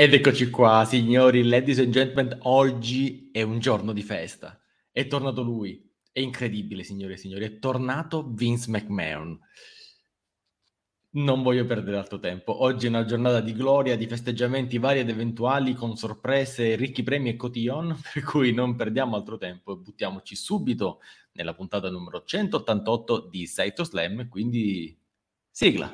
Ed eccoci qua, signori, ladies and gentlemen, oggi è un giorno di festa. È tornato lui. È incredibile, signore e signori, è tornato Vince McMahon. Non voglio perdere altro tempo. Oggi è una giornata di gloria, di festeggiamenti vari ed eventuali, con sorprese, ricchi premi e cotillon, per cui non perdiamo altro tempo e buttiamoci subito nella puntata numero 188 di Saito Slam, quindi sigla.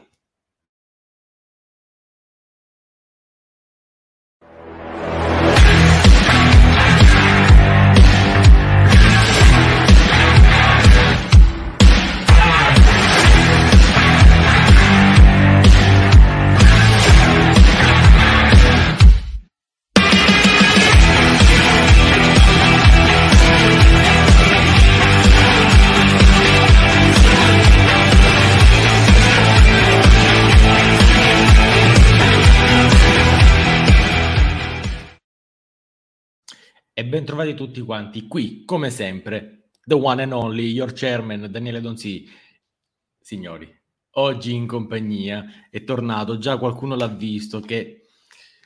E ben trovati tutti quanti qui, come sempre, the one and only, your chairman, Daniele Donzi. Signori, oggi in compagnia è tornato, già qualcuno l'ha visto, che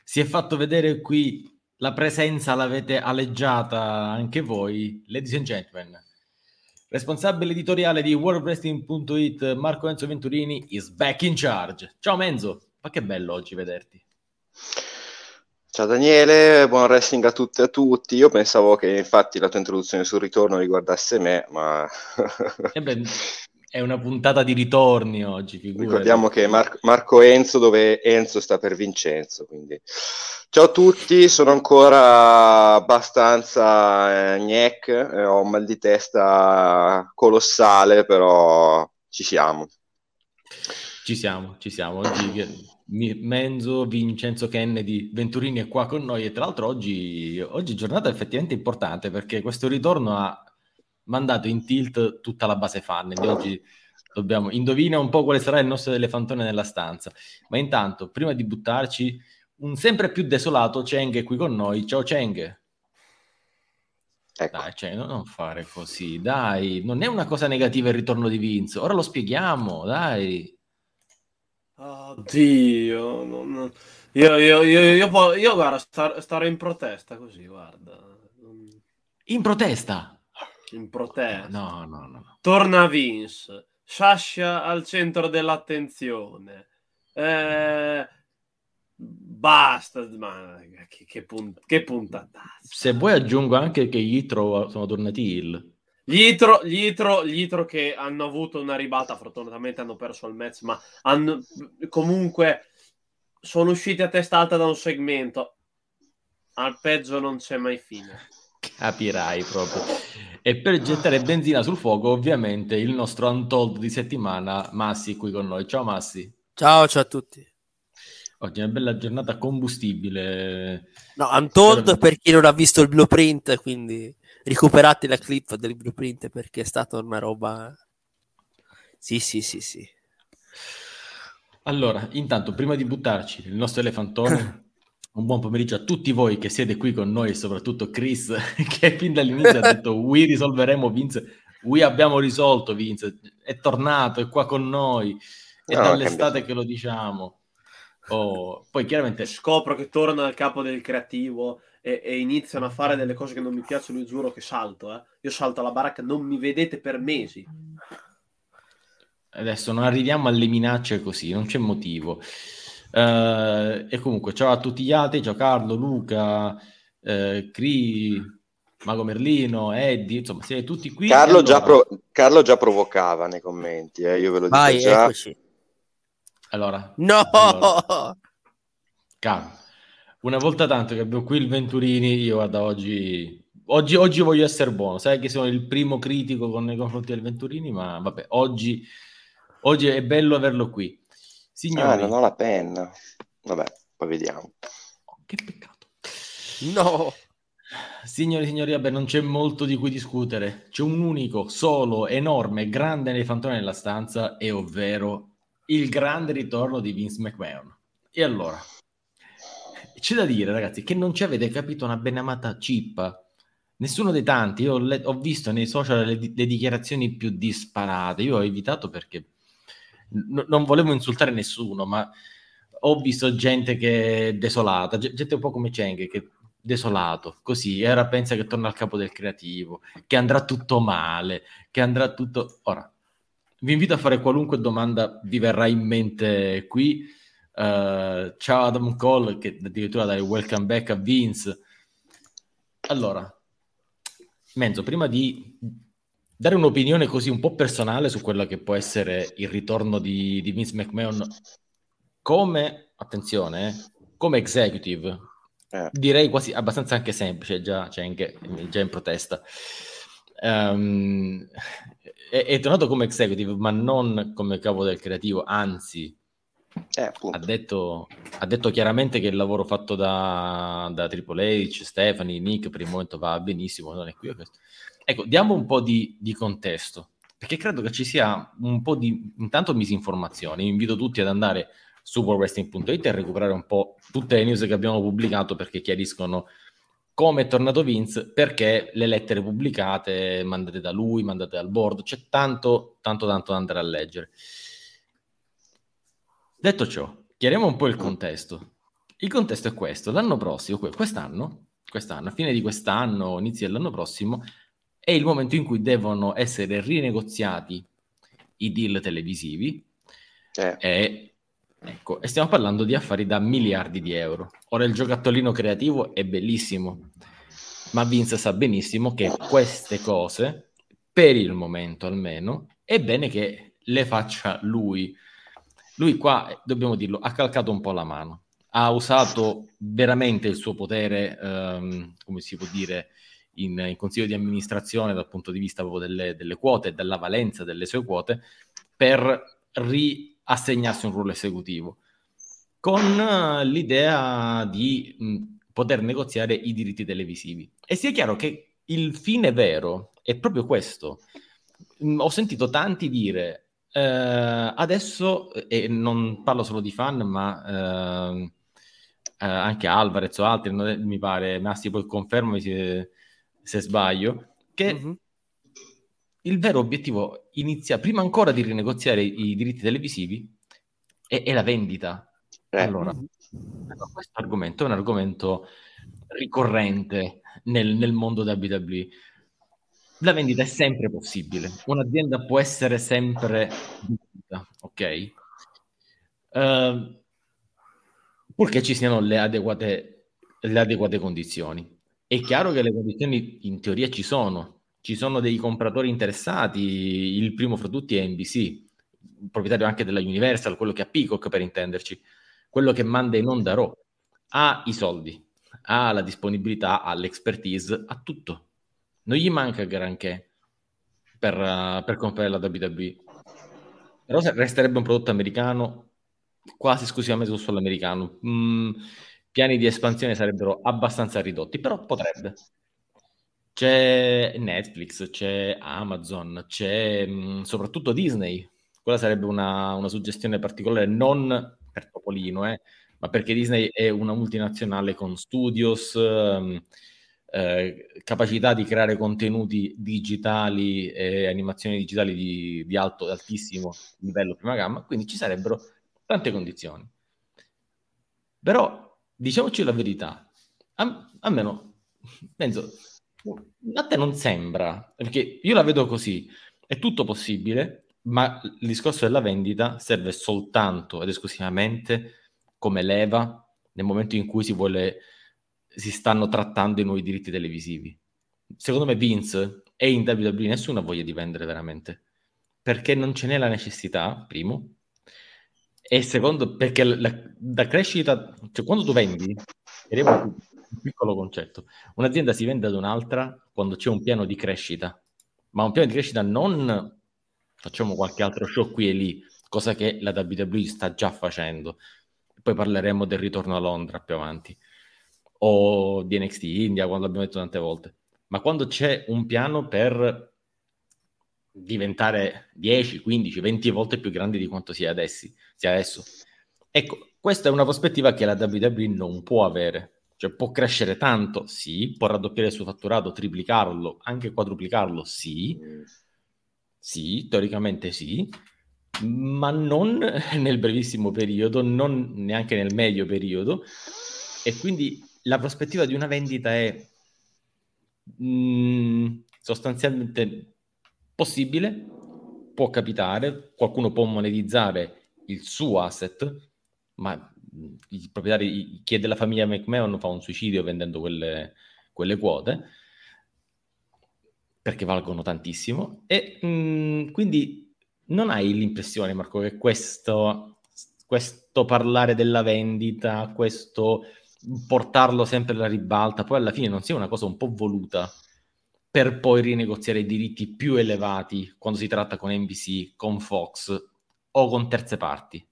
si è fatto vedere qui, la presenza l'avete aleggiata anche voi, ladies and gentlemen. Responsabile editoriale di worldwrestling.it, Marco Enzo Venturini, is back in charge. Ciao Menzo, ma che bello oggi vederti. Ciao Daniele, buon wrestling a tutte e a tutti. Io pensavo che infatti la tua introduzione sul ritorno riguardasse me, ma... eh beh, è una puntata di ritorni oggi. Figurati. Ricordiamo che Mar- Marco Enzo, dove Enzo sta per Vincenzo. Quindi... Ciao a tutti, sono ancora abbastanza eh, gnec, eh, ho un mal di testa colossale, però ci siamo. Ci siamo, ci siamo. Oggi Menzo, Vincenzo Kennedy, Venturini è qua con noi e tra l'altro oggi, oggi giornata effettivamente importante perché questo ritorno ha mandato in tilt tutta la base fan di oggi dobbiamo indovina un po' quale sarà il nostro elefantone nella stanza ma intanto prima di buttarci un sempre più desolato Cheng è qui con noi ciao Cheng Ecco. Dai, cioè, non fare così, dai, non è una cosa negativa il ritorno di Vince, ora lo spieghiamo, dai. Oddio, non... io, io, io, io, io guarda, star, stare in protesta così, guarda. In protesta? In protesta. No, no, no. Torna Vince, Sasha al centro dell'attenzione. Eh, basta, ma che, che, punt- che puntata. Se vuoi aggiungo anche che gli sono tornati il. Gli Itro, gli, Itro, gli Itro che hanno avuto una ribata, fortunatamente hanno perso il match, ma hanno, comunque sono usciti a testa alta da un segmento. Al peggio non c'è mai fine. Capirai proprio. E per gettare benzina sul fuoco, ovviamente, il nostro Untold di settimana, Massi, qui con noi. Ciao Massi. Ciao, ciao a tutti. Oggi è una bella giornata combustibile. No, Untold per chi non ha visto il blueprint, quindi recuperate la clip del blueprint perché è stata una roba... Sì, sì, sì, sì. Allora, intanto, prima di buttarci il nostro elefantone, un buon pomeriggio a tutti voi che siete qui con noi, soprattutto Chris, che fin dall'inizio ha detto, we risolveremo Vince, we abbiamo risolto Vince, è tornato, è qua con noi, è no, dall'estate che lo diciamo. Oh, poi chiaramente scopro che torna al capo del creativo e, e, iniziano a fare delle cose che non mi piacciono, io giuro che salto. Eh. Io salto alla baracca, non mi vedete per mesi. Adesso non arriviamo alle minacce così, non c'è motivo. Uh, e comunque, ciao a tutti gli altri, ciao Carlo, Luca, uh, Cri, Mago Merlino, Eddie, insomma, siete tutti qui. Carlo, allora... già, pro- Carlo già provocava nei commenti, eh, io ve lo dico Vai, già. Eccoci. Allora, no! Allora, calma. Una volta tanto che abbiamo qui il Venturini, io guarda, oggi, oggi, oggi voglio essere buono. Sai che sono il primo critico con, nei confronti del Venturini, ma vabbè, oggi, oggi è bello averlo qui. Signori, ah, non ho la penna. Vabbè, poi vediamo. Che peccato. No! Signori e signori, vabbè, non c'è molto di cui discutere. C'è un unico, solo, enorme, grande elefantone nella stanza, e ovvero il grande ritorno di Vince McMahon. E allora, c'è da dire, ragazzi, che non ci avete capito una benamata cippa. Nessuno dei tanti, io ho, le- ho visto nei social le, le, dichiarazioni più disparate, io ho evitato perché n- non volevo insultare nessuno, ma ho visto gente che è desolata, gente un po' come Cheng, che desolato, così, e ora pensa che torna al capo del creativo, che andrà tutto male, che andrà tutto... Ora, vi invito a fare qualunque domanda vi verrà in mente qui. Uh, ciao Adam Cole, che addirittura dai welcome back a Vince. Allora, Menzo, prima di dare un'opinione così un po' personale su quello che può essere il ritorno di, di Vince McMahon come, attenzione, come executive, eh. direi quasi abbastanza anche semplice, già, cioè anche, già in protesta. Um, è, è, tornato come executive, ma non come capo del creativo, anzi, eh, ha, detto, ha, detto, chiaramente che il lavoro fatto da, da Triple H, Stephanie, Nick per il momento va benissimo, non è qui. Ecco, diamo un po' di, di, contesto, perché credo che ci sia un po' di, intanto, misinformazione. Invito tutti ad andare su ProWrestling.it e recuperare un po' tutte le news che abbiamo pubblicato perché chiariscono come è tornato Vince, perché le lettere pubblicate, mandate da lui, mandate dal board, c'è tanto, tanto, tanto da andare a leggere. Detto ciò, chiariamo un po' il contesto. Il contesto è questo, l'anno prossimo, quest'anno, quest'anno, a fine di quest'anno, inizio dell'anno prossimo, è il momento in cui devono essere rinegoziati i deal televisivi eh. e, ecco, e stiamo parlando di affari da miliardi di euro. Ora il giocattolino creativo è bellissimo, ma Vince sa benissimo che queste cose, per il momento almeno, è bene che le faccia lui. Lui qua, dobbiamo dirlo, ha calcato un po' la mano. Ha usato veramente il suo potere, um, come si può dire, in, in, consiglio di amministrazione dal punto di vista proprio delle, delle quote della valenza delle sue quote per riassegnarsi un ruolo esecutivo con eh, l'idea di mh, poter negoziare i diritti televisivi. E sia chiaro che il fine vero è proprio questo. Ho sentito tanti dire eh, adesso, e non parlo solo di fan, ma eh, anche Alvarez o altri, mi pare, Massi poi confermami se, se sbaglio, che mm-hmm. il vero obiettivo inizia prima ancora di rinegoziare i diritti televisivi è, è la vendita. Eh. Allora, questo argomento è un argomento ricorrente nel, nel mondo WWE. La vendita è sempre possibile, un'azienda può essere sempre vendita, ok? Uh, purché ci siano le adeguate, le adeguate condizioni. È chiaro che le condizioni in teoria ci sono, ci sono dei compratori interessati, il primo fra tutti è NBC, proprietario anche della Universal, quello che ha Peacock per intenderci, quello che manda in onda Raw, ha i soldi, ha la disponibilità, ha l'expertise, ha tutto. Non gli manca granché per, uh, per comprare la WWE. Però resterebbe un prodotto americano, quasi esclusivamente su suolo americano. Mm, piani di espansione sarebbero abbastanza ridotti, però potrebbe. C'è Netflix, c'è Amazon, c'è mh, mm, soprattutto Disney. Quella sarebbe una, una, suggestione particolare, non per Topolino, eh, ma perché Disney è una multinazionale con studios, ehm, eh, capacità di creare contenuti digitali e animazioni digitali di, di alto, altissimo livello prima gamma, quindi ci sarebbero tante condizioni. Però diciamoci la verità, a, almeno penso, a te non sembra, perché io la vedo così, è tutto possibile, ma il discorso della vendita serve soltanto ed esclusivamente come leva nel momento in cui si vuole, si stanno trattando i nuovi diritti televisivi. Secondo me Vince e in WWE nessuno ha voglia di vendere veramente, perché non ce n'è la necessità, primo, e secondo, perché la, la crescita, cioè quando tu vendi, un piccolo concetto, un'azienda si vende ad un'altra quando c'è un piano di crescita, ma un piano di crescita non facciamo qualche altro show qui e lì, cosa che la WWE sta già facendo. Poi parleremo del ritorno a Londra più avanti, o di NXT India, quando l'abbiamo detto tante volte. Ma quando c'è un piano per diventare 10, 15, 20 volte più grande di quanto sia adesso. Sia adesso. Ecco, questa è una prospettiva che la WWE non può avere. Cioè può crescere tanto, sì, può raddoppiare il suo fatturato, triplicarlo, anche quadruplicarlo, sì. Sì, teoricamente sì, ma non nel brevissimo periodo, non neanche nel medio periodo, e quindi la prospettiva di una vendita è mh, mm, sostanzialmente possibile, può capitare, qualcuno può monetizzare il suo asset, ma i proprietari, chi è della famiglia McMahon fa un suicidio vendendo quelle, quelle quote, perché valgono tantissimo, e mh, quindi non hai l'impressione, Marco, che questo, questo parlare della vendita, questo portarlo sempre alla ribalta, poi alla fine non sia una cosa un po' voluta per poi rinegoziare i diritti più elevati quando si tratta con NBC, con Fox o con terze parti.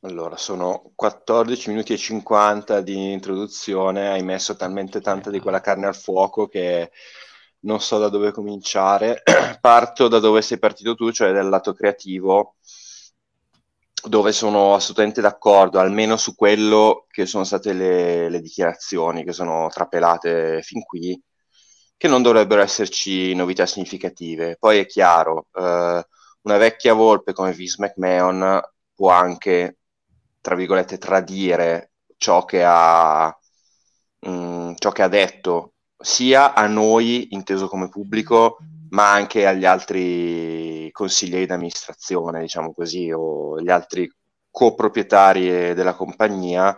Allora, sono 14 minuti e 50 di introduzione, hai messo talmente tanta di quella carne al fuoco che non so da dove cominciare. Parto da dove sei partito tu, cioè dal lato creativo, dove sono assolutamente d'accordo, almeno su quello che sono state le, le dichiarazioni che sono trapelate fin qui, che non dovrebbero esserci novità significative. Poi è chiaro, eh, una vecchia volpe come Vince McMahon può anche tra virgolette, tradire ciò che ha, mh, mm, ciò che ha detto sia a noi, inteso come pubblico, ma anche agli altri consiglieri d'amministrazione, diciamo così, o gli altri coproprietari della compagnia.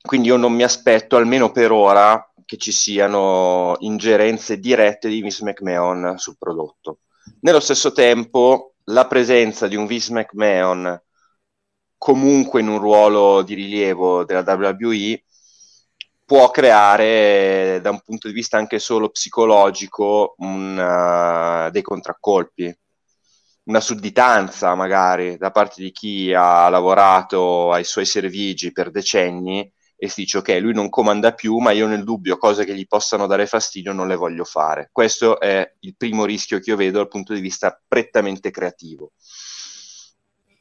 Quindi io non mi aspetto, almeno per ora, che ci siano ingerenze dirette di Vince McMahon sul prodotto. Nello stesso tempo, la presenza di un Vince McMahon comunque in un ruolo di rilievo della WWE può creare da un punto di vista anche solo psicologico un, uh, dei contraccolpi una sudditanza magari da parte di chi ha lavorato ai suoi servigi per decenni e si dice ok, lui non comanda più, ma io nel dubbio cose che gli possano dare fastidio non le voglio fare. Questo è il primo rischio che io vedo dal punto di vista prettamente creativo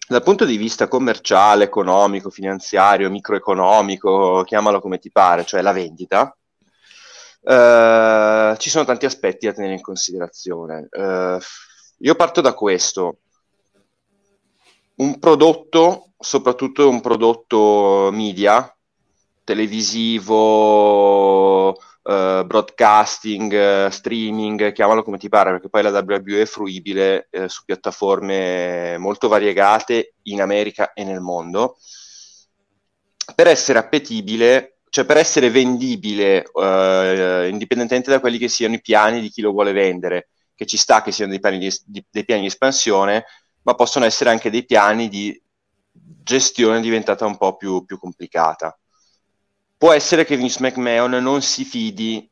dal punto di vista commerciale, economico, finanziario, microeconomico, chiamalo come ti pare, cioè la vendita, eh, ci sono tanti aspetti da tenere in considerazione. Eh, io parto da questo. Un prodotto, soprattutto un prodotto media, televisivo, uh, broadcasting, uh, streaming, chiamalo come ti pare, perché poi la WWE è fruibile uh, su piattaforme molto variegate in America e nel mondo. Per essere appetibile, cioè per essere vendibile, indipendentemente da quelli che siano i piani di chi lo vuole vendere, che ci sta che siano dei piani di, di, dei piani di espansione, ma possono essere anche dei piani di gestione diventata un po' più, più complicata può essere che Vince McMahon non si fidi,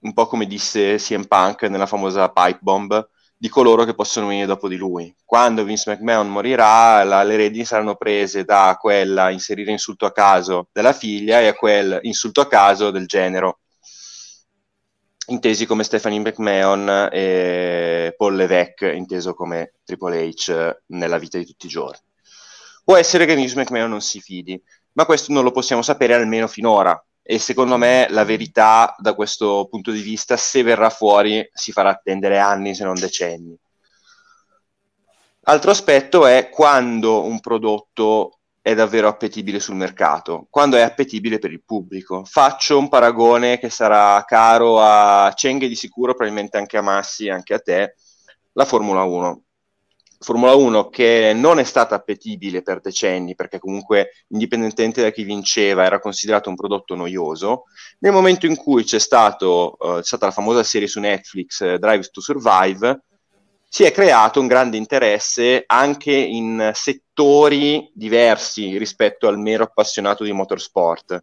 un po' come disse CM Punk nella famosa pipe bomb, di coloro che possono venire dopo di lui. Quando Vince McMahon morirà, la, le redini saranno prese da quella inserire insulto a caso della figlia e a quel insulto a caso del genero. Intesi come Stephanie McMahon e Paul Levesque, inteso come Triple H nella vita di tutti i giorni. Può essere che Vince McMahon non si fidi, ma questo non lo possiamo sapere almeno finora. E secondo me la verità da questo punto di vista, se verrà fuori, si farà attendere anni se non decenni. Altro aspetto è quando un prodotto è davvero appetibile sul mercato, quando è appetibile per il pubblico. Faccio un paragone che sarà caro a Cenghe di sicuro, probabilmente anche a Massi, anche a te, la Formula 1. Formula 1 che non è stata appetibile per decenni perché comunque indipendentemente da chi vinceva era considerato un prodotto noioso, nel momento in cui c'è, stato, uh, c'è stata la famosa serie su Netflix uh, Drive to Survive, si è creato un grande interesse anche in settori diversi rispetto al mero appassionato di motorsport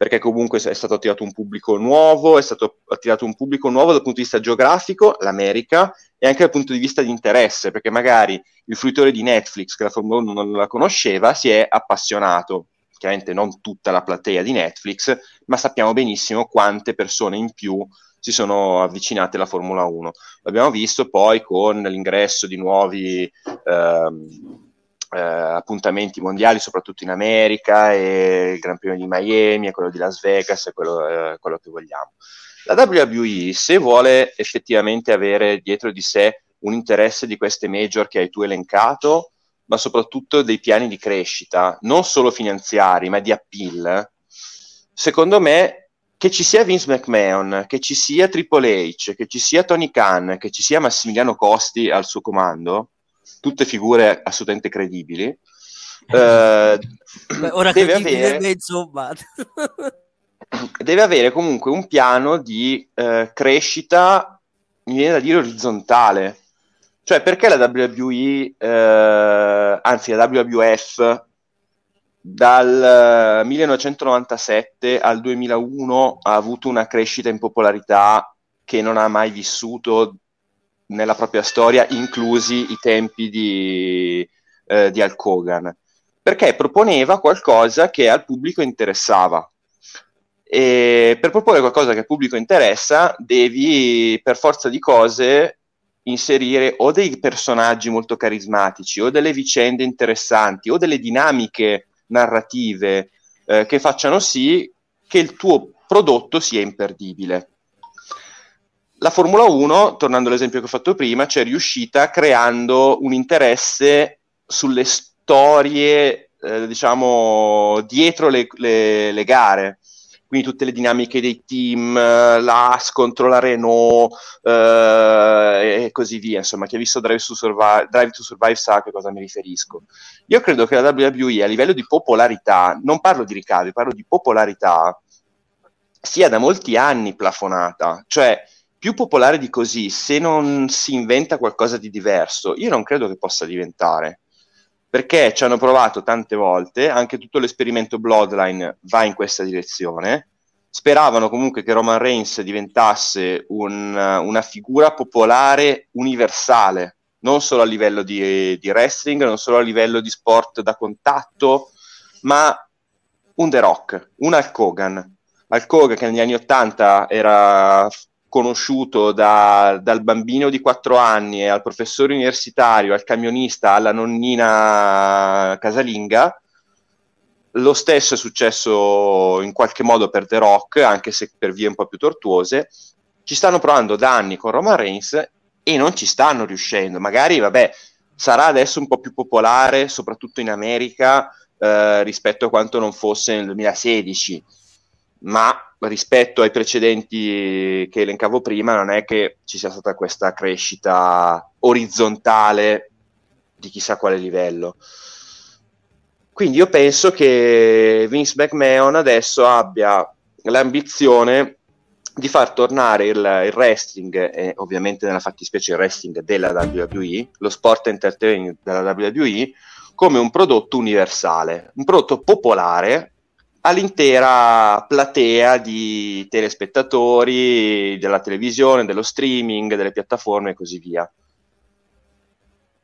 perché comunque è stato attirato un pubblico nuovo, è stato attirato un pubblico nuovo dal punto di vista geografico, l'America, e anche dal punto di vista di interesse, perché magari il fruitore di Netflix, che la Formula 1 non la conosceva, si è appassionato, chiaramente non tutta la platea di Netflix, ma sappiamo benissimo quante persone in più si sono avvicinate alla Formula 1. L'abbiamo visto poi con l'ingresso di nuovi... Ehm, eh, appuntamenti mondiali, soprattutto in America, e il Gran Premio di Miami, e quello di Las Vegas, e quello, eh, quello che vogliamo. La WWE, se vuole effettivamente avere dietro di sé un interesse di queste major che hai tu elencato, ma soprattutto dei piani di crescita, non solo finanziari, ma di appeal, secondo me che ci sia Vince McMahon, che ci sia Triple H, che ci sia Tony Khan, che ci sia Massimiliano Costi al suo comando, tutte figure assolutamente credibili, eh, Beh, ora deve credibile, avere- insomma. deve avere comunque un piano di eh, crescita, mi viene da dire orizzontale. Cioè, perché la WWE, eh, anzi la WWF, dal eh, 1997 al 2001 ha avuto una crescita in popolarità che non ha mai vissuto nella propria storia, inclusi i tempi di, eh, di Hulk Hogan, perché proponeva qualcosa che al pubblico interessava. E per proporre qualcosa che al pubblico interessa, devi per forza di cose inserire o dei personaggi molto carismatici, o delle vicende interessanti, o delle dinamiche narrative eh, che facciano sì che il tuo prodotto sia imperdibile. La Formula 1, tornando all'esempio che ho fatto prima, c'è riuscita creando un interesse sulle storie, eh, diciamo, dietro le, le- le gare. Quindi tutte le dinamiche dei team, eh, la Haas contro la Renault eh, e così via. Insomma, chi ha visto Drive to, Survive, Drive to Survive sa a che cosa mi riferisco. Io credo che la WWE a livello di popolarità, non parlo di ricavi, parlo di popolarità, sia da molti anni plafonata. Cioè, più popolare di così, se non si inventa qualcosa di diverso, io non credo che possa diventare. Perché ci hanno provato tante volte, anche tutto l'esperimento Bloodline va in questa direzione. Speravano comunque che Roman Reigns diventasse un- una figura popolare universale, non solo a livello di, di wrestling, non solo a livello di sport da contatto, ma un The Rock, un Hulk Hogan. Hulk Hogan che negli anni 80 era conosciuto da- dal bambino di 4 anni al professore universitario, al camionista, alla nonnina casalinga. Lo stesso è successo in qualche modo per The Rock, anche se per vie un po' più tortuose. Ci stanno provando da anni con Roman Reigns e non ci stanno riuscendo. Magari, vabbè, sarà adesso un po' più popolare, soprattutto in America, eh, rispetto a quanto non fosse nel 2016 ma rispetto ai precedenti che elencavo prima non è che ci sia stata questa crescita orizzontale di chissà quale livello. Quindi io penso che Vince McMahon adesso abbia l'ambizione di far tornare il, il wrestling, e ovviamente nella fattispecie il wrestling della WWE, lo sport entertainment della WWE, come un prodotto universale, un prodotto popolare all'intera platea di telespettatori della televisione, dello streaming, delle piattaforme e così via.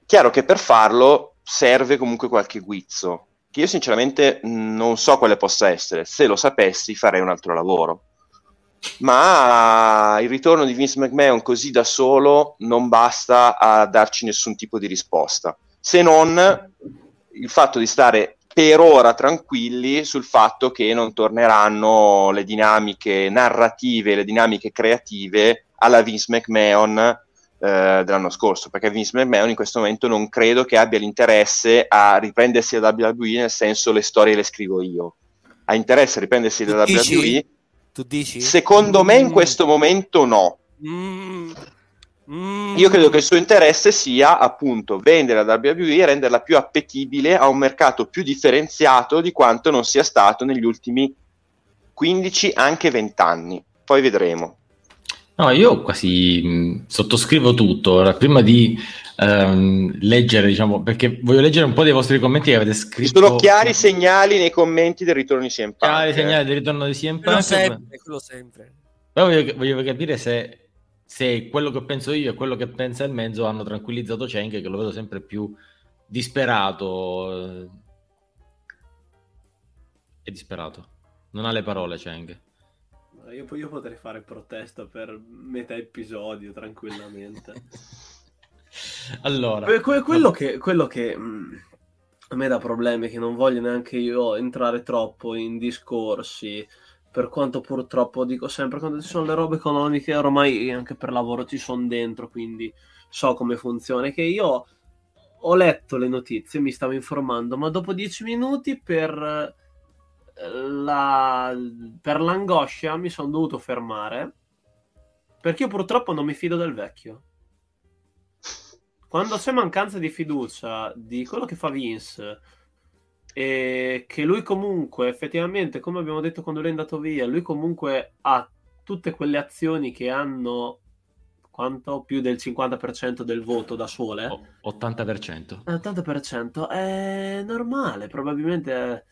Chiaro che per farlo serve comunque qualche guizzo, che io sinceramente non so quale possa essere, se lo sapessi farei un altro lavoro. Ma il ritorno di Vince McMahon così da solo non basta a darci nessun tipo di risposta, se non il fatto di stare per ora tranquilli sul fatto che non torneranno le dinamiche narrative, le dinamiche creative alla Vince McMahon eh, dell'anno scorso, perché Vince McMahon in questo momento non credo che abbia l'interesse a riprendersi da WWE nel senso le storie le scrivo io. Ha interesse a riprendersi da Tu dici? WWE? Tu dici? Secondo me in questo momento no. Mm. Mm. Io credo che il suo interesse sia appunto vendere la WWE e renderla più appetibile a un mercato più differenziato di quanto non sia stato negli ultimi 15, anche 20 anni. Poi vedremo. No, io quasi mh, sottoscrivo tutto. Ora, prima di ehm, leggere, diciamo, perché voglio leggere un po' dei vostri commenti che avete Ci scritto. sono chiari segnali nei commenti del ritorno di CM Punk. Chiari eh. segnali del ritorno di CM Quello Punk. sempre, quello sempre. Però voglio, voglio capire se, se quello che penso io e quello che pensa il mezzo hanno tranquillizzato Cenk, che lo vedo sempre più disperato. eh. È disperato. Non ha le parole Cenk. Io, io potrei fare protesta per metà episodio tranquillamente. Allora, Que- que- quello che, quello che mh, a me dà problemi è che non voglio neanche io entrare troppo in discorsi, per quanto purtroppo dico sempre, quando ci sono le robe economiche ormai anche per lavoro ci sono dentro, quindi so come funziona, che io ho letto le notizie, mi stavo informando, ma dopo dieci minuti per, eh, la, per l'angoscia mi sono dovuto fermare perché io purtroppo non mi fido del vecchio. Quando c'è mancanza di fiducia di quello che fa Vince e che lui comunque effettivamente, come abbiamo detto quando lui è andato via, lui comunque ha tutte quelle azioni che hanno quanto? Più del 50% del voto da sole? 80%. 80% è normale, probabilmente è,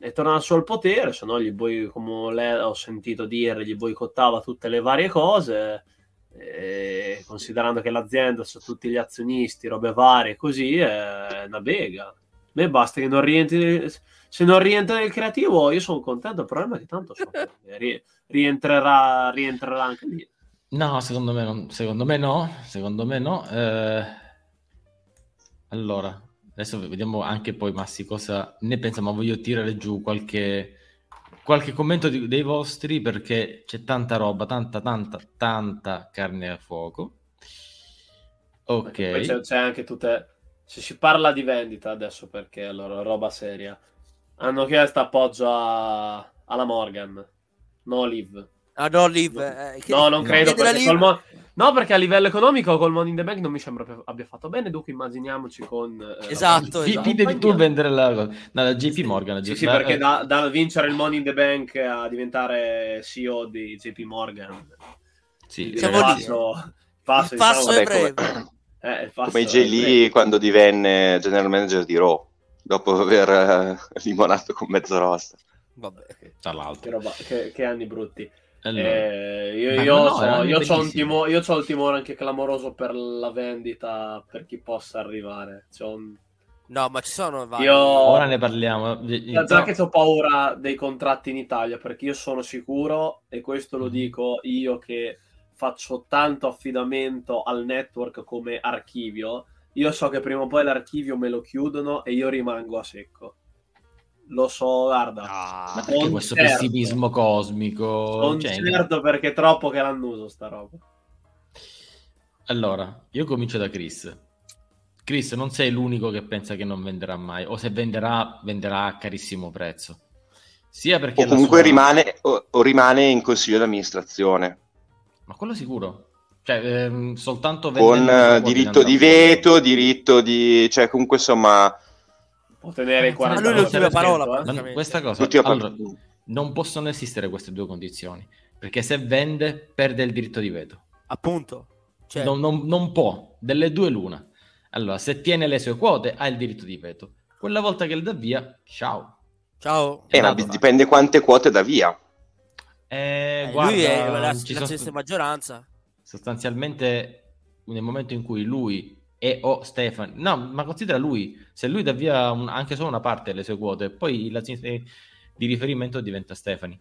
è tornato al potere, se no gli boi, come ho sentito dire, gli boicottava tutte le varie cose, e considerando che l'azienda ha tutti gli azionisti, robe varie, così è una bega. A me basta che non rientri, se non rientra nel creativo io sono contento, il problema è che tanto so, rientrerà, rientrerà anche lì. No, secondo me, non, secondo me no, secondo me no. Eh, allora, adesso vediamo anche poi Massi cosa ne pensa, ma voglio tirare giù qualche, qualche commento di, dei vostri perché c'è tanta roba, tanta, tanta, tanta carne a fuoco. Ok. C'è, c'è, anche tutte... Se si parla di vendita adesso perché allora roba seria. Hanno chiesto appoggio a... alla Morgan, no Live. Ah, no, Live. Eh, che... No, non credo. Perché mo... No, perché a livello economico col Money in the Bank non mi sembra abbia fatto bene. Dunque, immaginiamoci con. Eh, esatto. F- esatto. Devi tu vendere la, no, la JP Morgan. Sì, sì, perché eh. da, da, vincere il Money in the Bank a diventare CEO di JP Morgan. Sì, lì. Passo, passo, il passo diciamo, è breve. Come, eh, come Jay Lee quando divenne general manager di Raw dopo aver uh, limonato con mezzo roster. Vabbè, tra l'altro. Che, roba, che, che anni brutti. Allora. Eh, io, io, no, so, io, ho un timo, io ho il timore anche clamoroso per la vendita, per chi possa arrivare. Un... No, ma ci sono vari. Io... Ora ne parliamo. Già no. che ho paura dei contratti in Italia, perché io sono sicuro, e questo lo mm. dico io che faccio tanto affidamento al network come archivio, io so che prima o poi l'archivio me lo chiudono e io rimango a secco lo so, guarda. Ah, ma perché questo certo. pessimismo cosmico? Non cioè, certo perché è troppo che l'hanno uso sta roba. Allora, io comincio da Chris. Chris, non sei l'unico che pensa che non venderà mai, o se venderà, venderà a carissimo prezzo. Sia perché o comunque sua... rimane, o, o, rimane in consiglio d'amministrazione. Ma quello sicuro. Cioè, ehm, soltanto con uh, diritto di veto, diritto di... cioè comunque insomma può tenere il 40 lui l'ultima parola eh? questa cosa allora, non possono esistere queste due condizioni perché se vende perde il diritto di veto. Appunto cioè... non, non, non, può. Delle due l'una. Allora se tiene le sue quote ha il diritto di veto. Quella volta che le dà via ciao. Ciao. Eh, ma dipende quante quote dà via eh, eh, guarda, lui è la, la stessa maggioranza sostanzialmente nel momento in cui lui e o Stefani. No, ma considera lui, se lui dà via un, anche solo una parte delle sue quote, poi la di riferimento diventa Stefani.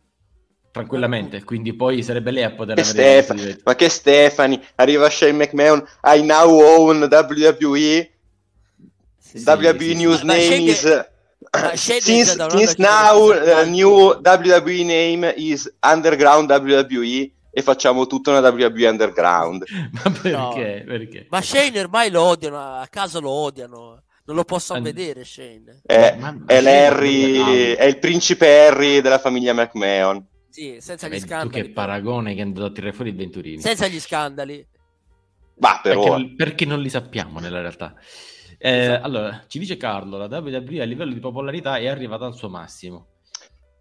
Tranquillamente, quindi poi sarebbe lei a poter che Stefani, ma che Stefani, arriva Shane McMahon, I now own WWE. Sì, WWE sì, news sì. name Shane is uh, since, since now uh, new WWE name is Underground WWE e facciamo tutta una WWE Underground. Ma perché? No. perché? Ma Shane ormai lo odiano, a casa lo odiano. Non lo possono And... vedere Shane. È, ma, è l'Harry, è il principe Harry della famiglia McMahon. Sì, senza gli scandali. che paragone che è andato a tirare fuori i Venturini. Senza gli scandali. Ma però... Perché, perché non li sappiamo nella realtà. Eh, esatto. Allora, ci dice Carlo, la WWE a livello di popolarità è arrivata al suo massimo.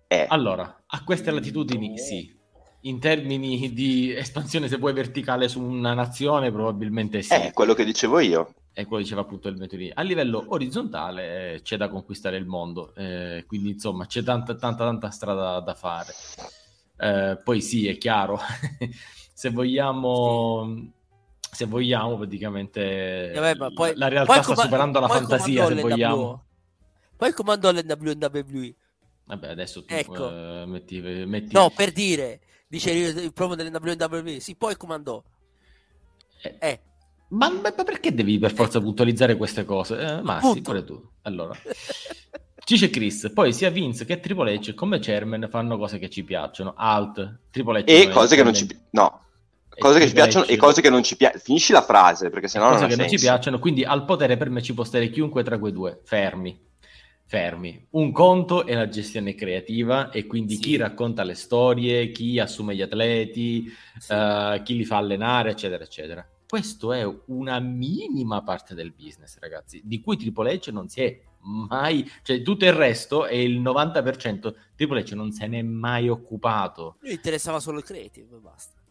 Eh. Allora, a queste latitudini sì, in termini di espansione, se vuoi, verticale su una nazione, probabilmente sì. È eh, quello che dicevo io. È quello che diceva appunto il Venturini. A livello orizzontale eh, c'è da conquistare il mondo, eh, quindi insomma c'è tanta, tanta, tanta strada da fare. Eh, poi sì, è chiaro, se vogliamo... Se vogliamo, praticamente Vabbè, poi, la realtà sta com- superando la fantasia. Se vogliamo, poi comandò l'NWE. Vabbè, adesso tu ecco. uh, metti, metti... No, per dire, dice il promo delle WWE, sì, poi comandò. Eh. eh. Ma, ma, perché devi per forza eh. puntualizzare queste cose? Eh, ma sì, pure tu. Allora. Dice Chris, poi sia Vince che Triple H come chairman fanno cose che ci piacciono. Alt, Triple H e cose che non ci piacciono. No. Cose che ci piacciono e cose che non ci piacciono. Finisci la frase perché sennò non cose ha che non ci piacciono, quindi al potere per me ci può stare chiunque tra quei due, fermi. Fermi. Un conto è la gestione creativa e quindi Sì. chi racconta le storie, chi assume gli atleti, Sì. eh, chi li fa allenare, eccetera, eccetera. Questo è una minima parte del business, ragazzi, di cui Triple H non si è mai, cioè tutto il resto è il 90%, Triple H non se n'è mai occupato. Lui interessava solo il creative e basta.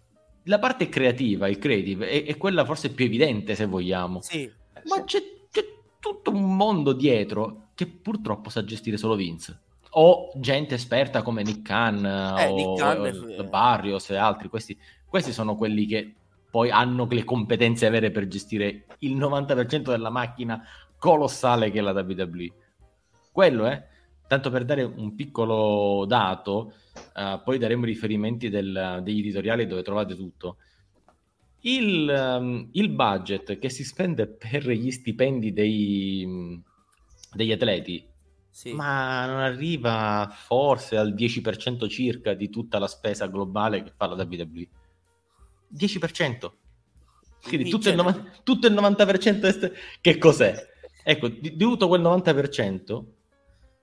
La parte creativa, il creative, è, è quella forse più evidente se vogliamo. Sì. Ma c'è, c'è tutto un mondo dietro che purtroppo sa gestire solo Vince. O gente esperta come Nick Khan Eh, o, Nick Khan, o eh. Barrios e altri. Questi, questi sono quelli che poi hanno le competenze vere per gestire il 90% della macchina colossale che è la WWE. Quello è. Tanto per dare un piccolo dato, eh, poi daremo riferimenti del- degli editoriali dove trovate tutto. Il, ehm, il budget che si spende per gli stipendi dei, degli atleti, Sì. ma non arriva forse al 10% circa di tutta la spesa globale che fa la WWE. 10%. Quindi tutto il, Minchia. nova- tutto il 90% è st- che cos'è? Ecco, di, di tutto quel 90%,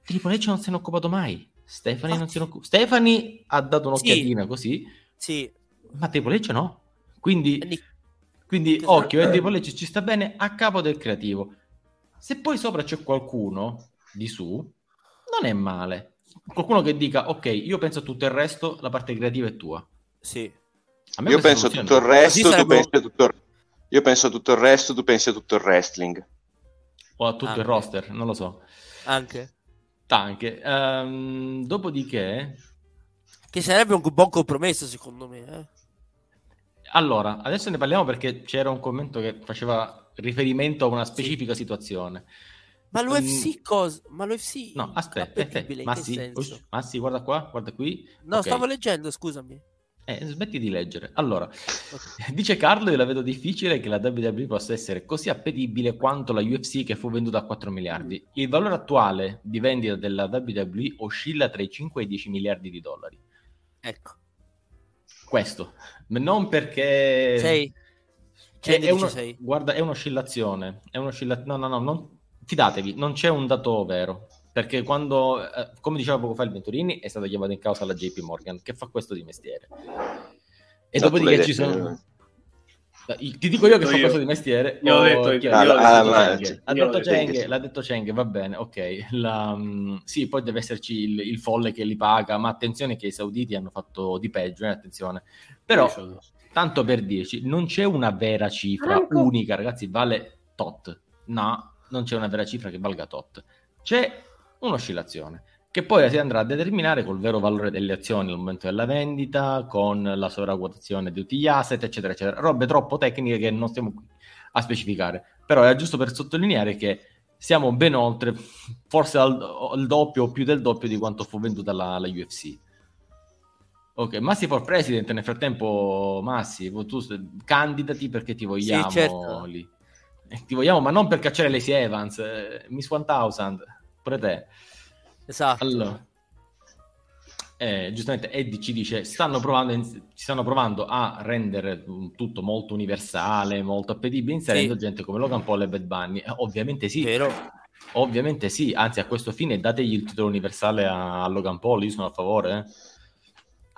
Triple H non se ne è occupato mai. Stephanie non occupa. Stephanie ha dato un'occhiatina così, Sì. ma Triple H no. Quindi, E Nick- quindi Esatto. occhio, eh, Triple H ci sta bene a capo del creativo. Se poi sopra c'è qualcuno di su, non è male. Qualcuno che dica, ok, io penso a tutto il resto, la parte creativa è tua. Sì. A me Io penso a tutto il resto, Così tu pensi a tutto il... Io penso a tutto il resto, tu pensi a tutto il wrestling. O a tutto Ah, il roster, non lo so. Anche. Anche. Ehm, dopodiché, Che sarebbe un buon compromesso, secondo me. eh. allora, adesso ne parliamo perché c'era un commento che faceva riferimento a una specifica situazione. Ma Mm, l'UFC cosa? Ma l'UFC No, aspetta, aspetta, ma sì, ma sì, guarda qua, guarda qui. No, Ok. stavo leggendo, scusami. Eh, smetti di leggere. Allora, dice Carlo, io la vedo difficile che la WWE possa essere così appetibile quanto la UFC che fu venduta a 4 miliardi. Il valore attuale di vendita della WWE oscilla tra i 5 e i 10 miliardi di dollari. Ecco. Questo, non perché... Sei. È, è uno- sei. guarda, è un'oscillazione. È un'oscilla- No, no, no, non- fidatevi, non c'è un dato vero. Perché quando, eh, come diceva poco fa il Venturini, è stata chiamata in causa la JP Morgan, che fa questo di mestiere. E No, tu dopodiché ci sono... Ti dico io che fa io. questo di mestiere. Io ho detto- chi- io detto detto- Cheng. ah, detto l'ha detto Cheng, va bene, ok. La, mm, sì, poi deve esserci il, il folle che li paga, ma attenzione che i sauditi hanno fatto di peggio, eh, attenzione. Però, tanto per dirci, non c'è una vera cifra unica, ragazzi, vale tot. No, non c'è una vera cifra che valga tot. C'è un'oscillazione che poi si andrà a determinare col vero valore delle azioni al momento della vendita, con la sovraqquotazione di tutti gli asset, eccetera, eccetera. Robe troppo tecniche che non stiamo qui a specificare. Però è giusto per sottolineare che siamo ben oltre, forse al, al doppio o più del doppio di quanto fu venduta la, la UFC. Ok, Massi for President, nel frattempo, Massi, tu candidati perché ti vogliamo certo. lì. Eh, Ti vogliamo, ma non per cacciare Lacey Evans, eh, Miss 1000, pure te. Esatto. Allora, eh, giustamente Eddie ci dice: stanno provando, in- ci stanno provando a rendere tutto molto universale, molto appetibile, inserendo Sì. gente come Logan Paul e Bad Bunny. Eh, ovviamente sì, Vero? ovviamente sì. Anzi, a questo fine dategli il titolo universale a, a Logan Paul. Io sono a favore. eh.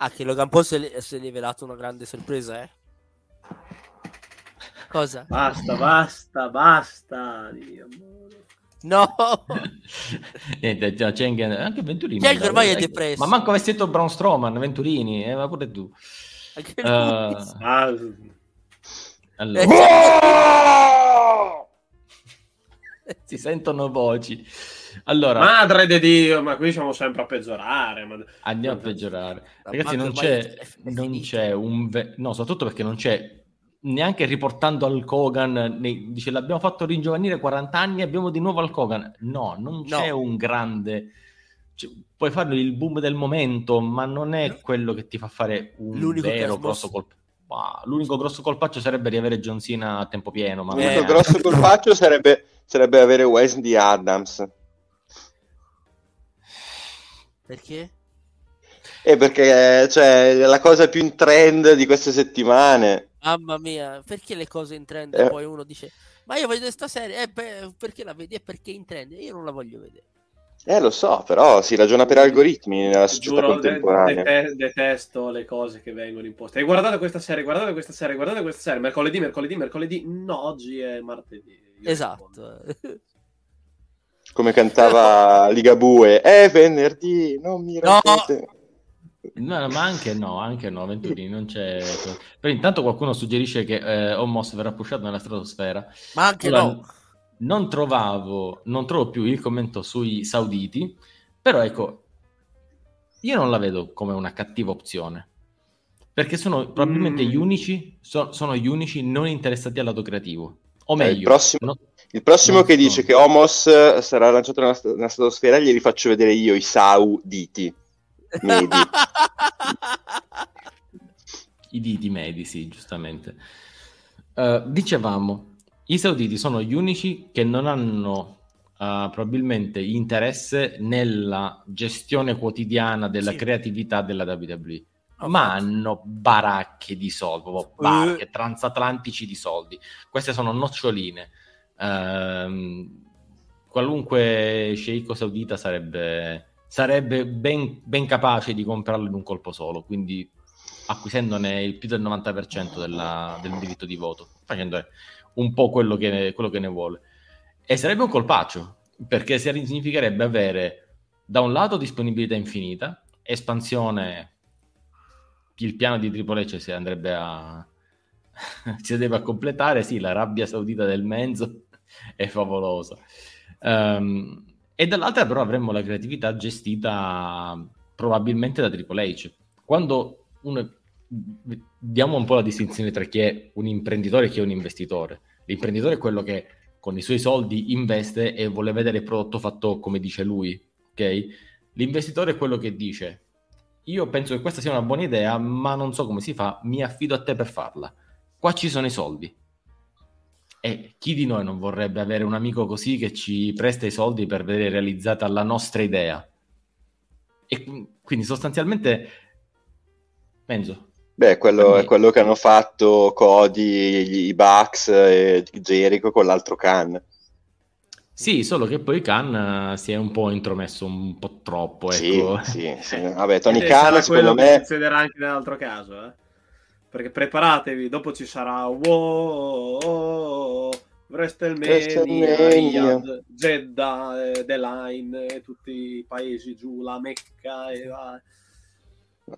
Ah, che Logan Paul si è, si è rivelato una grande sorpresa, eh? Cosa? Basta, basta, basta. Dio amore. No! Niente, già, Cheng- anche Venturini. Cheng dai, ormai è depresso. Ma manco avessi detto Braun Strowman, Venturini, eh, ma pure tu. Lui. Ah, allora. Eh, si sentono voci. Allora, Madre di Dio, ma qui siamo sempre a peggiorare. ma- andiamo a peggiorare. Ragazzi, non c'è, non c'è un... ve- No, soprattutto perché non c'è... Neanche riportando al Kogan, ne- dice l'abbiamo fatto ringiovanire 40 anni, abbiamo di nuovo al Kogan. No, non c'è No. un grande... cioè, puoi fare il boom del momento, ma non è No. quello che ti fa fare un L'unico vero grosso colpo. Ma l'unico grosso colpaccio sarebbe riavere John Cena a tempo pieno. Ma L'unico Eh. grosso colpaccio sarebbe, sarebbe avere Wesley Adams. Perché? E perché cioè, è la cosa più in trend di queste settimane. Mamma mia, perché le cose in trend? Eh. Poi uno dice, ma io voglio vedere sta serie, eh, beh, perché la vedi? È perché in trend, io non la voglio vedere. Eh, lo so, però si ragiona per algoritmi nella società Giuro, contemporanea. dete- detesto le cose che vengono imposte. E guardate questa serie, guardate questa serie, guardate questa serie. Mercoledì, mercoledì, mercoledì. No, oggi è martedì. Io. Esatto. Come cantava Ligabue, è venerdì, non mi No. rompete. No, no, ma anche no, anche no, Venturini, non c'è... Però intanto qualcuno suggerisce che eh, Homos verrà pushato nella stratosfera. Ma anche Allora, no. Non trovavo, non trovo più il commento sui sauditi, però ecco, io non la vedo come una cattiva opzione, perché sono probabilmente Mm. gli unici, so- sono gli unici non interessati al lato creativo. O Eh, meglio, il prossimo- no- Il prossimo che so. dice che Homos sarà lanciato nella, nella stratosfera, glieli faccio vedere io, i sauditi. Medi. I diti medi, sì, giustamente. Eh, dicevamo, i sauditi sono gli unici che non hanno eh, probabilmente interesse nella gestione quotidiana della Sì. creatività della WWE, No, ma hanno baracche di soldi, proprio barche transatlantici di soldi. Queste sono noccioline. Ehm, qualunque sceicco saudita sarebbe, sarebbe ben, ben capace di comprarlo in un colpo solo, quindi acquisendone il più del 90% della- del diritto di voto, facendo un po' quello che, quello che ne vuole. E sarebbe un colpaccio, perché significherebbe avere da un lato disponibilità infinita, espansione, il piano di Triple H si andrebbe a... si deve a completare, sì, l'Arabia Saudita del mezzo è favolosa. Ehm, e dall'altra però avremmo la creatività gestita probabilmente da Triple H. Quando uno... Diamo un po' la distinzione tra chi è un imprenditore e chi è un investitore. L'imprenditore è quello che con i suoi soldi investe e vuole vedere il prodotto fatto come dice lui, ok? L'investitore è quello che dice io penso che questa sia una buona idea, ma non so come si fa, mi affido a te per farla. Qua ci sono i soldi. E chi di noi non vorrebbe avere un amico così che ci presta i soldi per vedere realizzata la nostra idea? E qu- quindi sostanzialmente penso Beh, quello è quello che hanno fatto Cody, i Bucks e Jericho con l'altro Khan. Sì, solo che poi Khan eh, si è un po' intromesso un po' troppo, Sì, ecco. sì, sì. Vabbè, Tony Khan, secondo me, succederà anche nell'altro caso, eh. Perché preparatevi, dopo ci sarà wow, WrestleMania, Jeddah, eh, The Line, eh, tutti i paesi giù, la Mecca e va.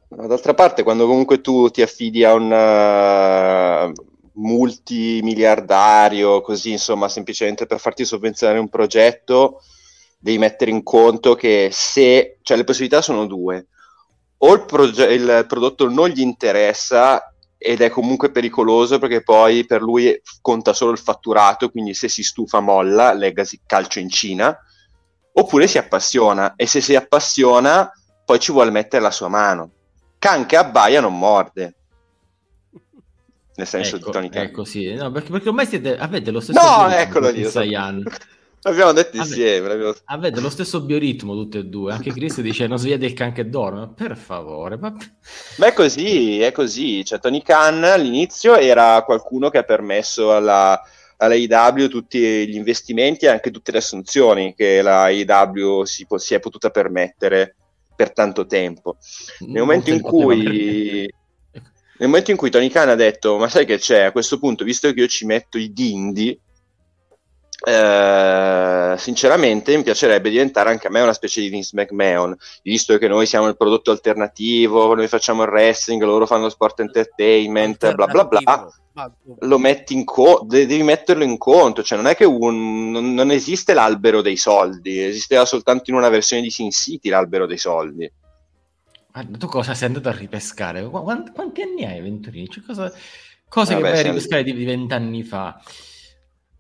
D'altra parte, quando comunque tu ti affidi a un uh, multimiliardario, così insomma, semplicemente per farti sovvenzionare un progetto, devi mettere in conto che se, cioè le possibilità sono due, o il, proge- il prodotto non gli interessa ed è comunque pericoloso perché poi per lui conta solo il fatturato, quindi se si stufa molla, legacy calcio in Cina, oppure si appassiona e se si appassiona poi ci vuole mettere la sua mano. Can che abbaia non morde. Nel senso Ecco, di Tony Khan. ecco, sì. No, perché, perché ormai siete, avete lo stesso No, eccolo lì. L'abbiamo detto insieme. l'abbiamo- Avete lo stesso biorritmo tutti e due. Anche Chris dice non sveglia il can che dorme. Per favore, ma... Ma è così, è così. Cioè, Tony Khan all'inizio era qualcuno che ha permesso alla, alla AEW tutti gli investimenti e anche tutte le assunzioni che la AEW si, po- si è potuta permettere per tanto tempo. Nel momento, in cui, nel momento in cui Tony Khan ha detto: Ma sai che c'è a questo punto, visto che io ci metto i dindi, eh, sinceramente mi piacerebbe diventare anche a me una specie di Vince McMahon, visto che noi siamo il prodotto alternativo, noi facciamo il wrestling, loro fanno lo sport entertainment, bla bla bla. Lo metti in conto, devi metterlo in conto, cioè non è che un, non, non esiste l'albero dei soldi, esisteva soltanto in una versione di Sin City l'albero dei soldi. Ma tu cosa sei andato a ripescare? Qu- quanti, quanti anni hai, Venturini? Cioè, cosa, cose Vabbè, che vai a ripescare di di vent'anni fa.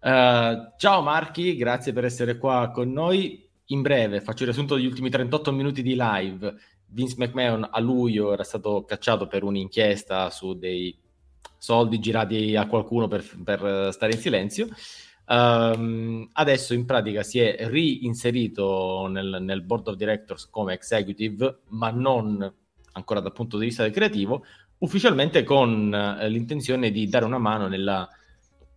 Eh, ciao Marchi, grazie per essere qua con noi. In breve, faccio il riassunto degli ultimi 38 minuti di live. Vince McMahon a luglio era stato cacciato per un'inchiesta su dei soldi girati a qualcuno per, per stare in silenzio. Ehm, adesso in pratica si è reinserito nel, nel board of directors come executive, ma non ancora dal punto di vista del creativo. ufficialmente con eh, l'intenzione di dare una mano nella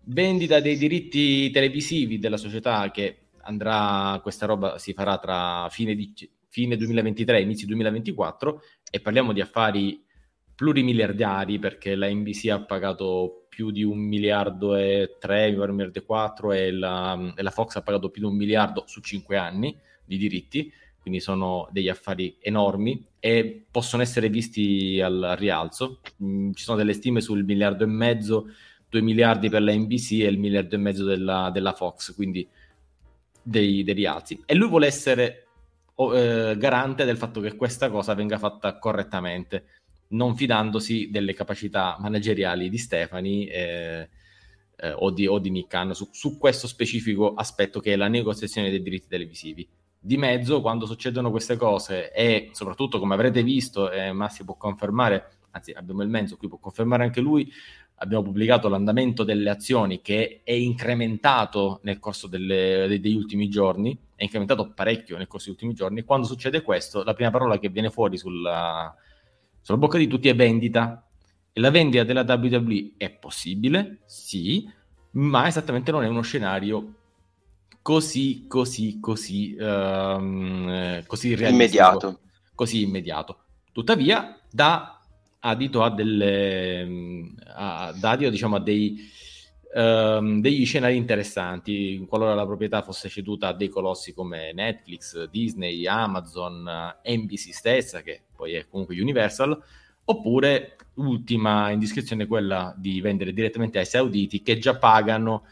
vendita dei diritti televisivi della società che andrà, questa roba si farà tra fine, di, fine 2023 e inizio 2024 e parliamo di affari plurimiliardari perché la NBC ha pagato più di un miliardo e tre, un miliardo e quattro e la, e la Fox ha pagato più di un miliardo su cinque anni di diritti, quindi sono degli affari enormi e possono essere visti al rialzo. Mm, ci sono delle stime sul miliardo e mezzo, due miliardi per la NBC e il miliardo e mezzo della, della Fox, quindi dei, dei, rialzi. E lui vuole essere eh, garante del fatto che questa cosa venga fatta correttamente non fidandosi delle capacità manageriali di Stefani eh, eh, o, di, o, di, Nick Khan su, su, questo specifico aspetto che è la negoziazione dei diritti televisivi. Di mezzo, quando succedono queste cose e soprattutto, come avrete visto, eh, Massi può confermare, anzi abbiamo il mezzo qui, può confermare anche lui, abbiamo pubblicato l'andamento delle azioni che è incrementato nel corso delle, degli ultimi giorni, è incrementato parecchio nel corso degli ultimi giorni. Quando succede questo, la prima parola che viene fuori sulla, sulla bocca di tutti è vendita. E la vendita della WWE è possibile? Sì, ma esattamente non è uno scenario così, così, così, um, così immediato. Così immediato. Tuttavia, dà adito a delle, a, adito, diciamo, a dei, um, degli scenari interessanti, qualora la proprietà fosse ceduta a dei colossi come Netflix, Disney, Amazon, NBC stessa, che poi è comunque Universal, oppure ultima indiscrezione quella di vendere direttamente ai sauditi che già pagano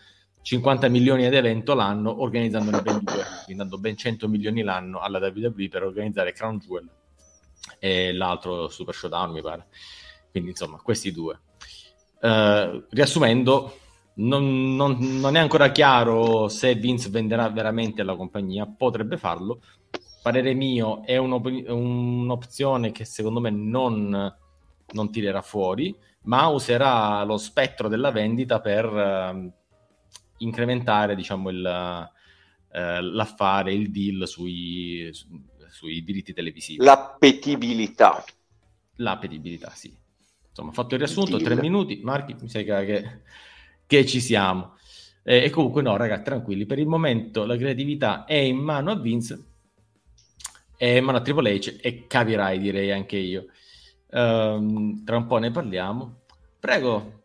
50 milioni ad evento l'anno organizzandone ben due, quindi dando ben 100 milioni l'anno alla WWE per organizzare Crown Jewel e l'altro Super Showdown mi pare. Quindi insomma questi due. Uh, riassumendo, non, non, non, è ancora chiaro se Vince venderà veramente la compagnia, potrebbe farlo, parere mio, è un'opzione che secondo me non, non, tirerà fuori, ma userà lo spettro della vendita per uh, incrementare diciamo, il, uh, l'affare, il deal sui, su, sui diritti televisivi. L'appetibilità. L'appetibilità, sì. Insomma, fatto il riassunto, il tre minuti. Marchi, mi sa che, che ci siamo. Eh, e comunque no, ragazzi, tranquilli, per il momento la creatività è in mano a Vince e mano a Triple H e capirai direi anche io. Um, tra un po' ne parliamo. Prego,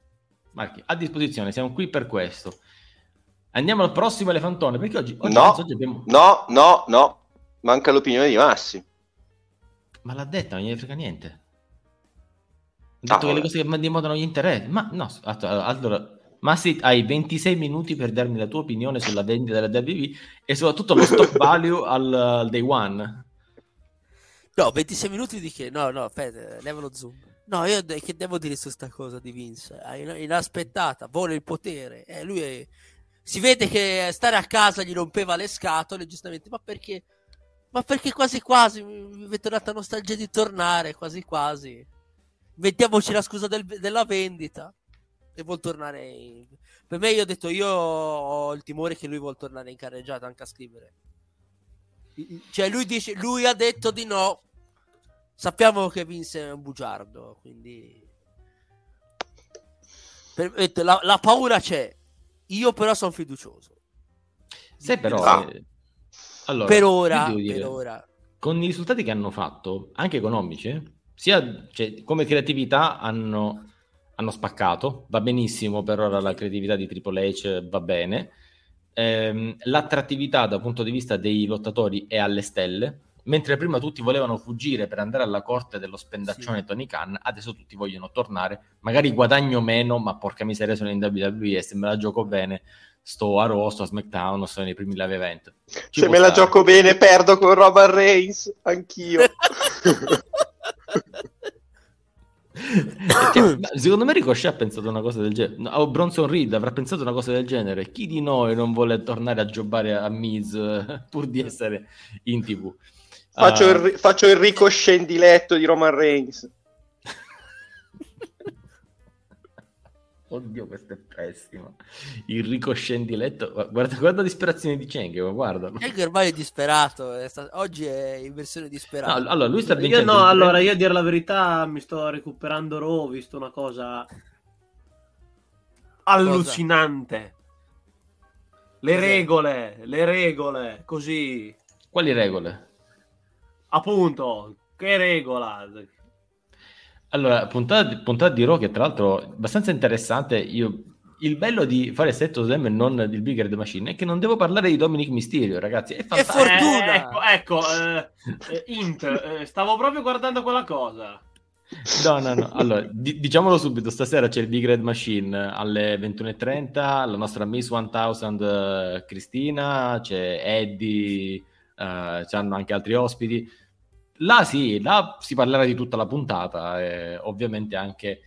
Marchi, a disposizione, siamo qui per questo. Andiamo al prossimo elefantone, perché oggi, oggi, no, oggi abbiamo... no, no, no, manca l'opinione di Massi. Ma l'ha detta, non gli frega niente. Ha detto ah, che le cose che di moda non gli interessano. Ma no, allora, Massi, hai 26 minuti per darmi la tua opinione sulla vendita della WWE e soprattutto lo stock value al, al day one. No, 26 minuti di che? No, no, aspetta, leva lo zoom. No, io de- che devo dire su questa cosa di Vince? Inaspettata, vuole il potere. Eh, lui è... si vede che stare a casa gli rompeva le scatole, giustamente, ma perché? Ma perché quasi quasi mi è tornata nostalgia di tornare, quasi quasi. Mettiamoci la scusa del, della vendita e vuol tornare in... Per me io ho detto, io ho il timore che lui vuol tornare in carreggiata anche a scrivere. Cioè lui dice, lui ha detto di no, sappiamo che Vince è un bugiardo, quindi... Per, la, la, paura c'è, io però sono fiducioso. Se però... Ah. Eh, allora, per ora, dire, per ora. Con i risultati che hanno fatto, anche economici, sia cioè, come creatività hanno, hanno, spaccato, va benissimo per ora la creatività di Triple H, va bene. Ehm, l'attrattività dal punto di vista dei lottatori è alle stelle, mentre prima tutti volevano fuggire per andare alla corte dello spendaccione sì. Tony Khan, adesso tutti vogliono tornare, magari guadagno meno, ma porca miseria sono in WWE e se me la gioco bene sto a Raw, sto a SmackDown, sto nei primi live event. Ci se me stare. la gioco bene perdo con Roman Reigns, anch'io. cioè, secondo me Ricochet ha pensato una cosa del genere o Bronson Reed avrà pensato una cosa del genere chi di noi non vuole tornare a giocare a Miz pur di essere in tv Faccio, uh, il, faccio il ricochet in diletto di Roman Reigns. Oddio, questo è pessimo. Il ricoscendi letto. Guarda, guarda la disperazione di Cheng, guarda. Cheng ormai è disperato. È sta... Oggi è in versione disperata. No, allora, lui sta Io no, allora, io a dire la verità mi sto recuperando Raw, ho visto una cosa allucinante. Le Cos'è? regole, le regole, così. Quali regole? Appunto, che regola? Allora, puntata, puntata di Raw che tra l'altro è abbastanza interessante. Io, il bello di fare Set of Slam e non del Bigger the Machine è che non devo parlare di Dominic Mysterio, ragazzi. È Che fantastico. fortuna! Eh, ecco, ecco eh, eh, int, eh, stavo proprio guardando quella cosa. No, no, no. Allora, di- diciamolo subito, stasera c'è il Big Red Machine alle 21.30, la nostra Miss 1000 eh, Cristina, c'è Eddie, eh, c'hanno anche altri ospiti. Là sì, là si parlerà di tutta la puntata e ovviamente anche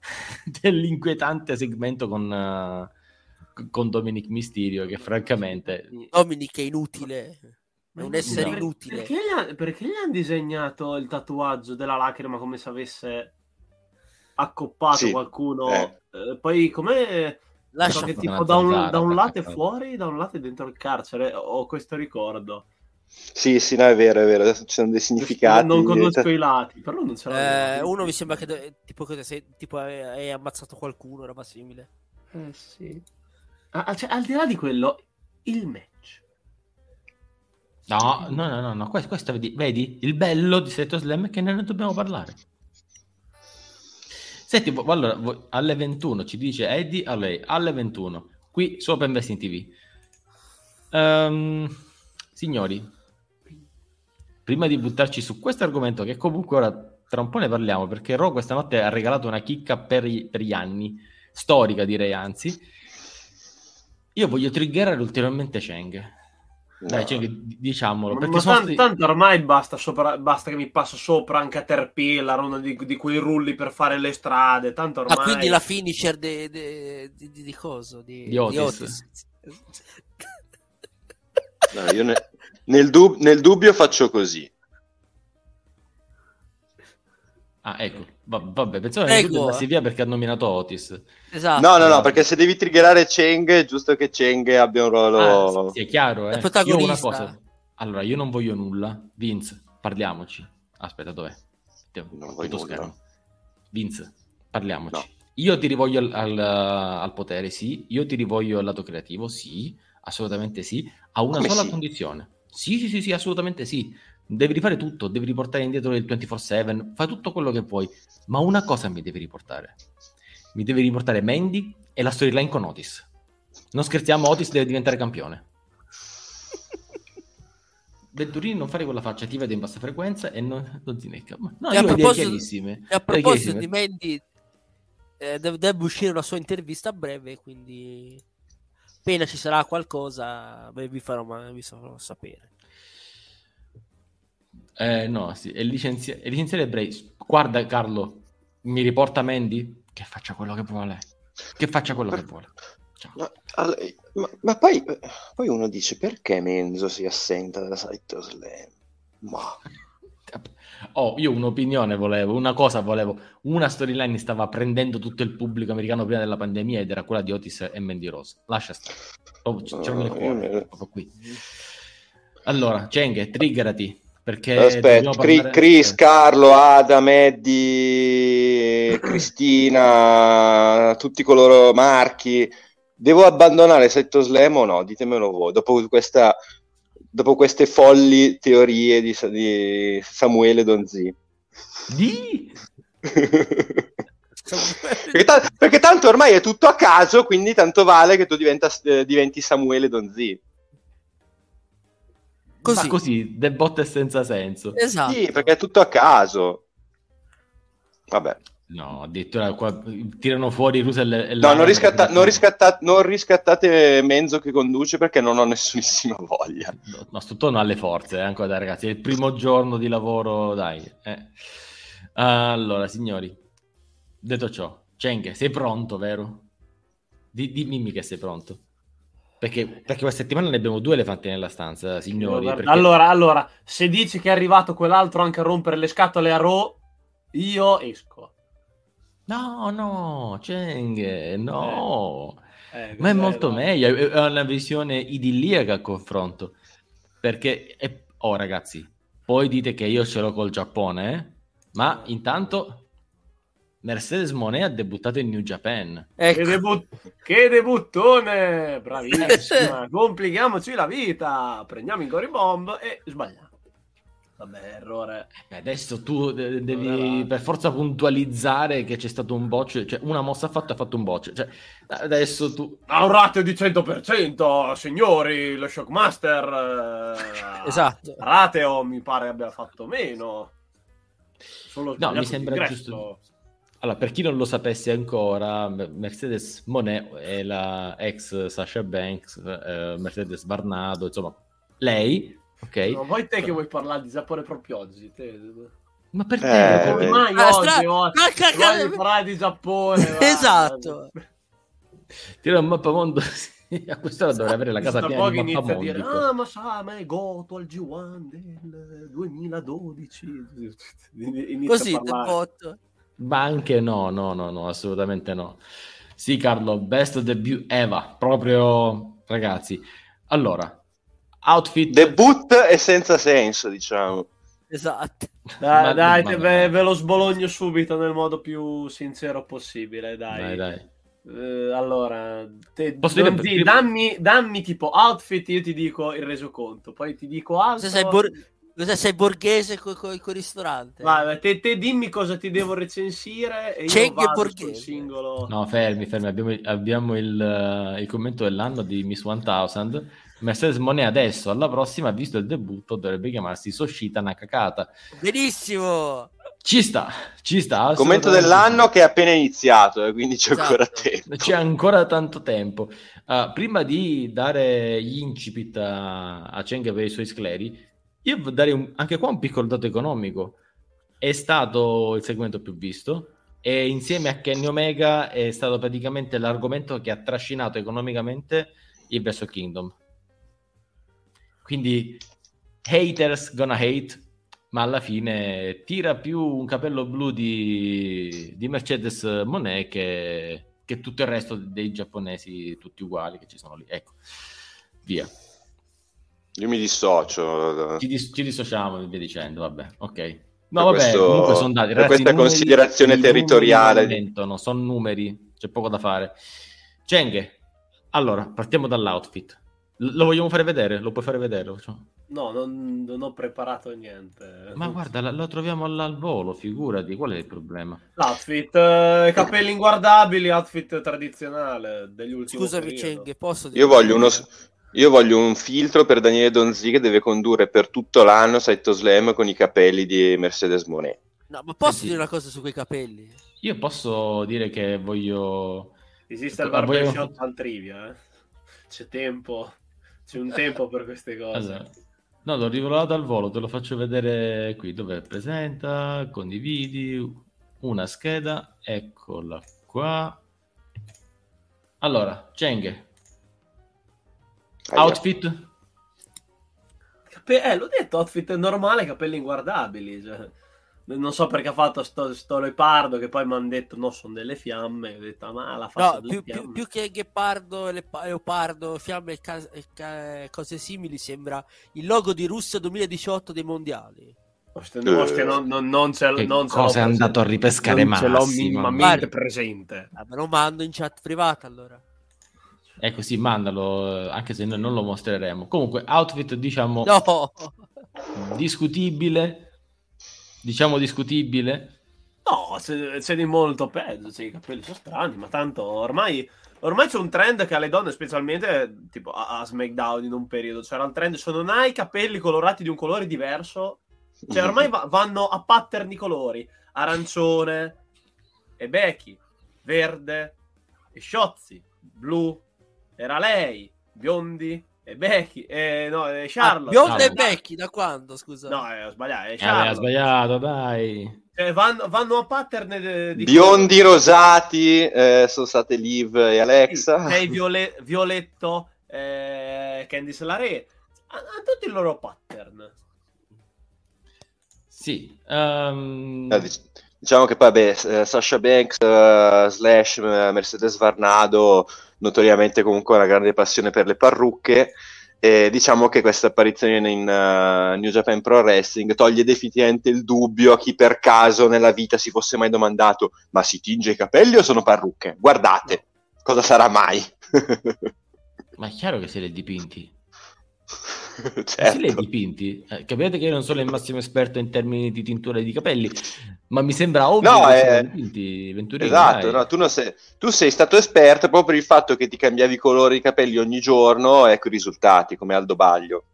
dell'inquietante segmento con, eh, con Dominic Mysterio che francamente... Dominic è inutile. È un essere No. inutile. Perché gli, ha- perché gli hanno disegnato il tatuaggio della lacrima come se avesse accoppato Sì, qualcuno? eh. Eh, poi com'è? Lascia So che tipo da un, da un lato è fuori, da un lato è dentro il carcere. Ho questo ricordo. Sì, sì, no, è vero, è vero. Adesso ci sono dei significati. Non conosco i lati, però non ce Eh, l'avevo. uno mi sembra che do- tipo, cosa, se, tipo hai, ammazzato qualcuno, roba simile. Eh sì. Ah, ah, cioè, al di là di quello, il match. No, no, no, no, no. Questo, questo vedi, vedi? Il bello di Seto Slam è che ne dobbiamo parlare. Senti, allora, alle 21 ci dice Eddie a lei, alle 21, qui su Open Wrestling TV. Ehm, signori, prima di buttarci su questo argomento, che comunque ora tra un po' ne parliamo, perché Raw questa notte ha regalato una chicca per, i- per gli anni, storica direi anzi, io voglio triggerare ulteriormente Cheng. Dai, d- diciamolo, Ma, perché ma sono tan- sti- tanto ormai basta, sopra- basta che mi passo sopra anche a Caterpillar, uno di, di quei rulli per fare le strade. Tanto ormai. Ah, quindi la finisher de- de- di, di, di coso? Di, Di Otis. No, io ne- nel, dub- nel dubbio faccio così. Ah, ecco, Va- vabbè, pensavo che tu andassi via perché ha nominato Otis. Esatto. No, no, no, perché se devi triggerare Cheng è giusto che Cheng abbia un ruolo... Ah, sì, è chiaro, È eh. protagonista. Io una cosa. Allora, io non voglio nulla. Vince, parliamoci. Aspetta, dov'è? Non tutto nulla. Vince, parliamoci. No. Io ti rivoglio al, al- al potere, sì. Io ti rivoglio al lato creativo, sì. Assolutamente sì. A una Come sola sì? condizione. Sì, sì, sì, sì, assolutamente sì. Devi rifare tutto, devi riportare indietro il 24-7, fai tutto quello che vuoi. Ma una cosa mi devi riportare. Mi devi riportare Mandy e la storyline con Otis. Non scherziamo, Otis deve diventare campione. Venturini non fare quella faccia, ti vede in bassa frequenza e non, non si necca. No, E a proposito- chiarissime. E a proposito di Mandy, eh, dev- deve uscire una sua intervista a breve, quindi appena ci sarà qualcosa beh, vi farò, vi farò sapere. Eh, no, sì, è, licenzi- è licenziare Bray. Guarda, Carlo, mi riporta Mandy? Che faccia quello che vuole. Che faccia quello che vuole. Ma, ma- ma poi, poi uno dice perché Menzo si assenta dalla site of Slam? Ma Oh, io un'opinione volevo, una cosa volevo. Una storyline stava prendendo tutto il pubblico americano prima della pandemia ed era quella di Otis e Mandy Rose. Lascia stare. Proprio c- No, cuore, io- proprio qui. Allora, Cheng, triggerati. Perché aspetta, Cri- Chris, Carlo, Adam, Eddie, Cristina, tutti coloro marchi. Devo abbandonare Setto Slam o no? Ditemelo voi. Dopo, questa, dopo queste folli teorie di, di Samuele Donzi. Di? perché, ta- perché tanto ormai è tutto a caso, quindi tanto vale che tu diventa- eh, diventi Samuele Donzi. Così. Ma così, de botte senza senso. Esatto. Sì, perché è tutto a caso. Vabbè. No, addirittura qua tirano fuori Russell e No, non, riscatta- non riscatta- non riscattate Menzo che conduce perché non ho nessunissima voglia. No, no, sto non ha le forze, eh, ancora dai, ragazzi. È il primo giorno di lavoro, dai. eh. Allora, signori, detto ciò, Cheng, sei pronto, vero? Di- dimmi che sei pronto. Perché, perché questa settimana ne abbiamo due elefanti nella stanza, signori. Guarda, perché- Allora, allora, se dici che è arrivato quell'altro anche a rompere le scatole a Raw, io esco. No, no, Cheng, no. Eh, Ma è molto no? meglio, è una visione idilliaca a confronto. Perché, è- oh ragazzi, poi dite che io ce l'ho col Giappone, eh? ma intanto Mercedes Monet ha debuttato in New Japan. Che, Ecco. debut- che debuttone! Bravissima! Complichiamoci la vita! Prendiamo i Goribomb e sbagliamo. Vabbè, errore. Eh, Adesso tu de- devi Allora. per forza puntualizzare che c'è stato un botch, cioè una mossa fatta ha fatto un botch. Cioè, adesso tu... Ha un ratio di 100%, signori, lo Shockmaster. eh, Esatto. Rateo mi pare abbia fatto meno. Solo No, mi sembra giusto. Allora, per chi non lo sapesse ancora, Mercedes Monet è la ex Sasha Banks, eh, Mercedes Varnado, insomma, lei, ok? No, vuoi te che vuoi parlare di Giappone proprio oggi? Te... Ma perché? Eh, Come eh. mai Ah, oggi? stra- oggi Ah, cacca- voglio parlare di Giappone. Esatto. Tira un mappamondo, a quest'ora dovrei avere la casa piena di inizia a dire mappamondi. ah ma sa ma è Goto al G1 del 2012 Inizia Così, a del botto. Ma anche no, no, no, no, assolutamente no. Sì, Carlo, best debut Eva, proprio ragazzi. Allora, outfit Debut è senza senso, diciamo. Esatto. dai, Ma- dai ma- te- ve, ve lo sbologno subito nel modo più sincero possibile dai, Dai, dai. Eh, allora te, Posso dire ti- dammi, dammi tipo outfit io ti dico il resoconto poi ti dico altro Cosa sei, bor- cosa sei borghese con il ristorante? Vai, vai, te, te dimmi cosa ti devo recensire e io Cenghe vado borghese. sul singolo No, fermi, fermi. Abbiamo, abbiamo il, eh, il commento dell'anno di Miss 1000. Mercedes Monet adesso, alla prossima, visto il debutto, dovrebbe chiamarsi Soshita Nakakata. Benissimo. Ci sta, ci sta. Commento dell'anno che è appena iniziato, eh, quindi c'è Esatto. ancora tempo. C'è ancora tanto tempo. Uh, prima di dare gli incipit a, a Cheng per i suoi scleri, io darei un- anche qua un piccolo dato economico. È stato il segmento più visto e insieme a Kenny Omega è stato praticamente l'argomento che ha trascinato economicamente il Wrestle Kingdom. Quindi haters gonna hate, ma alla fine tira più un capello blu di, di Mercedes Monet che, che tutto il resto dei giapponesi tutti uguali che ci sono lì. Ecco, via. Io mi dissocio. Ci, dis- ci dissociamo via dicendo, vabbè, ok. No, vabbè, questo- comunque sono dati. Ragazzi, questa numeri- considerazione territoriale. mentono, sono numeri, c'è poco da fare. Cenghe, allora, partiamo dall'outfit. Lo vogliamo fare vedere? Lo puoi fare vedere? Facciamo? No, non, non ho preparato niente. Ma guarda, la- lo troviamo al, al volo, figurati, qual è il problema? L'outfit, eh, capelli inguardabili, outfit tradizionale degli ultimi Scusami, Cenghe, posso dire? Io voglio, uno, io voglio un filtro per Daniele Donzi che deve condurre per tutto l'anno Saito Slam con i capelli di Mercedes Monet. No, ma posso Sì, dire una cosa su quei capelli? Io posso dire che voglio... Esiste il Ma voglio- barbershop al trivia, eh? C'è tempo, c'è un tempo per queste cose. Allora, no, l'ho rivelato al volo, te lo faccio vedere qui, dove presenta, condividi, una scheda, eccola qua. Allora, Cheng, outfit? Cape- eh, l'ho detto, outfit normale, capelli inguardabili. cioè. Non so perché ha fatto sto, sto leopardo che poi mi hanno detto no, sono delle fiamme. Ho detto, "Ah, ma la faccia No, delle più, più- fiamme. più che ghepardo, leopardo, fiamme e ca- e ca- cose simili, sembra il logo di Russia 2018 dei mondiali. Oste- no, oste, non, non, non Che non cosa è andato a ripescare Non ce l'ho minimamente presente. Ah, me lo mando in chat privata allora. Ecco sì, mandalo, anche se noi non lo mostreremo. Comunque, outfit diciamo No, discutibile, diciamo discutibile. No, c'è, di molto peggio. Cioè, I capelli sono strani, ma tanto ormai, ormai c'è un trend che alle donne, specialmente tipo a, a SmackDown in un periodo, c'era il trend: se non hai i capelli colorati di un colore diverso, cioè ormai va- vanno a pattern di colori: arancione e Becky, verde e Sciozzi, blu era lei, biondi e Becky, e no, e Ah, Charlotte. Bionda e No. Becky, da quando, scusa? No, eh, ho sbagliato, è Eh, Charlotte. sbagliato, dai. Cioè, vanno, vanno a pattern de- di Biondi rosati eh, sono state Liv e Alexa. Sei Viole- Violetto, eh, Candice LaRe. Hanno tutti il loro pattern. Sì, Eh, dic- Diciamo che poi, beh, eh, Sasha Banks uh, slash Mercedes Varnado, notoriamente comunque una grande passione per le parrucche. E diciamo che questa apparizione in uh, New Japan Pro Wrestling toglie definitivamente il dubbio a chi per caso nella vita si fosse mai domandato: ma si tinge i capelli o sono parrucche? Guardate, cosa sarà mai? ma è chiaro che se li dipinti. certo. li hai dipinti? Eh, capite che io non sono il massimo esperto in termini di tintura di capelli, ma mi sembra ovvio No, che eh, dipinti Venturini. Esatto, no, tu, non sei, tu sei stato esperto proprio per il fatto che ti cambiavi i colori di capelli ogni giorno, ecco i risultati, come Aldo Baglio.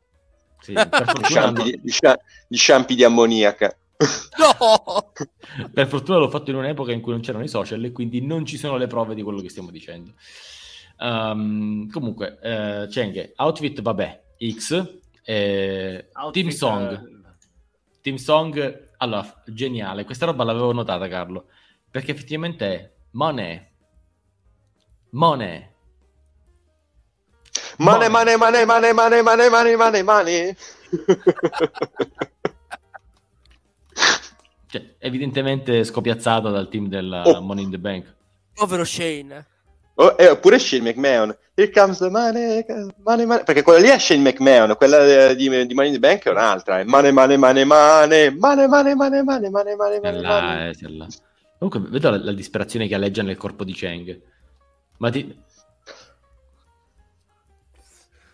Sì, Gli sciampi, gli scia- gli sciampi di ammoniaca. No! per fortuna l'ho fatto in un'epoca in cui non c'erano i social e quindi non ci sono le prove di quello che stiamo dicendo. Ehm, comunque, eh, Cheng, outfit vabbè, X, eh, Team Song. eh, Team Song, allora, geniale. Questa roba l'avevo notata, Carlo, perché effettivamente è Monet. Monet. Mane, mane, mane, mane, mane, mane, mane, mane, mane. Cioè, evidentemente scopiazzato dal team della Oh. Money in the Bank. Povero Shane. Oh, eh, oppure Shane McMahon. Here comes the money, money, money. Perché quella lì è Shane McMahon, quella eh, di, di Money in the Bank è un'altra. È money, money, money, money, money, money, money, money, money, money, È money, là, money. eh, là. Comunque, vedo la, la disperazione che alleggia nel corpo di Cheng. Ma ti...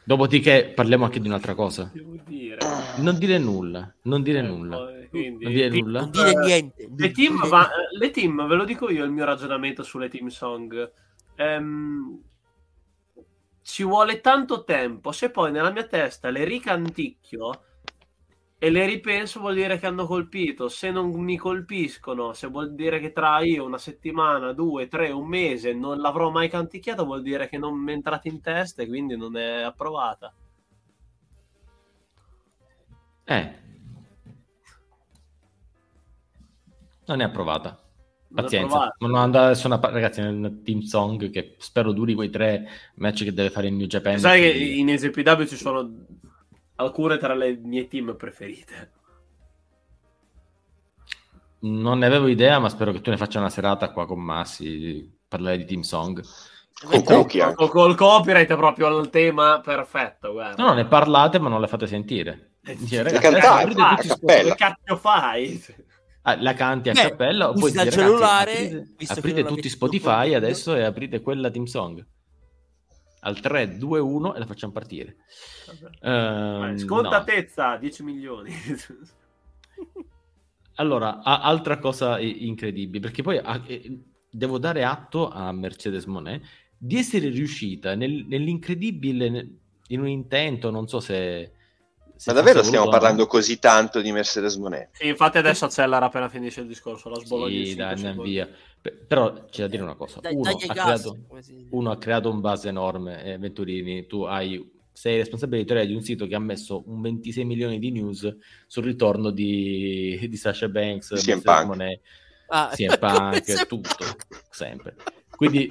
Dopodiché parliamo anche di un'altra cosa. dire. Non dire nulla, non dire Ecco, nulla. eh, quindi- Non dire Team- nulla. Non dire Eh, niente. Le team, va- eh, le team, ve lo dico io il mio ragionamento sulle team song. Ehm, ci vuole tanto tempo. Se poi nella mia testa le ricanticchio e le ripenso, vuol dire che hanno colpito. Se non mi colpiscono, se vuol dire che tra io una settimana, due, tre, un mese non l'avrò mai canticchiata, vuol dire che non mi è entrata in testa e quindi non è approvata. Eh. Non è approvata. Pazienza. Ma non andare adesso una ragazzi nel team song che spero duri quei tre match che deve fare in New Japan. Sai che in SPW ci sono alcune tra le mie team preferite. Non ne avevo idea, ma spero che tu ne faccia una serata qua con Massi parlare di team song. Con. Col, col copyright proprio il tema perfetto, guarda. No, no, ne parlate, ma non le fate sentire. Eh, che ragazzi, ah, tutti a cappella. Che cazzo fai? Ah, la canti a Beh, cappella o poi dal ragazzi, cellulare, aprite, aprite tutti Spotify più adesso e aprite quella team song al 3, 2, 1 e la facciamo partire no. Scontatezza 10 milioni. allora a- altra cosa incredibile perché poi eh, devo dare atto a Mercedes Monet di essere riuscita nel- nell'incredibile ne- in un intento non so se Ma davvero stiamo voluto o no. parlando così tanto di Mercedes Monet? Sì, infatti adesso accelera appena finisce il discorso. La sbologna Sì, dai, andiamo via. Pe- Però c'è da dire una cosa. Dai- Uno ha, creato, uno ha creato un base enorme, eh, Venturini. Tu hai, sei responsabile editoriale di un sito che ha messo un 26 milioni di news sul ritorno di, di Sasha Banks, CM Mercedes Punk. Monet, Ah, CM Punk, tutto, sempre. Quindi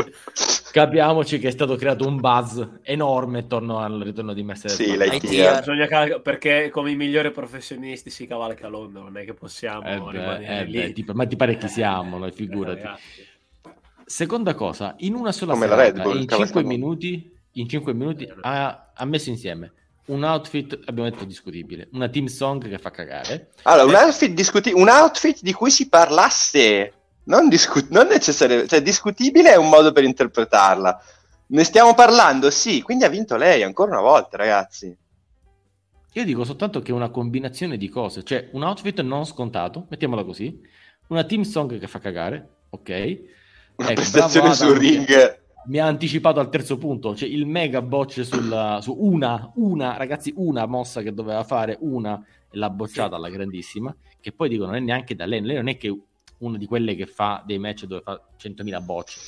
capiamoci che è stato creato un buzz enorme attorno al ritorno di Mercedes Sì, Monet. lei IT, tira. Bisogna cal- perché come i migliori professionisti si cavalca a Londra, non è che possiamo Eh beh, rimanere eh lì. beh, tipo- ma ti pare chi Eh, siamo, noi, eh, figurati. ragazzi. Seconda cosa, in una sola Come serata, Bull, in cavolo, 5 stiamo- minuti, in 5 minuti ha, ha messo insieme un outfit, abbiamo detto discutibile, una team song che fa cagare. Allora, un Eh. outfit, discuti- un outfit di cui si parlasse, non, discu- non necessario, cioè discutibile è un modo per interpretarla. Ne stiamo parlando, sì, quindi ha vinto lei ancora una volta, ragazzi. Io dico soltanto che è una combinazione di cose, cioè un outfit non scontato, mettiamola così, una team song che fa cagare, ok? Una Ecco, prestazione sul ring. Mi ha anticipato al terzo punto, cioè il mega botch sulla, su una, una, ragazzi, una mossa che doveva fare, una, l'ha bocciata alla grandissima, che poi dico non è neanche da lei, lei non è che una di quelle che fa dei match dove fa 100.000 bocce.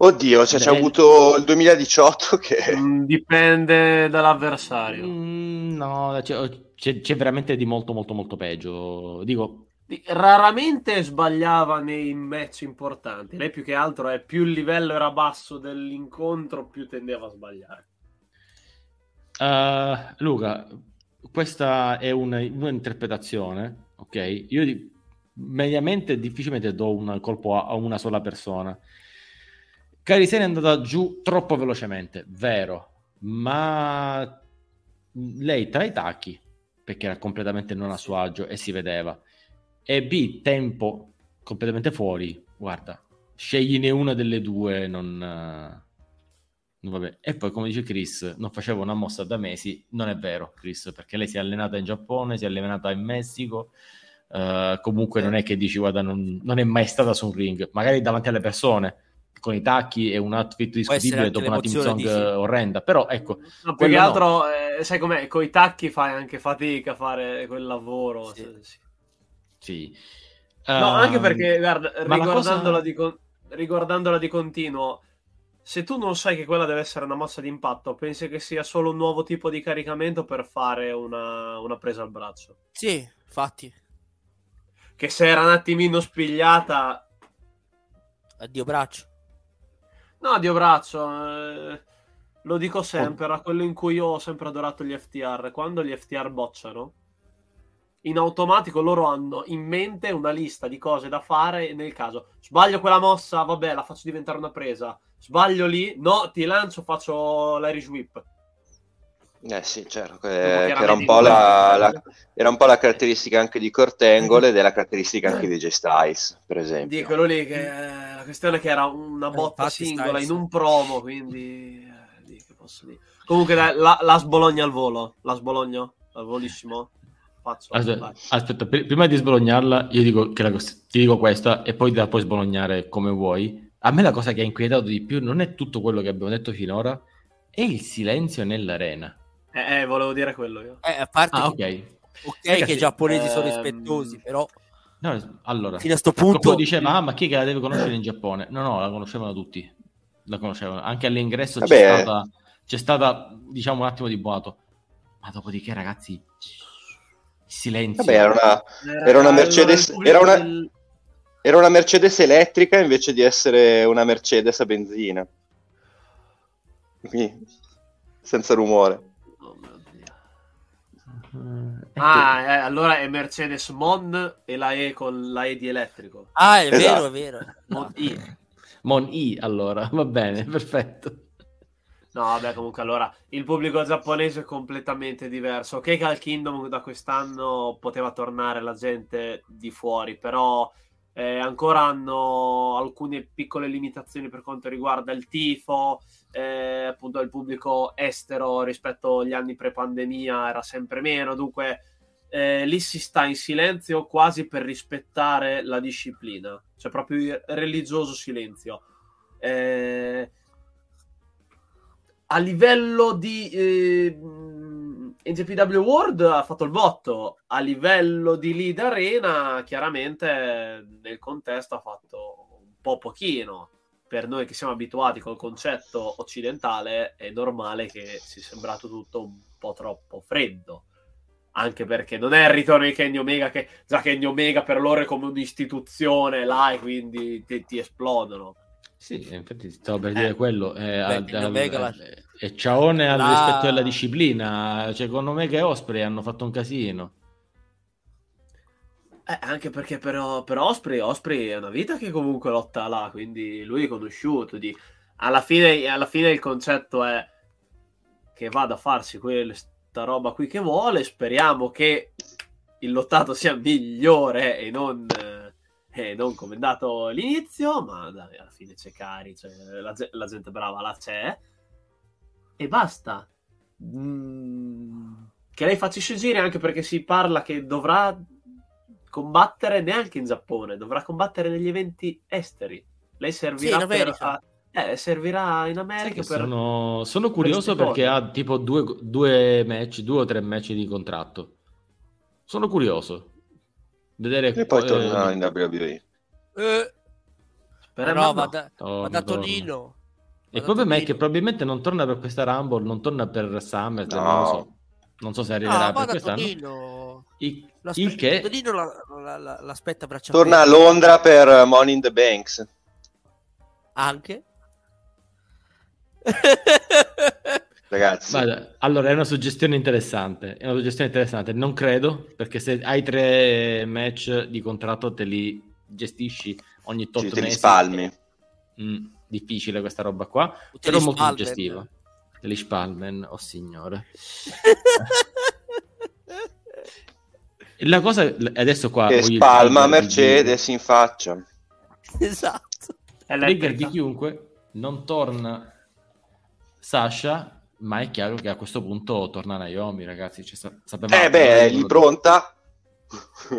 Oddio, cioè, c'è avuto il 2018 che... Mm, Dipende dall'avversario. Mm, no, c'è, c'è- c'è veramente di molto molto molto peggio. Dico, Di- Raramente sbagliava nei match importanti. Lei più che altro è più il livello era basso dell'incontro, più tendeva a sbagliare. Uh, Luca, questa è un- un'interpretazione, ok? Io di- mediamente difficilmente do un colpo a, una sola persona. Carisene è andata giù troppo velocemente, vero, ma lei tra i tacchi, perché era completamente non a suo agio e si vedeva, e B, tempo completamente fuori, guarda, scegliene una delle due, non... Vabbè. E poi, come dice Chris, non faceva una mossa da mesi. Non è vero, Chris, perché lei si è allenata in Giappone, si è allenata in Messico. Uh, comunque, non è che dici, guarda, non, non, è mai stata su un ring, magari davanti alle persone con i tacchi e un outfit discutibile dopo una team song orrenda. Però ecco, no, più che altro, no. eh, sai com'è? Con i tacchi fai anche fatica a fare quel lavoro. Sì. sì. sì. No, um, anche perché, guarda, riguardandola, cosa... di con... riguardandola di continuo se tu non sai che quella deve essere una mossa di impatto, pensi che sia solo un nuovo tipo di caricamento per fare una, una presa al braccio? Sì, infatti. Che se era un attimino spigliata... Addio braccio. No, addio braccio. Eh, lo dico sempre, era quello in cui io ho sempre adorato gli FTR. Quando gli FTR bocciano, in automatico loro hanno in mente una lista di cose da fare nel caso sbaglio quella mossa, vabbè, la faccio diventare una presa Sbaglio lì? No, ti lancio, faccio l'Irish Whip. Eh sì, certo, che, che era, un la, la, era, un po la, caratteristica anche di Cortengole ed è la caratteristica anche di J Styles, per esempio. Di quello lì, che, la questione è che era una botta eh, singola Styles. in un promo, quindi... Eh, che posso dire. Comunque dai, la, la sbologna al volo, la sbologno al volissimo. Faccio, aspetta, aspetta, prima di sbolognarla io dico che la, ti dico questa e poi la puoi sbolognare come vuoi a me la cosa che ha inquietato di più non è tutto quello che abbiamo detto finora, è il silenzio nell'arena. Eh, eh volevo dire quello io. Eh, a parte ah, ok. Ok, Ragazzi, che i giapponesi ehm... sono rispettosi, però... No, allora, fino a sto punto... diceva, ah, ma chi è che la deve conoscere in Giappone? No, no, la conoscevano tutti. La conoscevano. Anche all'ingresso c'è stata, c'è stata, diciamo, un attimo di boato. Ma dopodiché, ragazzi, silenzio. Vabbè, era una, era una Mercedes... Era una... Era una Mercedes elettrica invece di essere una Mercedes a benzina. Quindi, senza rumore. Oh ah, eh, allora è Mercedes Mon e la E con la E di elettrico. Ah, è esatto. vero, è vero. Mon I. Mon I, allora, va bene, perfetto. No, vabbè, comunque allora il pubblico giapponese è completamente diverso. Ok, che al Kingdom da quest'anno poteva tornare la gente di fuori, però eh, ancora hanno alcune piccole limitazioni per quanto riguarda il tifo, eh, appunto il pubblico estero rispetto agli anni pre-pandemia era sempre meno, dunque eh, lì si sta in silenzio quasi per rispettare la disciplina, cioè proprio il religioso silenzio. Eh, a livello di eh, NJPW World ha fatto il botto. A livello di lead arena chiaramente nel contesto ha fatto un po' pochino. Per noi che siamo abituati col concetto occidentale è normale che sia sembrato tutto un po' troppo freddo. Anche perché non è il ritorno di Kenny Omega che già Kenny Omega per loro è come un'istituzione là e quindi ti, ti esplodono. Sì, infatti stavo per dire eh, quello. Eh, beh, al, al, e ciaone al la... rispetto della disciplina. Cioè, con Omega e Osprey hanno fatto un casino. Eh, anche perché però per Osprey, Osprey è una vita che comunque lotta là, quindi lui è conosciuto. Di... Alla, fine, alla fine il concetto è che vada a farsi questa roba qui che vuole. Speriamo che il lottato sia migliore e non eh, non come è andato all'inizio, ma dai, alla fine c'è Cari, cioè, la, la, gente brava là c'è, e basta. Mm, che lei faccia scegliere anche perché si parla che dovrà combattere neanche in Giappone, dovrà combattere negli eventi esteri. Lei servirà sì, per... A, eh, servirà in America per... sono, sono curioso perché ha tipo due, due match, due o tre match di contratto. Sono curioso vedere e poi torna in WWE. Eh, però va da, va da Tonino. E il problema è che probabilmente non torna per questa Rumble, non torna per Summer, no. non lo so. Non so se arriverà no, per quest'anno. Tonino. Il, il che... Tonino la, la, l'aspetta braccia Torna a Londra per Money in the Banks. Anche? ragazzi. Guarda, allora è una suggestione interessante. È una suggestione interessante. Non credo, perché se hai tre match di contratto te li gestisci ogni tot Sì, te li mesi. spalmi. Mm, difficile questa roba qua, Te però molto spalmen. suggestiva. Te li spalmen, oh signore. La cosa, adesso qua... Che spalma di- Mercedes in faccia. esatto. Trigger di chiunque, non torna Sasha, ma è chiaro che a questo punto torna Naomi, ragazzi. Cioè, sa- sapevamo Eh beh, è lì pronta.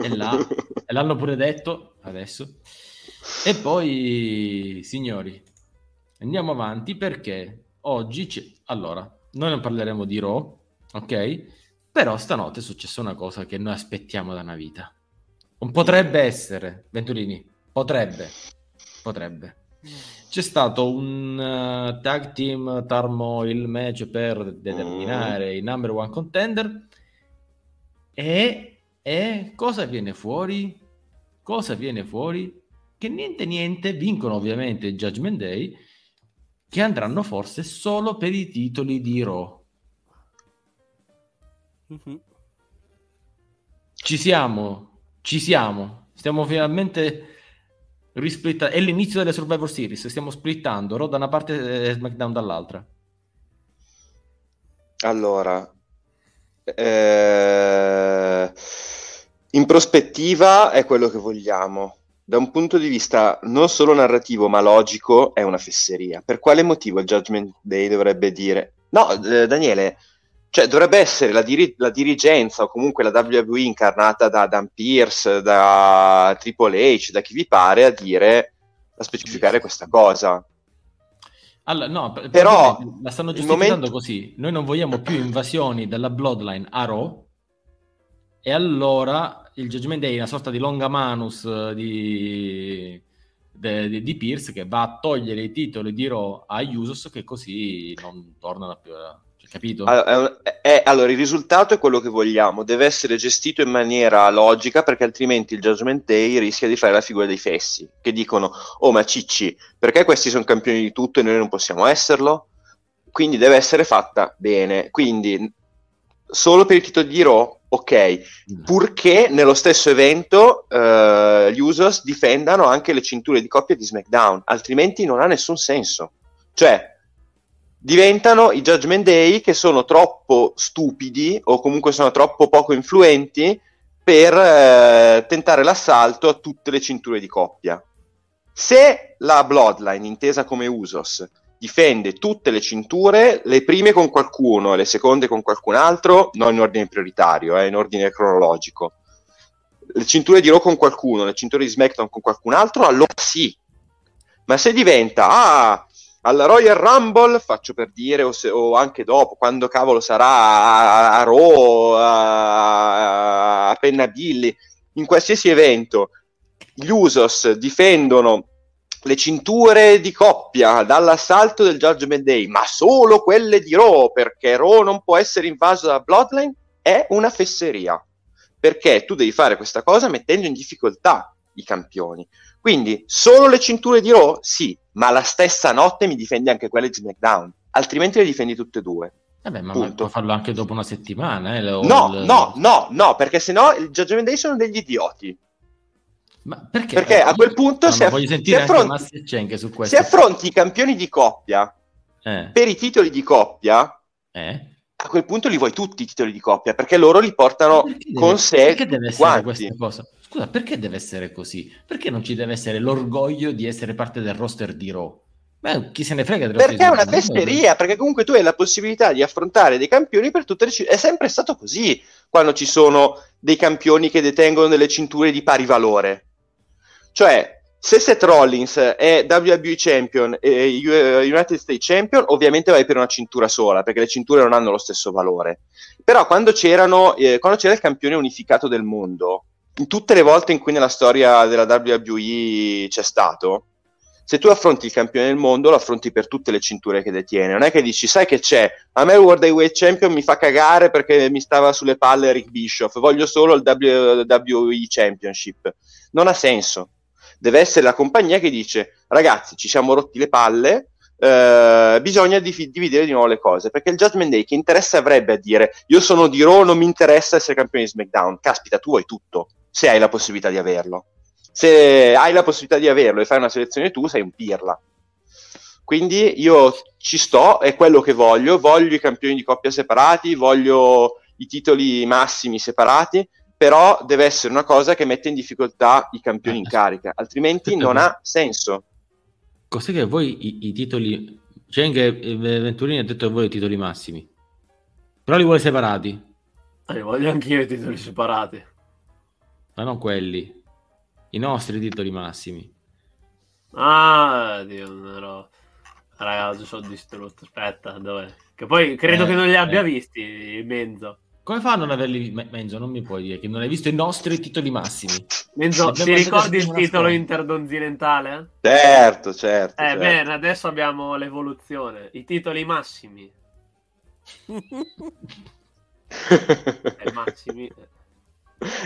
E là, e l'hanno pure detto adesso. E poi, signori, andiamo avanti perché oggi c'è... Allora, noi non parleremo di Raw, ok? Però stanotte è successa una cosa che noi aspettiamo da una vita. Non potrebbe essere, Venturini, potrebbe, potrebbe. C'è stato un eh, tag team turmoil match per determinare i number one contender e, e cosa viene fuori? Cosa viene fuori? Che niente niente vincono ovviamente il Judgment Day che andranno forse solo per i titoli di Raw. Mhm. Ci siamo, ci siamo. Stiamo finalmente risplittando. È l'inizio delle Survivor Series. Stiamo splittando Raw da una parte e SmackDown dall'altra. Allora, eh, in prospettiva è quello che vogliamo. Da un punto di vista non solo narrativo ma logico è una fesseria. Per quale motivo il Judgment Day dovrebbe dire... No, eh, Daniele, cioè dovrebbe essere la, diri- la dirigenza o comunque la WWE incarnata da Dan Pierce, da Triple H, da chi vi pare a dire, a specificare questa cosa. Allora, no, per- Però, la stanno giustificando momento- così. Noi non vogliamo più invasioni della Bloodline a Raw. E allora il Judgment Day è una sorta di longa manus eh, di, di, di Pierce che va a togliere i titoli di Raw a Usos che così non tornano più. a- cioè, capito? Allora, è un- è- allora, il risultato è quello che vogliamo, deve essere gestito in maniera logica perché altrimenti il Judgment Day rischia di fare la figura dei fessi, che dicono, oh ma cicci, perché questi sono campioni di tutto e noi non possiamo esserlo? Quindi deve essere fatta bene, quindi solo per i titoli di Raw, ok, purché nello stesso evento eh, gli Usos difendano anche le cinture di coppia di SmackDown, altrimenti non ha nessun senso. Cioè, diventano i Judgment Day che sono troppo stupidi o comunque sono troppo poco influenti per eh, tentare l'assalto a tutte le cinture di coppia. Se la Bloodline, intesa come Usos, difende tutte le cinture, le prime con qualcuno e le seconde con qualcun altro, non in ordine prioritario, eh, in ordine cronologico. Le cinture di Raw con qualcuno, le cinture di SmackDown con qualcun altro, allora sì. Ma se diventa, ah, alla Royal Rumble, faccio per dire, o, se- o anche dopo, quando cavolo sarà a, a Raw, a, a Penna Billy, in qualsiasi evento, gli Usos difendono le cinture di coppia dall'assalto del Judgment Day, ma solo quelle di Raw, perché Raw non può essere invaso da Bloodline, è una fesseria. Perché tu devi fare questa cosa mettendo in difficoltà i campioni. Quindi solo le cinture di Raw? Sì, ma la stessa notte mi difendi anche quelle di SmackDown, altrimenti le difendi tutte e due. Vabbè, ma, ma punto. puoi farlo anche dopo una settimana. Eh, No, il- no, no, no, perché sennò il Judgment Day sono degli idioti. Ma perché? Perché a quel punto No, ma aff- si affronti-. Se affronti i campioni di coppia Eh, per i titoli di coppia, eh. a quel punto li vuoi tutti i titoli di coppia, perché loro li portano Perché deve- con sé perché deve essere quanti. questa cosa? Scusa, perché deve essere così? Perché non ci deve essere l'orgoglio di essere parte del roster di Raw? Beh, chi se ne frega Perché è una fesseria, perché comunque tu hai la possibilità di affrontare dei campioni per tutte le cinture. È sempre stato così quando ci sono dei campioni che detengono delle cinture di pari valore. Cioè, se Seth Rollins è WWE Champion e U- United States Champion, ovviamente vai per una cintura sola, perché le cinture non hanno lo stesso valore. Però quando, eh, quando c'era il campione unificato del mondo, in tutte le volte in cui nella storia della WWE c'è stato, se tu affronti il campione del mondo, lo affronti per tutte le cinture che detiene. Non è che dici, sai che c'è? A me il World Heavyweight Champion mi fa cagare perché mi stava sulle palle Rick Bischoff, voglio solo il WWE Championship. Non ha senso. Deve essere la compagnia che dice, ragazzi, ci siamo rotti le palle, eh, bisogna di- dividere di nuovo le cose, perché il Judgment Day che interesse avrebbe a dire io sono di Raw, non mi interessa essere campione di SmackDown. Caspita, tu hai tutto, se hai la possibilità di averlo. Se hai la possibilità di averlo e fai una selezione tu, sei un pirla. Quindi io ci sto, è quello che voglio, voglio i campioni di coppia separati, voglio i titoli massimi separati, però deve essere una cosa che mette in difficoltà i campioni in carica, altrimenti non ha senso. Cos'è che voi i, i titoli... C'è anche Venturini ha detto che vuole i titoli massimi, però li vuole separati. Eh, voglio anch'io i titoli separati. Ma non quelli, i nostri titoli massimi. Ah, Dio, ero... Ragazzi, sono distrutto. Aspetta, dov'è? Che poi credo Eh, che non li abbia eh. visti, Menzo. Come fa a non averli... Me- Menzo, non mi puoi dire che non hai visto i nostri titoli massimi. Menzo, ti ricordi il titolo squadra. intercontinentale? Certo, certo. Eh, certo. bene, adesso abbiamo l'evoluzione. I titoli massimi. Eh, massimi.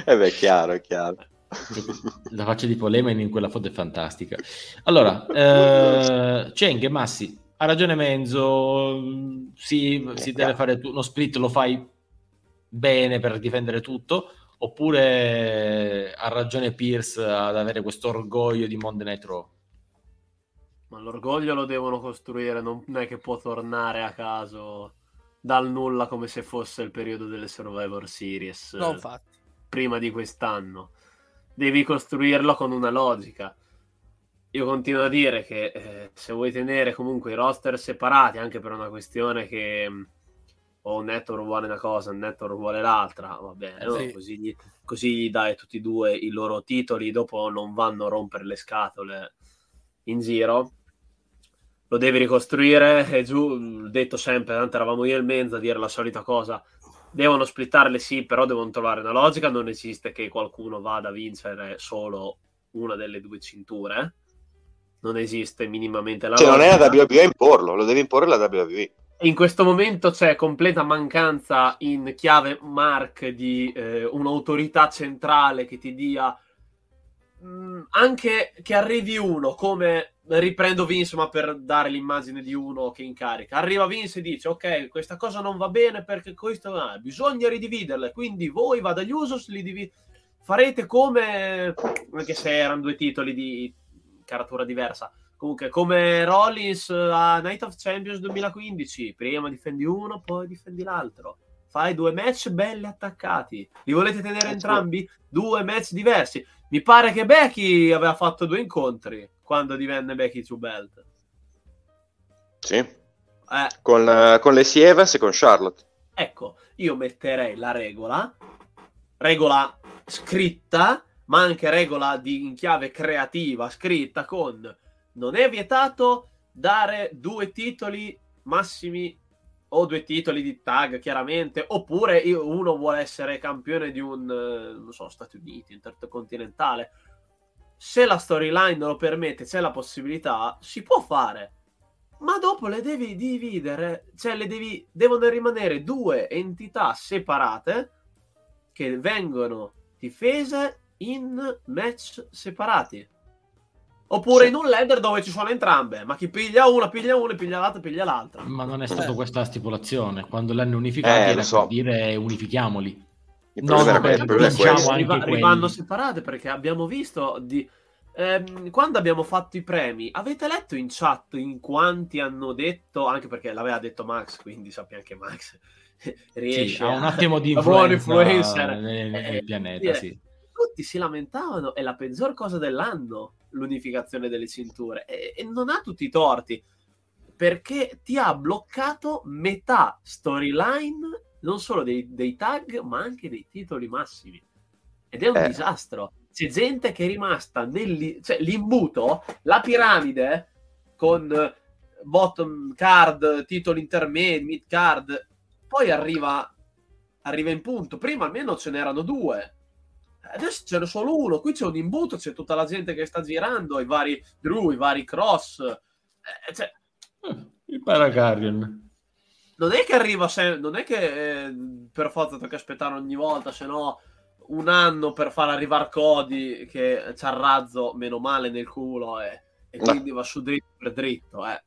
Eh beh, chiaro, è chiaro. La faccia di Polemen in quella foto è fantastica. Allora, eh, Cheng e Massi, ha ragione Menzo, mm, sì, si deve fare tu- uno split, lo fai bene per difendere tutto, oppure ha ragione Pierce ad avere questo orgoglio di Monday Night Raw? Ma l'orgoglio lo devono costruire, non è che può tornare a caso dal nulla come se fosse il periodo delle Survivor Series No, infatti. prima di quest'anno. Devi costruirlo con una logica. Io continuo a dire che eh, se vuoi tenere comunque i roster separati, anche per una questione che mh, o un network vuole una cosa, un network vuole l'altra, va bene, Eh, no? sì. così, gli, così gli dai tutti e due i loro titoli, dopo non vanno a rompere le scatole in giro. Lo devi ricostruire, è giù, detto sempre, tanto eravamo io e il Menza a dire la solita cosa. Devono splittarle sì, però devono trovare una logica, non esiste che qualcuno vada a vincere solo una delle due cinture. Non esiste minimamente la Se non è logica. la WWE a imporlo, lo deve imporre la WWE. In questo momento c'è completa mancanza in chiave Mark di eh, un'autorità centrale che ti dia mh, anche che arrivi uno come riprendo Vince ma per dare l'immagine di uno che incarica. Arriva Vince e dice ok questa cosa non va bene perché questo ah, bisogna ridividerle quindi voi va dagli Usos li divi- farete come anche se erano due titoli di caratura diversa Comunque, come Rollins eh, a Night of Champions 2015, prima difendi uno, poi difendi l'altro. Fai due match belli attaccati. Li volete tenere entrambi? Due match diversi. Mi pare che Becky aveva fatto due incontri quando divenne Becky to Belt. Sì. Eh, Con, eh, con Lacey Evans e con Charlotte. ecco, io metterei la regola, regola scritta, ma anche regola di, in chiave creativa, scritta con non è vietato dare due titoli massimi o due titoli di tag chiaramente oppure uno vuole essere campione di un eh, non so Stati Uniti intercontinentale. Se la storyline lo permette c'è la possibilità si può fare. Ma dopo le devi dividere cioè le devi devono rimanere due entità separate che vengono difese in match separati Oppure Sì. in un ladder dove ci sono entrambe, ma chi piglia una, piglia una, piglia l'altra, piglia l'altra. Ma non è stata Eh. questa la stipulazione. Quando l'hanno unificati Eh, era so. per dire unifichiamoli. Il No, no, il problema è diciamo questo. anche rimanno separate perché abbiamo visto di... ehm, quando abbiamo fatto i premi, avete letto in chat in quanti hanno detto, anche perché l'aveva detto Max, quindi sappiamo che Max riesce Sì, ha un attimo di a buon influenza influencer. nel, nel Eh, pianeta, dire, sì. tutti si lamentavano, è la peggior cosa dell'anno l'unificazione delle cinture e, e non ha tutti i torti perché ti ha bloccato metà storyline non solo dei, dei tag ma anche dei titoli massimi. Ed è un Eh. disastro. C'è gente che è rimasta nel cioè l'imbuto la piramide con eh, bottom card titoli intermedi mid card poi arriva arriva in punto. Prima almeno ce n'erano due Adesso ce n'è solo uno, qui c'è un imbuto, c'è tutta la gente che sta girando, i vari Drew, i vari Cross. Eh, cioè, Eh, Il Paracarrion. non è che arriva se- non è che eh, per forza tocca aspettare ogni volta, se no un anno per far arrivare Cody che c'ha il razzo meno male nel culo e, e quindi va su dritto per dritto. Eh.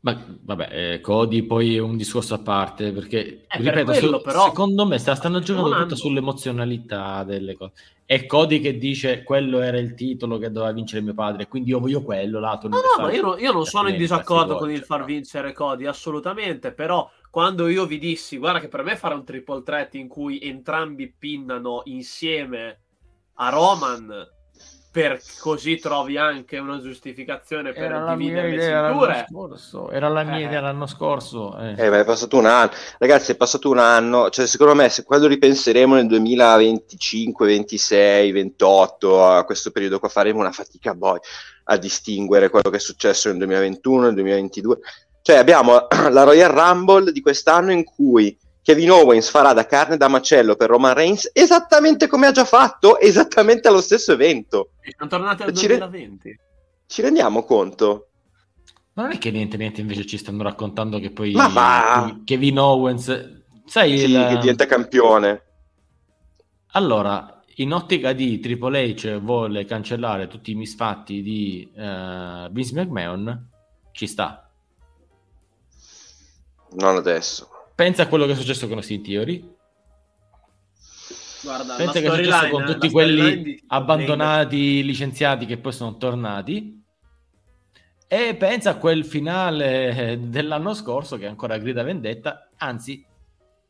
Ma vabbè, eh, Cody poi è un discorso a parte perché, Eh, per ripeto, quello, su- però, secondo me sta, stanno giocando tutta sull'emozionalità delle cose. È Cody che dice quello era il titolo che doveva vincere mio padre, quindi io voglio quello, lato No, no, ma io, non- io non sono in disaccordo con il far vincere Cody, assolutamente, però quando io vi dissi, guarda che per me fare un triple threat in cui entrambi pinnano insieme a Roman, per così trovi anche una giustificazione per Era la mia dividere le cinture. scorso, era la mia Eh. idea l'anno scorso. eh. Eh, è passato un anno. Ragazzi, è passato un anno. Cioè, secondo me, se quando ripenseremo nel 2025, 26, 28, a questo periodo qua, faremo una fatica poi a distinguere quello che è successo nel 2021, nel 2022. Cioè, abbiamo la Royal Rumble di quest'anno in cui Kevin Owens farà da carne da macello per Roman Reigns esattamente come ha già fatto, esattamente allo stesso evento. Siamo tornati al Ci re- 2020. Ci rendiamo conto? Ma non è che niente, niente, invece ci stanno raccontando che poi Ma va! Kevin Owens, sai, Sì, il- che diventa campione. allora, in ottica di Triple H vuole cancellare tutti i misfatti di eh, Vince McMahon, ci sta. Non adesso. Pensa a quello che è successo con Austin Theory, Guarda, pensa la che è successo storyline- con la tutti quelli di- abbandonati, licenziati che poi sono tornati. E pensa a quel finale eh, dell'anno scorso che ancora grida vendetta, anzi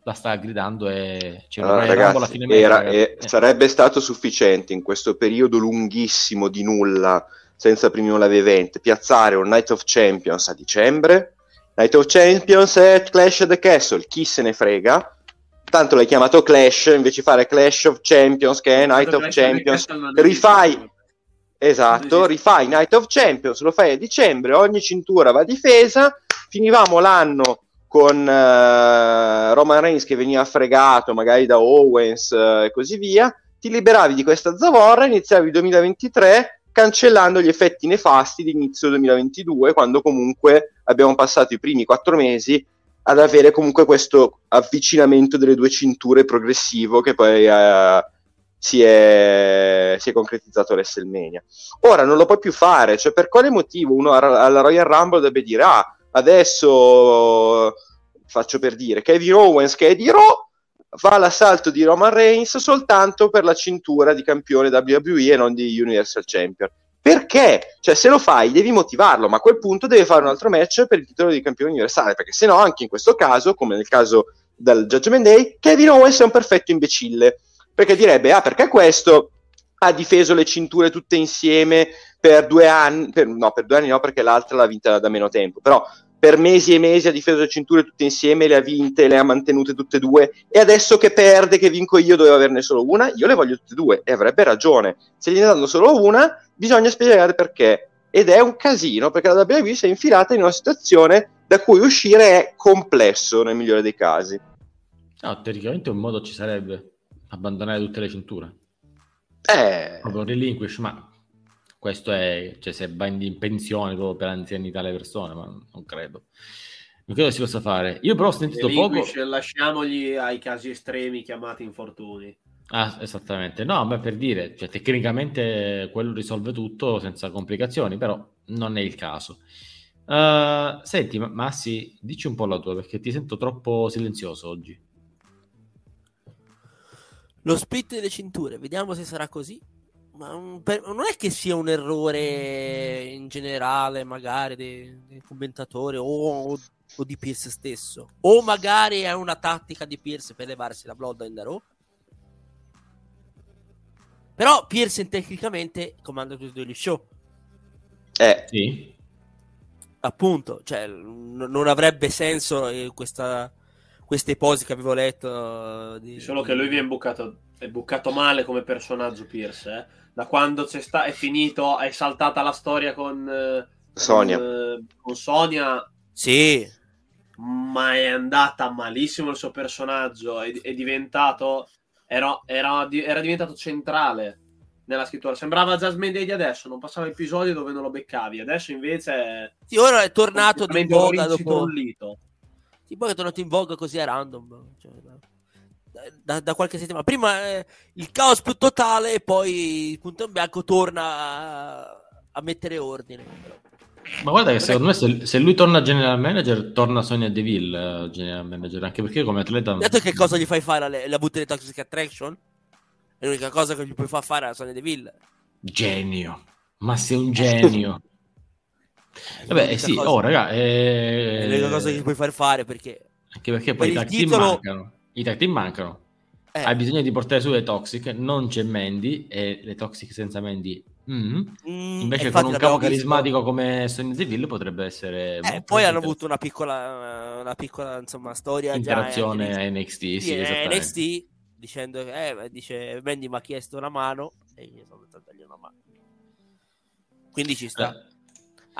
la sta gridando e c'è una Allora, ragazzi, era- eh, sarebbe stato sufficiente in questo periodo lunghissimo di nulla, senza premium live event, piazzare un Night of Champions a dicembre. Night of Champions è Clash at the Castle, chi se ne frega? Tanto l'hai chiamato Clash, invece di fare Clash of Champions, che è Night of Clash Champions, rifai-. Esatto, rifai Night of Champions, lo fai a dicembre, ogni cintura va difesa, finivamo l'anno con eh, Roman Reigns che veniva fregato magari da Owens eh, e così via, ti liberavi di questa zavorra, iniziavi il 2023 cancellando gli effetti nefasti di inizio 2022, quando comunque abbiamo passato i primi quattro mesi ad avere comunque questo avvicinamento delle due cinture progressivo che poi eh, si, è, si è concretizzato a WrestleMania. Ora non lo puoi più fare, cioè per quale motivo uno alla Royal Rumble dovrebbe dire ah, adesso faccio per dire Kevin Owens che è di Raw fa l'assalto di Roman Reigns soltanto per la cintura di campione WWE e non di Universal Champion. Perché? Cioè, se lo fai, devi motivarlo, ma a quel punto deve fare un altro match per il titolo di campione universale, perché se no, anche in questo caso, come nel caso del Judgment Day, Kevin Owens è un perfetto imbecille, perché direbbe, ah, perché questo ha difeso le cinture tutte insieme per due anni, per- no, per due anni no, perché l'altra l'ha vinta da meno tempo, però per mesi e mesi ha difeso le cinture tutte insieme, le ha vinte, le ha mantenute tutte e due, e adesso che perde, che vinco io, dovevo averne solo una, io le voglio tutte e due, e avrebbe ragione. Se gliene danno solo una, bisogna spiegare perché. Ed è un casino, perché la WWE si è infilata in una situazione da cui uscire è complesso, nel migliore dei casi. No, teoricamente un modo ci sarebbe abbandonare tutte le cinture. Eh, proprio relinquish, ma questo è, cioè se vai in pensione proprio per anzianità le persone, ma non credo. Non credo si possa fare. Io però ho sentito poco... Lasciamogli ai casi estremi chiamati infortuni. Ah, esattamente. No, ma per dire, cioè, tecnicamente quello risolve tutto senza complicazioni, però non è il caso. Uh, senti, Ma- Massi, dici un po' la tua, perché ti sento troppo silenzioso oggi. Lo split delle cinture, vediamo se sarà così. Ma un- per- non è che sia un errore in generale, magari dei, dei commentatori o, o- o di Pierce stesso, o magari è una tattica di Pierce per levarsi la Bloodline da Raw. Però Pierce tecnicamente comanda tutti gli show, eh, Sì? appunto, cioè n- non avrebbe senso eh, questa, questa ipotesi che avevo letto. eh, Di, Solo che lui viene bucato, è bucato male come personaggio Pierce. eh. Da quando c'è sta, è finito, è saltata la storia con eh, Sonia. Con, eh, con Sonia, Sì, ma è andata malissimo il suo personaggio. È, è diventato. Era, era, era diventato centrale nella scrittura. Sembrava Jasmine Day di adesso, non passava episodi dove non lo beccavi. Adesso invece è sì, ora è tornato di voga dopo. rincitollito. Sì, poi è tornato in voga così a random. cioè, da, da- qualche settimana. Prima eh, il caos più totale e poi il punto in bianco torna a, a mettere ordine. Ma guarda che secondo me se, se lui torna general manager, torna Sonia Deville uh, general manager, anche perché come atleta... Detto che cosa gli fai fare la, la butte di Toxic Attraction? È l'unica cosa che gli puoi far fare a Sonia Deville. Genio, ma sei un genio. Vabbè, sì, cosa, oh raga... È l'unica Eh... cosa che puoi far fare perché... Anche perché poi i per il tag team titolo- mancano. I tag team mancano. Eh, Hai bisogno di portare su le toxic, non c'è Mandy e le toxic senza Mandy. mm. mm, Invece con un capo visto. carismatico come Sonya Deville potrebbe essere... Eh, poi hanno avuto una piccola, una piccola insomma, storia interazione già a NXT, NXT, sì, eh, esattamente. NXT dicendo che eh, dice Mandy mi ha chiesto una mano e io sono andato a dargli una mano. Quindi ci sta.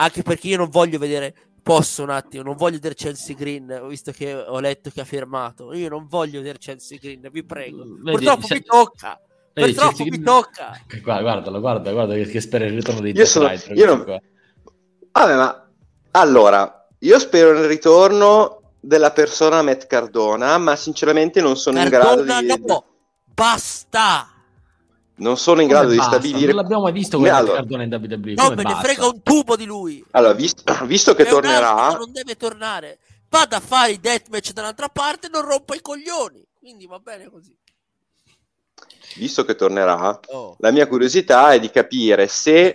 Anche perché io non voglio vedere, posso un attimo, non voglio vedere Chelsea Green, visto che ho letto che ha firmato. Io non voglio vedere Chelsea Green, vi prego. Vedi, Purtroppo se- mi tocca. vedi, Purtroppo Chelsea mi Green- tocca. Guarda, guardalo, guarda, guarda che, che spera il ritorno di Io sono- io non- Vabbè, ma allora, io spero nel ritorno della persona Matt Cardona, ma sinceramente non sono in grado Cardona, di no, basta. Non sono in grado Come di basta? stabilire Non l'abbiamo mai visto quel allora- Cardone in WWE. No, me ne basta? frega un tubo di lui. Allora, visto, visto che tornerà, non deve tornare. Vada a fare i deathmatch dall'altra parte e non rompa i coglioni. Quindi va bene così. visto che tornerà, Oh. la mia curiosità è di capire se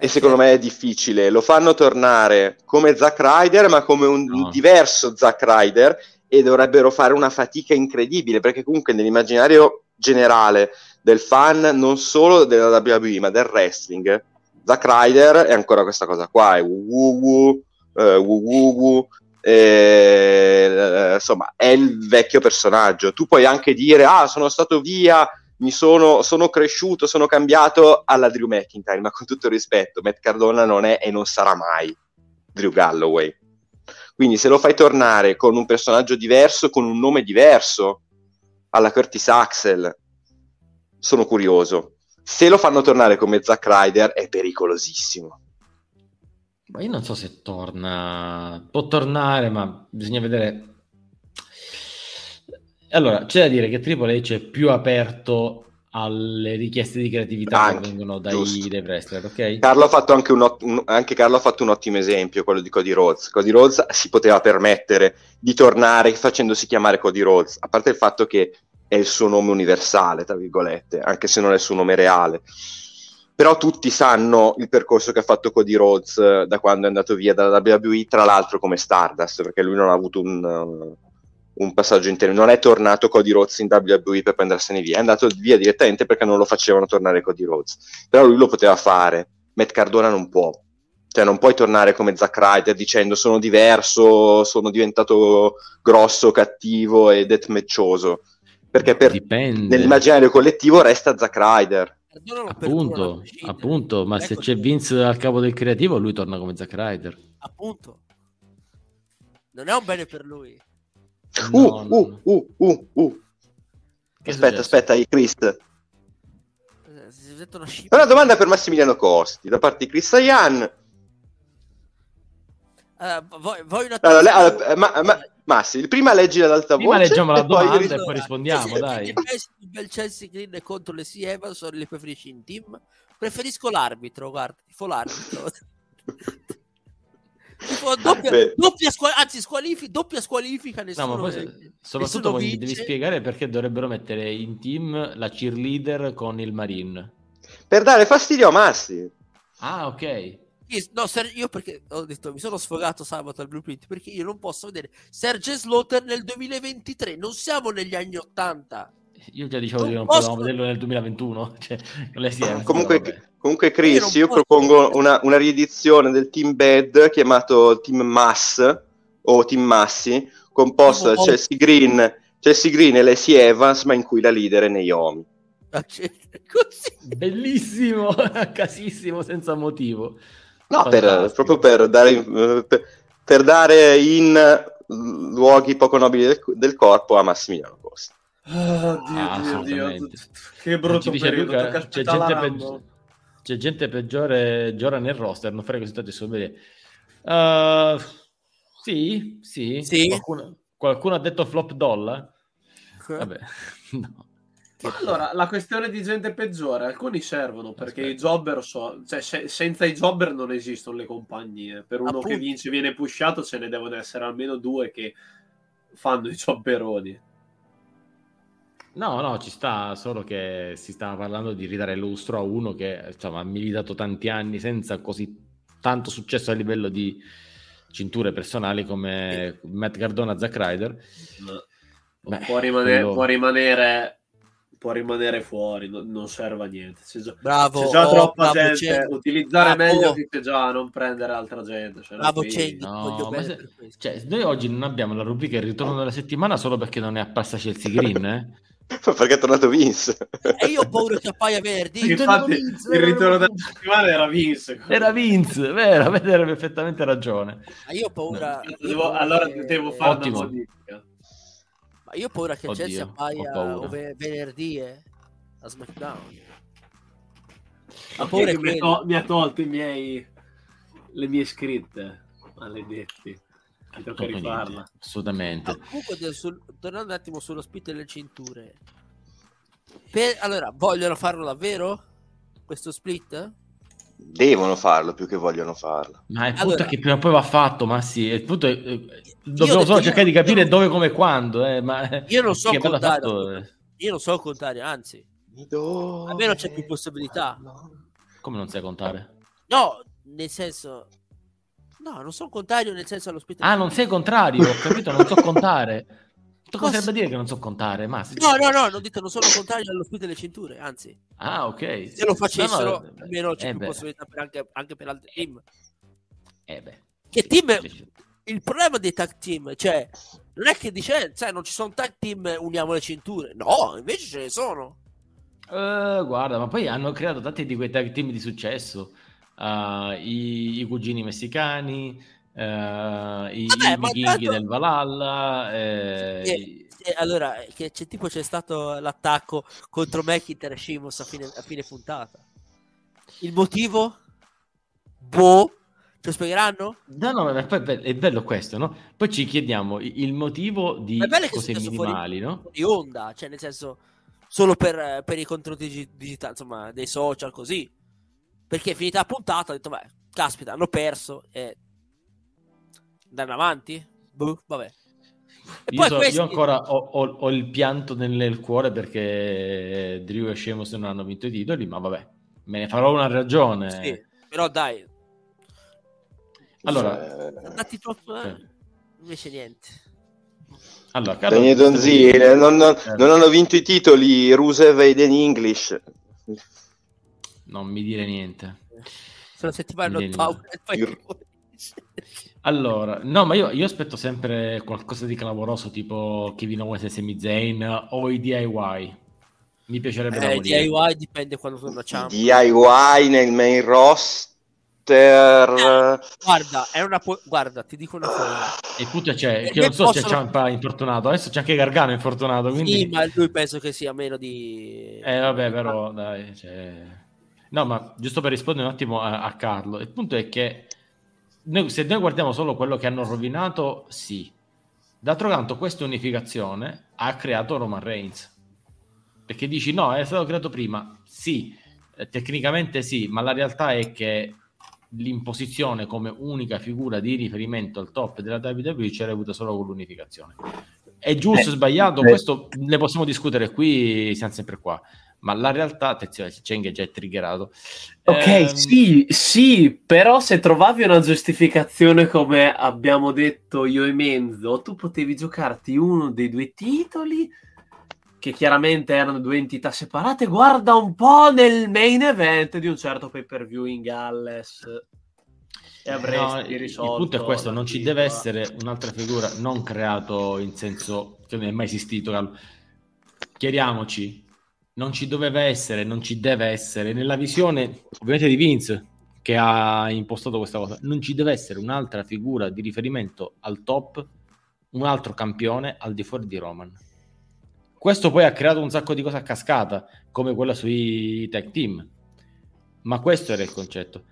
e Eh, secondo me è difficile, lo fanno tornare come Zack Ryder, ma come un, un No. diverso Zack Ryder e dovrebbero fare una fatica incredibile, perché comunque nell'immaginario generale del fan, non solo della WWE, ma del wrestling, Zack Ryder è ancora questa cosa qua, è wuwu, eh, wuwu, eh, insomma, è il vecchio personaggio. Tu puoi anche dire, ah, sono stato via mi sono, sono cresciuto, sono cambiato alla Drew McIntyre, ma con tutto il rispetto, Matt Cardona non è e non sarà mai Drew Galloway. Quindi se lo fai tornare con un personaggio diverso, con un nome diverso, alla Curtis Axel, sono curioso. Se lo fanno tornare come Zack Ryder è pericolosissimo. Ma io non so se torna. Può tornare, ma bisogna vedere. Allora, c'è da dire che Triple H è più aperto alle richieste di creatività Anche, che vengono dai, giusto. dai wrestler, ok? Carlo ha fatto anche un, ot- un- anche Carlo ha fatto un ottimo esempio, quello di Cody Rhodes. Cody Rhodes si poteva permettere di tornare facendosi chiamare Cody Rhodes, a parte il fatto che è il suo nome universale, tra virgolette, anche se non è il suo nome reale. Però tutti sanno il percorso che ha fatto Cody Rhodes eh, da quando è andato via dalla WWE, tra l'altro come Stardust, perché lui non ha avuto un, uh, un passaggio intero. Non è tornato Cody Rhodes in WWE per prendersene via, è andato via direttamente perché non lo facevano tornare Cody Rhodes. Però lui lo poteva fare, Matt Cardona non può. Cioè non puoi tornare come Zack Ryder dicendo sono diverso, sono diventato grosso, cattivo e deathmatchoso. Perché per, nell'immaginario collettivo resta Zack Ryder. Appunto, appunto, ma se Ecco, c'è Vince al capo del creativo, lui torna come Zack Ryder. Appunto. Non è un bene per lui. Uh, No, uh, no. uh, uh, uh. Che è Aspetta, aspetta, Chris. Eh, una domanda per Massimiliano Costi da parte di Chris Ian. Eh, vuoi, vuoi una Allora, allora, eh, ma- ma- Massi, prima leggi ad alta Prima voce leggiamo la e poi domanda ris- e poi rispondiamo, dai. Il bel Chelsea Green contro le Sea Evans o li preferisci in team? Preferisco l'arbitro, guarda, tifo l'arbitro. Tifo doppia, Beh. doppia squa- anzi, squalifi- doppia squalifica, nessuno, No, ma poi, nessuno soprattutto poi vince. devi spiegare perché dovrebbero mettere in team la cheerleader con il marine. Per dare fastidio a Massi. Ah, ok. Io- No, ser- io perché ho detto mi sono sfogato sabato al blueprint perché io non posso vedere Serge Slaughter nel 2023, non siamo negli anni 80. Io già dicevo Non che non posso- potevamo vederlo nel 2021. Cioè, con le Siemens, Comunque, comunque Io Chris, io posso- propongo una, una riedizione del Team Bad chiamato Team Mass o Team Massi, composto da Chelsea Green, Chelsea Green e Lacey Evans, ma in cui la leader è Naomi. Così. Bellissimo, a casissimo, senza motivo. No, per, proprio per dare, eh, per, per dare in eh, luoghi poco nobili del, del corpo a Massimiliano Costa. Oh, Dio, Ah, Dio, Dio. assolutamente. Che Ci brutto dice periodo, Luca, c'è gente, peggi- c'è gente peggiore Giora nel roster, non fare così tanto vedere. Uh, sì, sì, Sì. Qualcuno, qualcuno ha detto flop dolla? Vabbè, no. Ma allora, la questione di gente peggiore, alcuni servono perché i jobber so, cioè, se- senza i jobber non esistono le compagnie. Per uno Appunto. che vince viene pushato ce ne devono essere almeno due che fanno i jobberoni. No, no, ci sta, solo che si stava parlando di ridare lustro a uno che insomma, ha militato tanti anni senza così tanto successo a livello di cinture personali come Matt Cardona, Zack Ryder. Beh, può, rimanere, quello- può, rimanere, può rimanere fuori, no- non serve a niente. C'è già, Bravo, c'è già oh, troppa bravo gente, Cheng. utilizzare Bravo. meglio che c'è già, non prendere altra gente. cioè, Bravo Cheng, No, se-. Cioè, noi oggi non abbiamo la rubrica Il ritorno della settimana solo perché non è apparsa Chelsea Green, eh? Perché è tornato Vince. E io ho paura che appaia. Sì. Infatti, Vince, il ritorno della settimana era Vince. Era Vince, vero, avete perfettamente ragione. Ma io ho paura. io ho Devo- paura allora che- devo fare una Ottimo. modifica. Ma io ho paura che Oddio, Chelsea appaia ove- venerdì eh, a SmackDown. Ma paura che mi, ha to- mi ha tolto i miei, le mie scritte. Maledetti. Mi tocca niente, rifarla. assolutamente. Ah, comunque, sul- tornando un attimo sullo split delle cinture. Per- allora, vogliono farlo davvero? Questo split? Devono farlo più che vogliono farlo. Ma il punto Allora- è che prima o poi va fatto, ma sì, il punto è, eh, dobbiamo solo io- cercare di capire io- dove, come e quando. Eh, ma, Io non so contare. fatto, eh, Io non so il contrario, anzi. Almeno c'è più possibilità. come non sai contare? No, nel senso. No, non so il contrario, nel senso allo split. Ah, non sei contrario, ho capito, non so contare. Cosa Cosa? serve dire che non so contare? Ma sì. No, no, no, non dite, non sono contrario allo split delle cinture, anzi. Ah, ok. Se lo facessero, No, no, almeno c'è eh più beh, possibilità per anche, anche per altri team. Eh beh. Che team il problema dei tag team, cioè, non è che dice, sai, non ci sono tag team, uniamo le cinture. No, invece ce ne sono. Eh, guarda, ma poi hanno creato tanti di quei tag team di successo. Uh, i, i cugini messicani, uh, i, Vabbè, i vichinghi tanto- del Valhalla. eh, Sì, sì, allora, che c'è tipo c'è stato l'attacco contro McIntyre e Shimos a fine, a fine puntata. Il motivo? Boh, ce lo spiegheranno? No, no, ma poi è bello, è bello questo, no? Poi ci chiediamo il motivo di cose successo fuori- minimali, no? Di onda, cioè nel senso, solo per, per i contenuti digi- digitali, insomma, dei social così. Perché è finita la puntata, ho detto, beh, caspita, hanno perso e... Andare avanti? Boh, vabbè. E Io, poi so- questi... io ancora ho, ho- ho il pianto nel, nel cuore perché Drew e Sheamus non hanno vinto i titoli, ma vabbè, me ne farò una ragione. Sì, però dai, Allora, andati troppo... Sì. Invece niente. allora Carlo, di- eh, non, non- Eh, non hanno vinto i titoli Rusev e Eden English. non mi dire niente. Sono settimane non Vieni. Allora, no, ma io, io aspetto sempre qualcosa di clamoroso tipo Kevin Owens e Sami Zayn o i DIY. Mi piacerebbe da Eh, morire. DIY dipende quando torna Ciampa. DIY nel main roster. Guarda, è una po- guarda, ti dico una cosa. E il punto c'è Eh, che non so se possono- Ciampa è infortunato, adesso c'è anche Gargano infortunato, quindi... Sì, ma lui penso che sia meno di... Eh vabbè, però dai, cioè... No, ma giusto per rispondere un attimo a, a Carlo, il punto è che noi- se noi guardiamo solo quello che hanno rovinato, sì. D'altro canto, questa unificazione ha creato Roman Reigns. Perché dici no, è stato creato prima. Sì, eh, tecnicamente sì, ma la realtà è che l'imposizione come unica figura di riferimento al top della WWE c'era avuta solo con l'unificazione. È giusto o Eh, sbagliato? eh. Questo ne possiamo discutere qui, siamo sempre qua. Ma la realtà, attenzione, Cheng è già triggerato. Ok, Ehm, sì, sì, però se trovavi una giustificazione come abbiamo detto io e Menzo, tu potevi giocarti uno dei due titoli che chiaramente erano due entità separate. Guarda un po' nel main event di un certo pay per view in Galles e avresti No, risolto. il punto è questo: non ci deve essere un'altra figura non creato in senso che non è mai esistito. Chiariamoci, non ci doveva essere, non ci deve essere nella visione ovviamente di Vince che ha impostato questa cosa. Non ci deve essere un'altra figura di riferimento al top, un altro campione al di fuori di Roman. Questo poi ha creato un sacco di cose a cascata, come quella sui tag team. Ma questo era il concetto.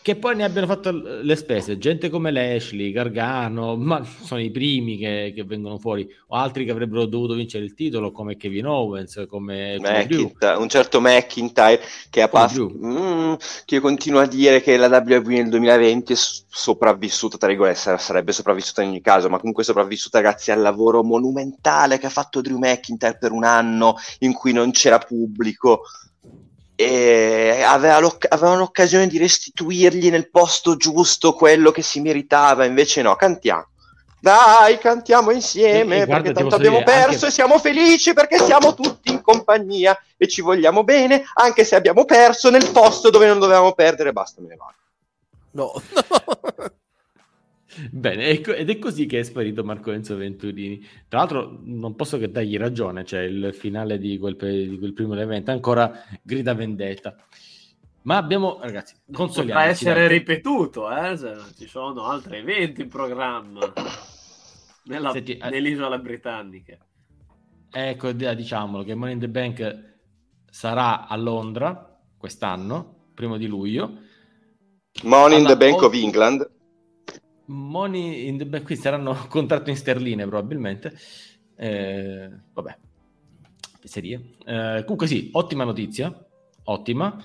Che poi ne abbiano fatto le spese, gente come Lashley, Gargano, ma sono i primi che, che, vengono fuori, o altri che avrebbero dovuto vincere il titolo, come Kevin Owens, come, McIntyre, un certo McIntyre che ha passato, mm, che io continuo a dire che la WWE nel 2020 è sopravvissuta, tra virgolette, sarebbe sopravvissuta in ogni caso, ma comunque sopravvissuta grazie al lavoro monumentale che ha fatto Drew McIntyre per un anno in cui non c'era pubblico e aveva aveva l'occasione di restituirgli nel posto giusto quello che si meritava, invece no, cantiamo. Dai, cantiamo insieme e, perché tanto abbiamo perso anche... e siamo felici perché siamo tutti in compagnia e ci vogliamo bene, anche se abbiamo perso nel posto dove non dovevamo perdere. Basta, me ne vado. No. Bene, ed è così che è sparito Marco Enzo Venturini. Tra l'altro, non posso che dargli ragione, cioè il finale di quel, di quel primo evento ancora grida vendetta. Ma abbiamo, ragazzi, consoliamo. Potrà essere dai. ripetuto, eh? ci sono altri eventi in programma nella, Senti, eh, nell'isola britannica. Ecco, diciamolo che Money in the Bank sarà a Londra quest'anno, primo di luglio. Money in the Bank of England Money in the Bank, qui saranno contratto in sterline probabilmente. Eh, vabbè, serie. Eh, comunque sì, ottima notizia, ottima.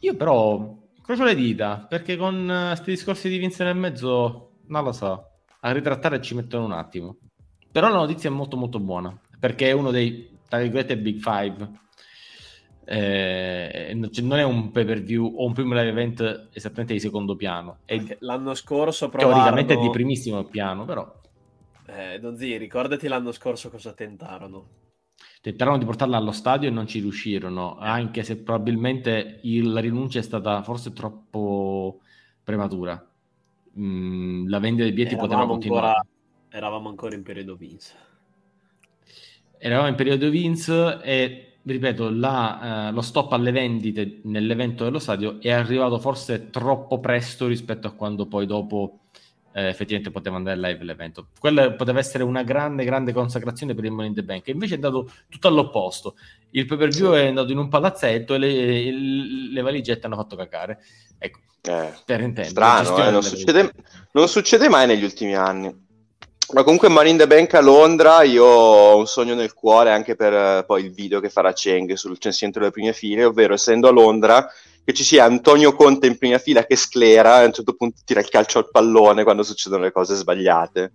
Io però crocio le dita, perché con questi uh, discorsi di Vince nel mezzo, non lo so, a ritrattare ci mettono un attimo. Però la notizia è molto molto buona, perché è uno dei, tra virgolette, Big Five eh, non è un pay per view o un primo live event esattamente di secondo piano. È, l'anno scorso provarono... teoricamente è di primissimo piano, però. Eh, Donzi, ricordati l'anno scorso cosa tentarono. Tentarono di portarla allo stadio e non ci riuscirono, anche se probabilmente il, la rinuncia è stata forse troppo prematura. Mm, la vendita dei biglietti poteva continuare. Ancora, eravamo ancora in periodo Vince. Eravamo in periodo Vince e ripeto, la, eh, lo stop alle vendite nell'evento dello stadio è arrivato forse troppo presto rispetto a quando poi dopo eh, effettivamente poteva andare live l'evento. Quella poteva essere una grande, grande consacrazione per il Money in the Bank, invece è andato tutto all'opposto. Il pay per view è andato in un palazzetto e le, le valigette hanno fatto cacare. Ecco, eh, per intendere. Strano, eh, non, succede, non succede mai negli ultimi anni. Ma comunque Money in the Bank a Londra, io ho un sogno nel cuore anche per uh, poi il video che farà Cheng sul censimento delle prime file, ovvero essendo a Londra che ci sia Antonio Conte in prima fila che sclera e a un certo punto tira il calcio al pallone quando succedono le cose sbagliate.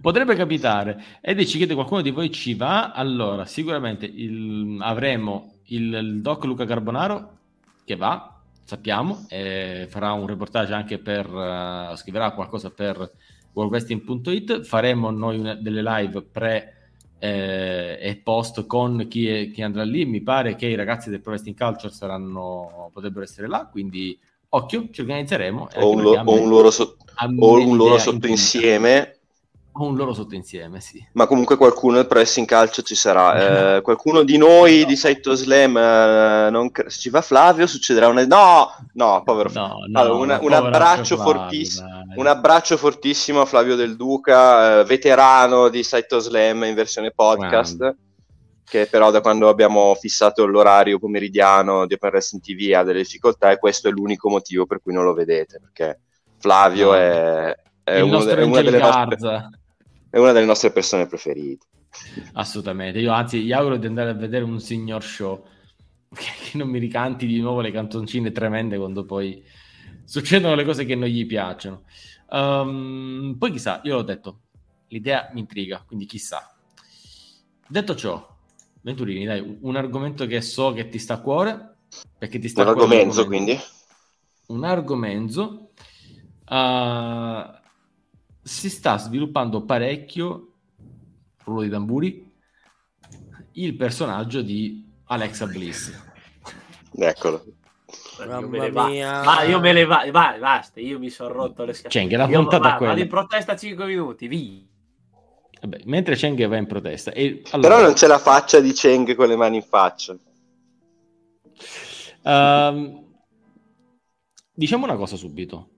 Potrebbe capitare. E ci chiede qualcuno di voi ci va? Allora, sicuramente il, avremo il, il, doc Luca Carbonaro che va, sappiamo, farà un reportage anche per, uh, scriverà qualcosa per worldwrestling.it faremo noi una, delle live pre eh, e post con chi, è, chi, andrà lì. Mi pare che i ragazzi del Pro Wrestling Culture saranno, potrebbero essere là quindi occhio ci organizzeremo o un, lo, o un loro, so, o un loro sottoinsieme o un loro sottoinsieme, sì. Ma comunque qualcuno del pressing calcio ci sarà. Eh, qualcuno di noi di Saito Slam, eh, non se ci va Flavio, succederà una... No, no, povero no, no, allora, una, un, abbraccio fortiss- un, abbraccio fortissimo a Flavio Del Duca, eh, veterano di Saito Slam in versione podcast. Grande. Che però da quando abbiamo fissato l'orario pomeridiano di Open Wrestling TV ha delle difficoltà e questo è l'unico motivo per cui non lo vedete, perché Flavio no. è, è, uno è una delle nostre è una delle nostre persone preferite. Assolutamente, io anzi gli auguro di andare a vedere un signor show che non mi ricanti di nuovo le canzoncine tremende quando poi succedono le cose che non gli piacciono. Um, poi chissà, io l'ho detto, l'idea mi intriga, quindi chissà. Detto ciò, Venturini, dai, un argomento che so che ti sta a cuore, perché ti sta un argomento, quindi? Un argomento. Uh, si sta sviluppando parecchio, rullo di tamburi, il personaggio di Alexa Bliss. Eccolo. Io me, va. io me le va, vai, basta, io mi sono rotto le scatole. Cioè, la puntata va, quella. Vado in protesta 5 minuti, vi. Vabbè, mentre Cheng va in protesta. E, allora... Però non c'è la faccia di Cheng con le mani in faccia. Um, diciamo una cosa subito.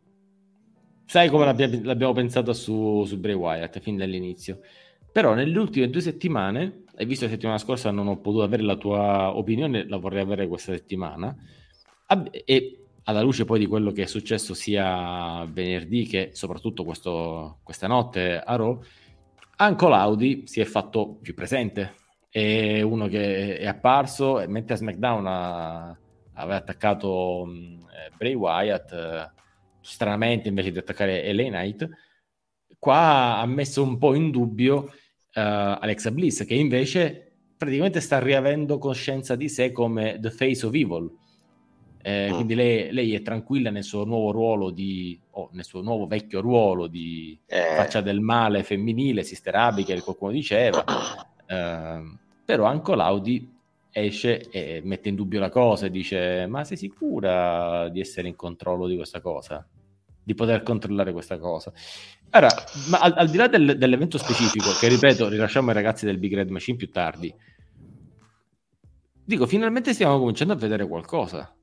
Sai come l'abbiamo, pensata su, su Bray Wyatt fin dall'inizio. Però nelle ultime due settimane, e visto che la settimana scorsa non ho potuto avere la tua opinione, la vorrei avere questa settimana, e alla luce poi di quello che è successo sia venerdì che soprattutto questo, questa notte a Raw, anche Audi si è fatto più presente. È uno che è apparso, mentre a SmackDown ha, aveva attaccato eh, Bray Wyatt, eh, stranamente invece di attaccare LA Knight, qua ha messo un po' in dubbio uh, Alexa Bliss, che invece praticamente sta riavendo coscienza di sé come The Face of Evil. Eh, mm. Quindi lei, lei, è tranquilla nel suo nuovo ruolo di, oh, nel suo nuovo vecchio ruolo di eh. faccia del male femminile, Sister Abigail, qualcuno diceva. Eh, però anche l'Audi esce e mette in dubbio la cosa e dice: Ma sei sicura di essere in controllo di questa cosa? Di poter controllare questa cosa? Ora, ma al, al di là del, dell'evento specifico, che ripeto, rilasciamo ai ragazzi del Big Red Machine più tardi, dico, finalmente stiamo cominciando a vedere qualcosa.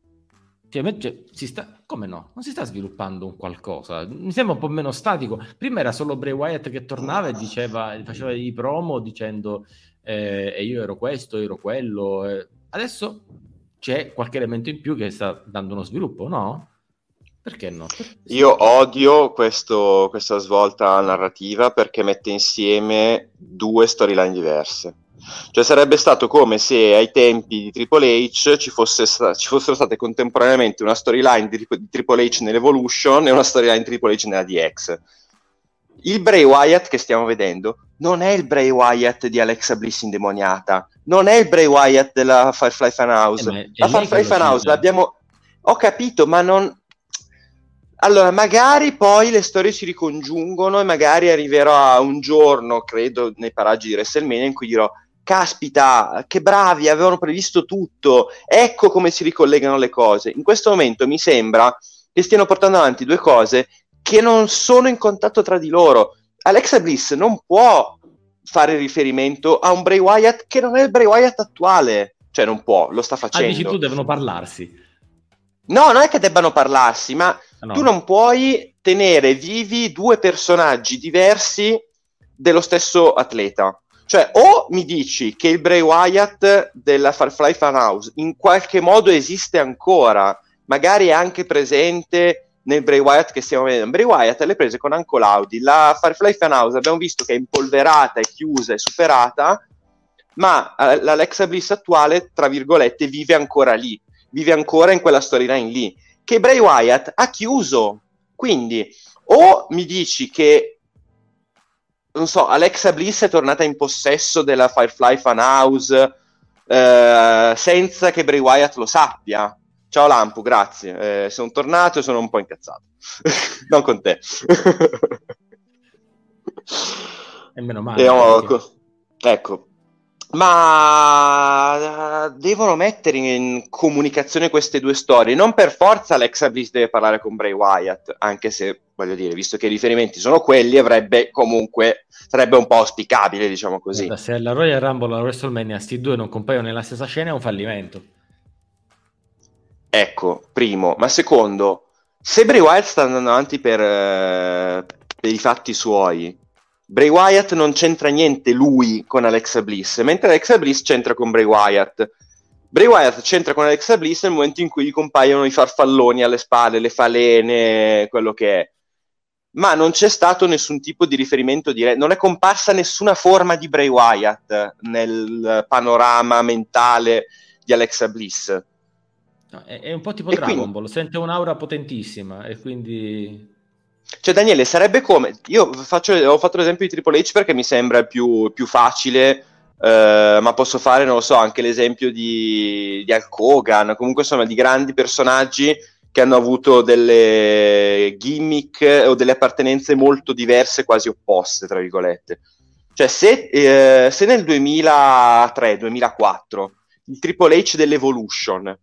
Cioè, cioè, si sta, come no? Non si sta sviluppando un qualcosa. Mi sembra un po' meno statico. Prima era solo Bray Wyatt che tornava e diceva, faceva i promo dicendo eh, e io ero questo, ero quello. Eh. Adesso c'è qualche elemento in più che sta dando uno sviluppo, no? Perché no? Io odio questo, questa svolta narrativa perché mette insieme due storyline diverse. Cioè sarebbe stato come se ai tempi di Triple H ci, fosse sta- ci fossero state contemporaneamente una storyline di, di Triple H nell'Evolution e una storyline di Triple H nella DX. Il Bray Wyatt che stiamo vedendo non è il Bray Wyatt di Alexa Bliss indemoniata, non è il Bray Wyatt della Firefly Funhouse. Eh, la Firefly Funhouse l'abbiamo... Ho capito, ma non, allora, magari poi le storie si ricongiungono e magari arriverò a un giorno, credo, nei paraggi di WrestleMania in cui dirò caspita, che bravi, avevano previsto tutto, ecco come si ricollegano le cose. In questo momento mi sembra che stiano portando avanti due cose che non sono in contatto tra di loro. Alexa Bliss non può fare riferimento a un Bray Wyatt che non è il Bray Wyatt attuale, cioè non può, lo sta facendo. Ah, dici tu devono parlarsi. No, non è che debbano parlarsi, ma Ah, no. tu non puoi tenere vivi due personaggi diversi dello stesso atleta. Cioè, o mi dici che il Bray Wyatt della Firefly Funhouse in qualche modo esiste ancora, magari è anche presente nel Bray Wyatt che stiamo vedendo. Bray Wyatt le prese con Anco Laudi. La Firefly Funhouse abbiamo visto che è impolverata, è chiusa, è superata, ma eh, l'Alexa Bliss attuale, tra virgolette, vive ancora lì, vive ancora in quella storyline lì che Bray Wyatt ha chiuso. Quindi o mi dici che non so, Alexa Bliss è tornata in possesso della Firefly Funhouse eh, senza che Bray Wyatt lo sappia. Ciao Lampu, grazie. Eh, sono tornato e sono un po' incazzato. non con te. e meno male. E ho, ecco, ma uh, devono mettere in comunicazione queste due storie. Non per forza Alexa Bliss deve parlare con Bray Wyatt, anche se voglio dire, visto che i riferimenti sono quelli, avrebbe comunque sarebbe un po' auspicabile, diciamo così. Guarda, se alla Royal Rumble e alla WrestleMania sti due non compaiono nella stessa scena è un fallimento. Ecco, primo, ma secondo, se Bray Wyatt sta andando avanti per, uh, per i fatti suoi Bray Wyatt non c'entra niente lui con Alexa Bliss, mentre Alexa Bliss c'entra con Bray Wyatt. Bray Wyatt c'entra con Alexa Bliss nel momento in cui gli compaiono i farfalloni alle spalle, le falene, quello che è. Ma non c'è stato nessun tipo di riferimento diretto, non è comparsa nessuna forma di Bray Wyatt nel panorama mentale di Alexa Bliss. No, è, è, un po' tipo e Dragon quindi... Ball, sente un'aura potentissima e quindi cioè, Daniele, sarebbe come. Io faccio, ho fatto l'esempio di Triple H perché mi sembra più, più facile, eh, ma posso fare, non lo so, anche l'esempio di, di Hulk Hogan, comunque insomma di grandi personaggi che hanno avuto delle gimmick o delle appartenenze molto diverse, quasi opposte, tra virgolette. Cioè, se, eh, se nel 2003-2004 il Triple H dell'Evolution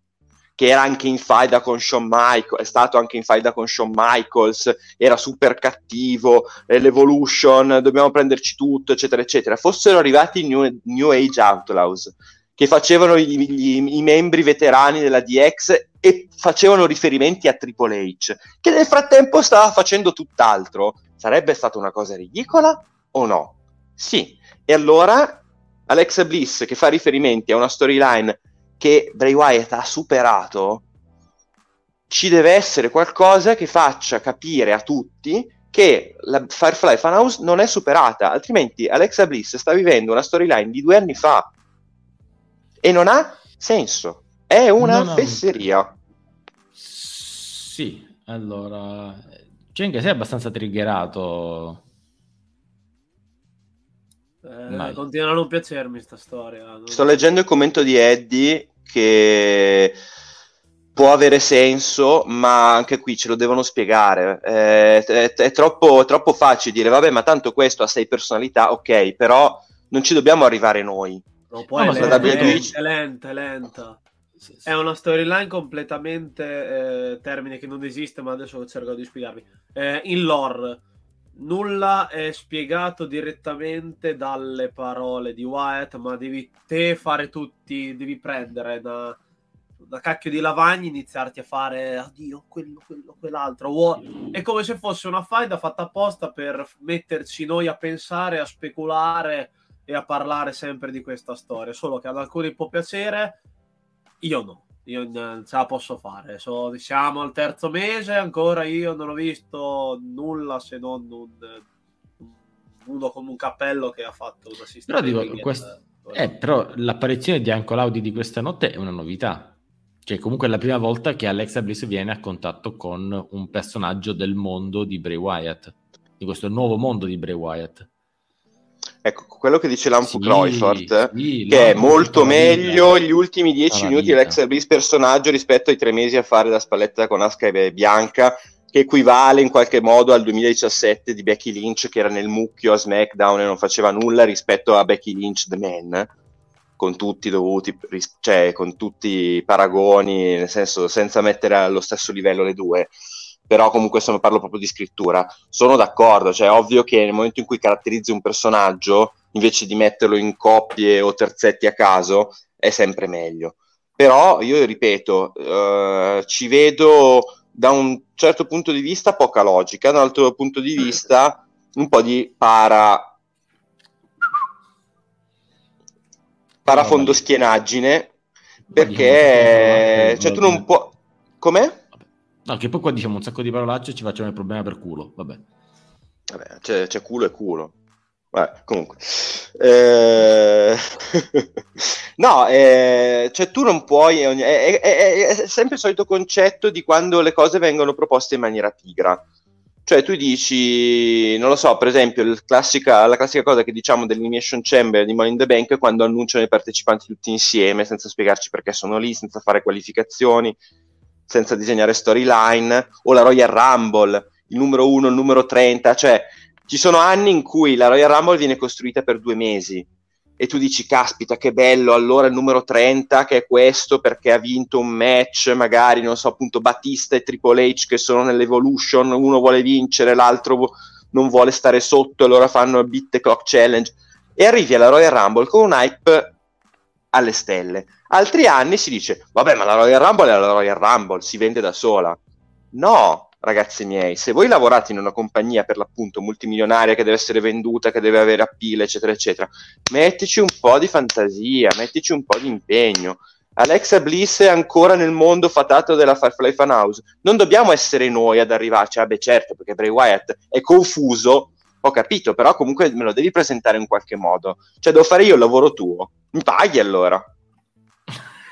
che era anche in faida con Shawn Michaels, è stato anche in faida con Shawn Michaels, era super cattivo, eh, l'Evolution, dobbiamo prenderci tutto, eccetera, eccetera, fossero arrivati i New, New Age Outlaws, che facevano i, i, i, membri veterani della DX e facevano riferimenti a Triple H, che nel frattempo stava facendo tutt'altro, sarebbe stata una cosa ridicola o no? Sì, e allora Alexa Bliss che fa riferimenti a una storyline che Bray Wyatt ha superato, ci deve essere qualcosa che faccia capire a tutti che la Firefly Funhouse non è superata, altrimenti Alexa Bliss sta vivendo una storyline di due anni fa e non ha senso. È una no, no. fesseria. Sì, allora... C'è anche sei abbastanza triggerato. Eh, continua a non piacermi sta storia. Non... Sto leggendo il commento di Eddie che può avere senso, ma anche qui ce lo devono spiegare. Eh, è, è, troppo, troppo facile dire, vabbè, ma tanto questo ha sei personalità, ok, però non ci dobbiamo arrivare noi. No, poi no, è, lenta, è, lenta, è lenta. Sì, sì. È una storyline completamente eh, termine che non esiste, ma adesso cerco di spiegarvi. Eh, in lore, nulla è spiegato direttamente dalle parole di Wyatt, ma devi te fare tutti, devi prendere da da cacchio di lavagni iniziarti a fare oddio quello, quello, quell'altro è come se fosse una faida fatta apposta per metterci noi a pensare, a speculare e a parlare sempre di questa storia. Solo che ad alcuni può piacere io no io non ce la posso fare. So, siamo al terzo mese ancora io non ho visto nulla se non un, uno con un cappello che ha fatto una sistema però dico, quest... eh, però l'apparizione di Anco Laudi di questa notte è una novità. Cioè, comunque è la prima volta che Alexa Bliss viene a contatto con un personaggio del mondo di Bray Wyatt, di questo nuovo mondo di Bray Wyatt. Ecco, quello che dice Lampo sì, Croyfort, sì, che è molto meglio gli ultimi dieci minuti Alexa Bliss personaggio rispetto ai tre mesi a fare da spalletta con Asuka e Bianca, che equivale in qualche modo al 2017 di Becky Lynch che era nel mucchio a SmackDown e non faceva nulla rispetto a Becky Lynch The Man con tutti dovuti, cioè con tutti i paragoni, nel senso senza mettere allo stesso livello le due, però comunque se parlo proprio di scrittura, sono d'accordo, cioè è ovvio che nel momento in cui caratterizzi un personaggio, invece di metterlo in coppie o terzetti a caso, è sempre meglio. Però io ripeto, uh, ci vedo da un certo punto di vista poca logica, da un altro punto di vista un po' di para parafondoschienaggine perché cioè tu non puoi com'è? No, che poi qua diciamo un sacco di parolacce e ci facciamo il problema per culo, vabbè. Vabbè, c'è, c'è culo e culo. Vabbè, comunque. Eh... no, eh... cioè tu non puoi... È, è, è, è sempre il solito concetto di quando le cose vengono proposte in maniera pigra cioè tu dici, non lo so, per esempio classica, la classica cosa che diciamo dell'Elimination Chamber di Money in the Bank è quando annunciano i partecipanti tutti insieme senza spiegarci perché sono lì, senza fare qualificazioni, senza disegnare storyline, o la Royal Rumble, il numero 1, il numero 30, cioè ci sono anni in cui la Royal Rumble viene costruita per due mesi e tu dici caspita che bello allora il numero 30 che è questo perché ha vinto un match magari non so appunto Battista e Triple H che sono nell'Evolution uno vuole vincere l'altro non vuole stare sotto allora fanno il beat the clock challenge. E arrivi alla Royal Rumble con un hype alle stelle altri anni si dice vabbè ma la Royal Rumble è la Royal Rumble si vende da sola no ragazzi miei, se voi lavorate in una compagnia per l'appunto multimilionaria che deve essere venduta, che deve avere appeal, eccetera, eccetera, mettici un po' di fantasia, mettici un po' di impegno. Alexa Bliss è ancora nel mondo fatato della Firefly Funhouse. Non dobbiamo essere noi ad arrivarci, ah beh certo, perché Bray Wyatt è confuso, ho capito, però comunque me lo devi presentare in qualche modo. Cioè devo fare io il lavoro tuo. Mi paghi allora.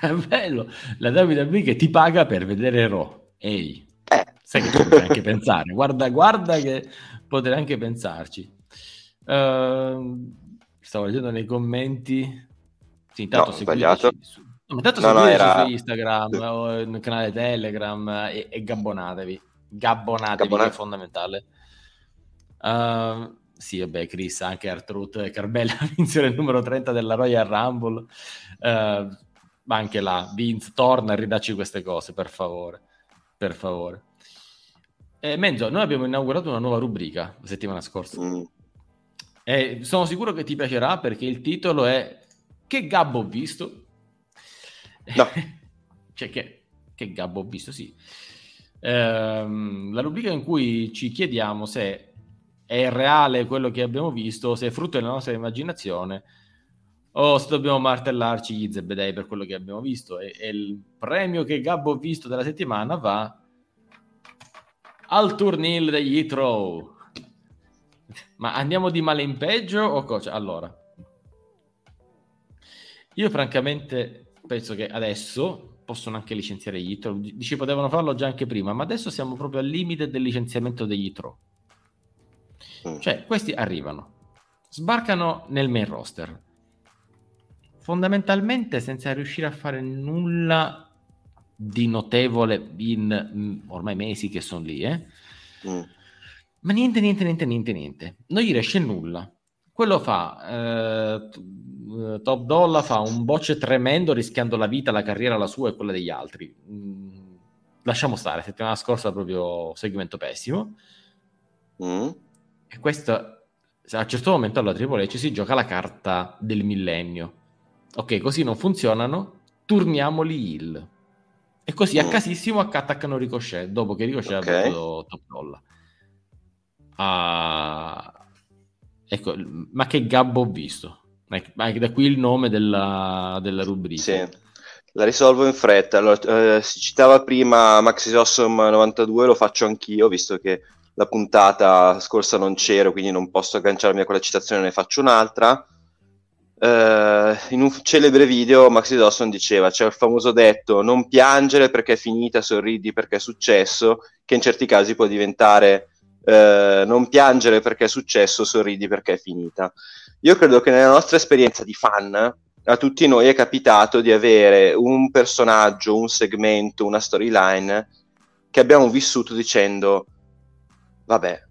È bello, la WWE che ti paga per vedere Raw. Ehi. Eh. Sai che potrei anche pensare, guarda, guarda che potrei anche pensarci. Uh, stavo leggendo nei commenti. Sì, intanto no, sbagliato. Su, no, intanto no, no, era... su Instagram o nel canale Telegram e, e gabbonatevi. Gabbonatevi, Gabbonate. è fondamentale. Uh, sì, vabbè, Chris, anche Artruth e Carbella vinsero il numero 30 della Royal Rumble. Uh, ma anche là, Vince, torna a ridacci queste cose, per favore per favore. Eh, Menzo, noi abbiamo inaugurato una nuova rubrica la settimana scorsa. Mm. E sono sicuro che ti piacerà perché il titolo è Che gabbo ho visto? No. cioè, che, che gabbo ho visto, sì. Ehm, la rubrica in cui ci chiediamo se è reale quello che abbiamo visto, se è frutto della nostra immaginazione o se dobbiamo martellarci gli zebedei per quello che abbiamo visto. E, e il premio che Gabbo ho visto della settimana va al turnil degli Throw. Ma andiamo di male in peggio o cosa? Allora, io francamente penso che adesso possono anche licenziare gli Throw. Dici potevano farlo già anche prima, ma adesso siamo proprio al limite del licenziamento degli Throw. Mm. Cioè, questi arrivano, sbarcano nel main roster, fondamentalmente senza riuscire a fare nulla di notevole in mm, ormai mesi che sono lì, eh? Mm. ma niente, niente, niente, niente, niente. Non gli riesce nulla. Quello fa eh, eh, Top Dolla fa un bocce tremendo rischiando la vita, la carriera, la sua e quella degli altri. Mm, lasciamo stare, settimana scorsa proprio segmento pessimo. Mm. E questo, a un certo momento alla Triple H si gioca la carta del millennio. Ok, così non funzionano, turniamoli il. E così mm. a casissimo attaccano Ricochet, dopo che Ricochet okay. ha battuto Top Dolla. Uh, ecco, ma che gabbo ho visto. Anche da qui il nome della, della rubrica. Sì, la risolvo in fretta. Allora, eh, si citava prima Maxis Awesome 92, lo faccio anch'io, visto che la puntata scorsa non c'ero, quindi non posso agganciarmi a quella citazione, ne faccio un'altra. Uh, in un celebre video Maxi Dawson diceva c'è il famoso detto non piangere perché è finita, sorridi perché è successo, che in certi casi può diventare uh, non piangere perché è successo, sorridi perché è finita. Io credo che nella nostra esperienza di fan a tutti noi è capitato di avere un personaggio, un segmento, una storyline che abbiamo vissuto dicendo vabbè,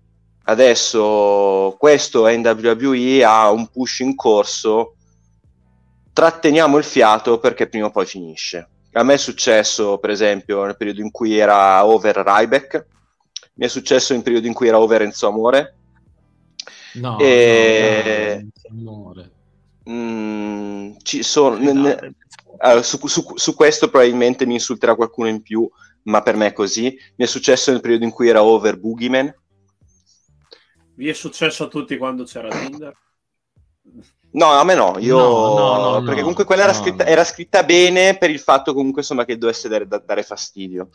adesso questo NWE ha un push in corso, tratteniamo il fiato perché prima o poi finisce. A me è successo, per esempio, nel periodo in cui era over Ryback, mi è successo nel periodo in cui era over Enzo Amore. No, e... no, no, mm, ci sono, ne, allora, su, su, su, questo probabilmente mi insulterà qualcuno in più, ma per me è così. Mi è successo nel periodo in cui era over Boogeyman vi è successo a tutti quando c'era Tinder? No, a me no, io no, no, no, perché comunque quella era scritta, era, scritta, bene per il fatto comunque insomma che dovesse dare, dare fastidio.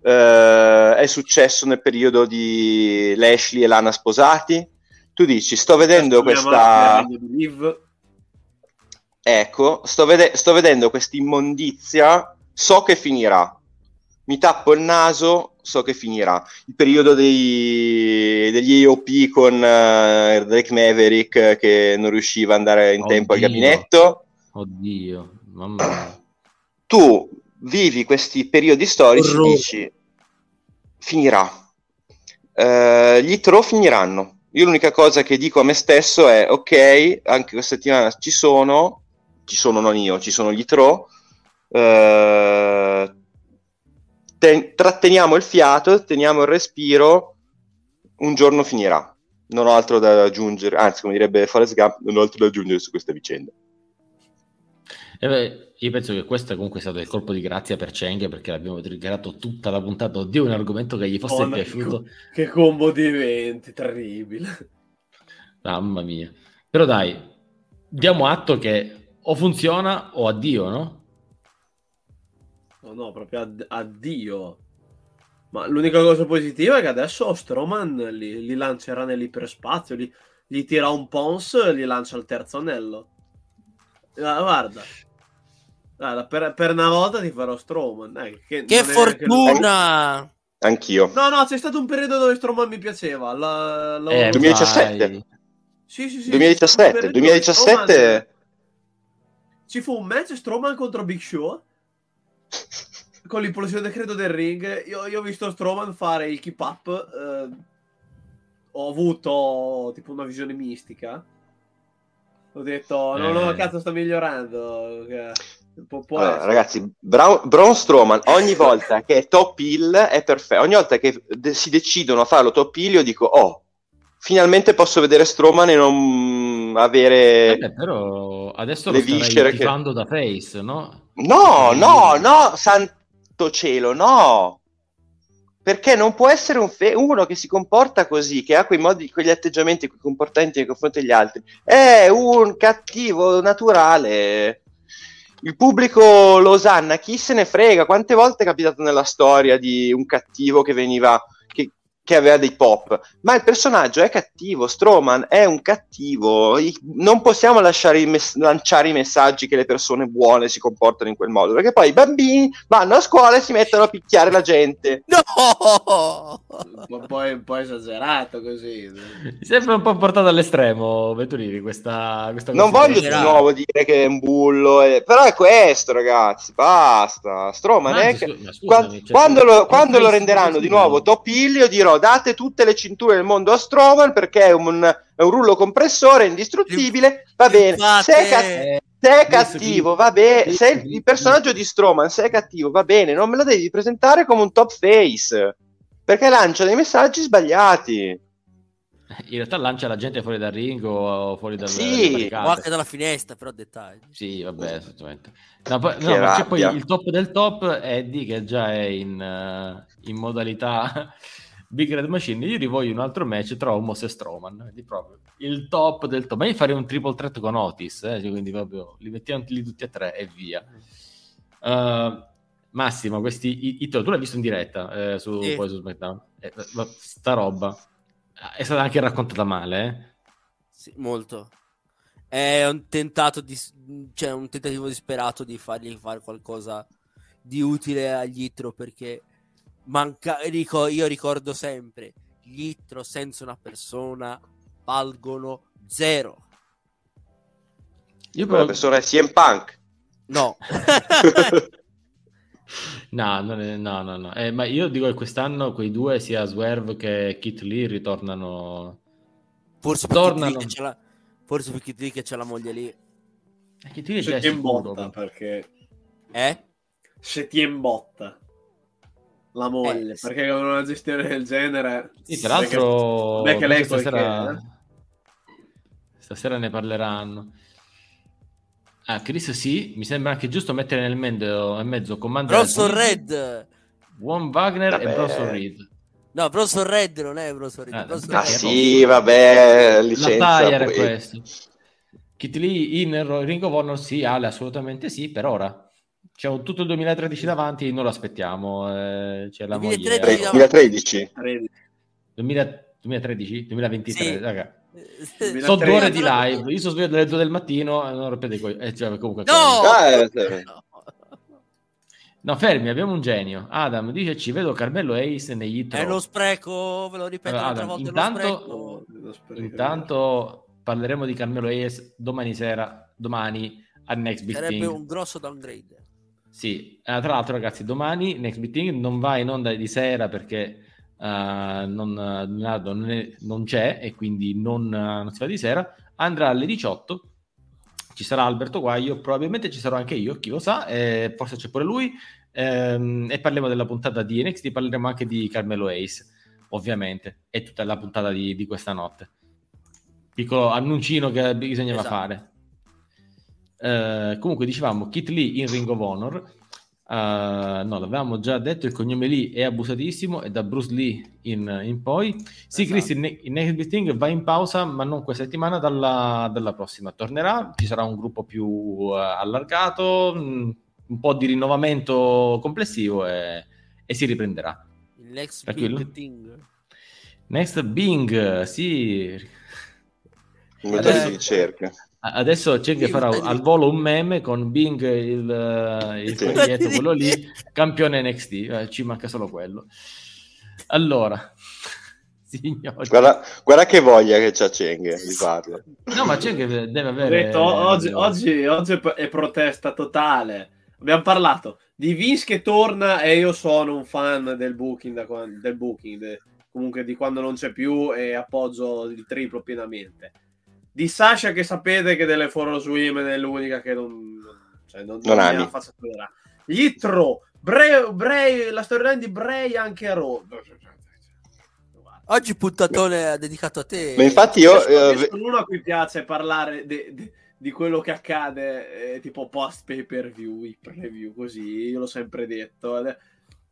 Uh, è successo nel periodo di Lashley e Lana sposati. Tu dici, sto vedendo questa... Ecco, sto, vede- sto vedendo questa immondizia, so che finirà. Mi tappo il naso, so che finirà. Il periodo dei, degli EOP con uh, Drake Maverick che non riusciva ad andare in Oddio. tempo al gabinetto. Oddio, mamma mia. Tu vivi questi periodi storici e dici finirà. Uh, gli throw finiranno. Io l'unica cosa che dico a me stesso è ok, anche questa settimana ci sono, ci sono non io, ci sono gli throw. Uh, ten- tratteniamo il fiato, teniamo il respiro, un giorno finirà. Non ho altro da aggiungere, anzi, come direbbe Forrest Gump, non ho altro da aggiungere su questa vicenda. Eh beh, io penso che questo comunque è stato il colpo di grazia per Cheng perché l'abbiamo triggerato tutta la puntata. Oddio, un argomento che gli fosse oh, piaciuto. Che combo di eventi, terribile. Mamma mia. Però dai, diamo atto che o funziona o addio, no? No, no, proprio add- addio. Ma l'unica cosa positiva è che adesso Stroman li, li lancerà nell'iperspazio, li, gli tira un Pons e li lancia al terzo anello. Ah, guarda. guarda per, per, una volta ti farò Stroman. Eh, che, che fortuna! Che... Anch'io. No, no, c'è stato un periodo dove Stroman mi piaceva. La, la... Eh, 2017. Sì, sì, sì. 2017. 2017. Stroman... Ci fu un match Stroman contro Big Show con l'implosione credo del ring, io, io, ho visto Strowman fare il keep up. Eh, ho avuto tipo una visione mistica. Ho detto, no, no, eh. cazzo, sta migliorando. Può allora, ragazzi, Braun, Braun Strowman ogni volta che è top hill è perfetto. Ogni volta che de- si decidono a farlo top hill, io dico, oh, finalmente posso vedere Strowman e non avere eh, però adesso le lo viscere che... da face no? No no no santo cielo no. Perché non può essere un fe- uno che si comporta così che ha quei modi quegli atteggiamenti quei comportamenti nei confronti degli altri. È un cattivo naturale. Il pubblico lo osanna chi se ne frega? Quante volte è capitato nella storia di un cattivo che veniva che aveva dei pop, ma il personaggio è cattivo, Strowman è un cattivo, non possiamo lasciare i mess- lanciare i messaggi che le persone buone si comportano in quel modo, perché poi i bambini vanno a scuola e si mettono a picchiare la gente. No! Un po', un po' esagerato così. Mi sembra un po' portato all'estremo, Venturini, questa, questa Non voglio di nuovo dire che è un bullo, eh, però è questo ragazzi, basta. Strowman Ma è anzi, che... scusami, Qua- cioè, quando, lo, quando lo renderanno di nuovo top heel, date tutte le cinture del mondo a Strowman perché è un, è un rullo compressore indistruttibile, va bene. Se è, ca- Eh, se è cattivo, va bene. Se il, il personaggio di Strowman, se è cattivo, va bene. Non me lo devi presentare come un top face perché lancia dei messaggi sbagliati. In realtà lancia la gente fuori dal ring o fuori dal Sì. O anche dalla finestra, però dettagli. Sì, vabbè, assolutamente. No, poi, no, c'è poi il top del top è Eddie che già è in, eh, in modalità Big Red Machine. Io rivoglio un altro match tra Homos e Strowman. Proprio il top del top. Ma io farei un triple threat con Otis, eh, cioè, quindi proprio li mettiamo lì tutti e tre e via. Uh, Massimo, questi, i, i- tu l'hai visto in diretta eh, su, Sì. poi su SmackDown. Eh, sta roba è stata anche raccontata male, eh? Sì, molto. È un tentato di, cioè un tentativo disperato di fargli fare qualcosa di utile agli Itro perché manca, rico- io ricordo sempre gli Itro senza una persona valgono zero. Io però- persona è CM Punk. No. No, non è- no, no, no. Eh, ma io dico che quest'anno quei due, sia Swerve che Kit Lee, ritornano. forse perché Tornano. Kid Lee che c'è la, forse perché Kid Lee che c'è la moglie lì. Eh, Kit Lee è già ti sicuro. imbotta perché Eh? se ti imbotta la moglie Eh, sì. perché con una gestione del genere Sì, tra l'altro, Beh, che lei stasera, qualche- stasera ne parleranno. Ah, Chris, sì, mi sembra anche giusto mettere nel mezzo, nel mezzo Commander Bronson Red. Von Wagner Vabbè. e Bronson Reed. No, Bronson Red non è Bronson Reed. Ah, Bronson Ah Reed. sì, vabbè, La licenza. è poi. questo. Kit Lee in Ring of Honor sì, Ale assolutamente sì, per ora. C'è tutto il 2013 davanti, non lo aspettiamo. eh, c'è la 2013 moglie. davanti. 2013. 2000 2013? 2023, Sì. raga. Sono due ore di 2013. live. Io sono sveglio dalle 2 del mattino e non rompete coi- eh, cioè, comunque No! Ah, eh, sì. No. No, fermi, abbiamo un genio. Adam dice ci vedo Carmelo Ace negli hit È lo spreco, ve lo ripeto Allora, un'altra Adam, volta. intanto- Intanto parleremo di Carmelo Ace domani sera, domani al Next Big Sarebbe Thing. un grosso downgrade. Sì, Eh, tra l'altro ragazzi, domani Next Big Thing non va in onda di sera perché eh, non, Leonardo non, è- non c'è e quindi non, eh, non si fa di sera. Andrà alle 18, ci sarà Alberto Guaio, probabilmente ci sarò anche io, chi lo sa, eh, forse c'è pure lui. ehm, e parliamo della puntata di NXT, parleremo anche di Carmelo Ace, ovviamente, e tutta la puntata di, di questa notte. Piccolo annuncino che bisognava Esatto. fare. Eh, comunque dicevamo Kit Lee in Ring of Honor Eh, no, l'avevamo già detto, il cognome Lee è abusatissimo e da Bruce Lee in, in poi. Sì, Esatto. Chris, il, ne- il Next Big Thing va in pausa, ma non questa settimana, dalla, dalla prossima. Tornerà, ci sarà un gruppo più eh, allargato, mh, un po' di rinnovamento complessivo e, e si riprenderà. Il next Tranquillo? big thing. Next Bing, sì. Un motore Adesso- di ricerca. Adesso c'è che farà al volo un meme con Bing, il, eh, il coniglietto, quello lì, campione NXT, eh, ci manca solo quello. Allora, signori, Guarda, guarda che voglia che c'ha Cheng di farlo. no, ma c'è che deve avere. detto, oggi, oggi- oggi è protesta totale. Abbiamo parlato di Vince che torna e io sono un fan del booking, da quan- del booking de- comunque di quando non c'è più e appoggio il triplo pienamente. Di Sasha che sapete che delle Foro Swim è l'unica che non, cioè, non, Non ami. la faccia tolerare. Yitro, Bray, Bray, la storyline di Bray anche a Raw. Oggi puntatone dedicato a te. Ma infatti io... Eh, sono uno a cui piace parlare de- de- di quello che accade, eh, tipo post pay per view, i preview, così. Io l'ho sempre detto.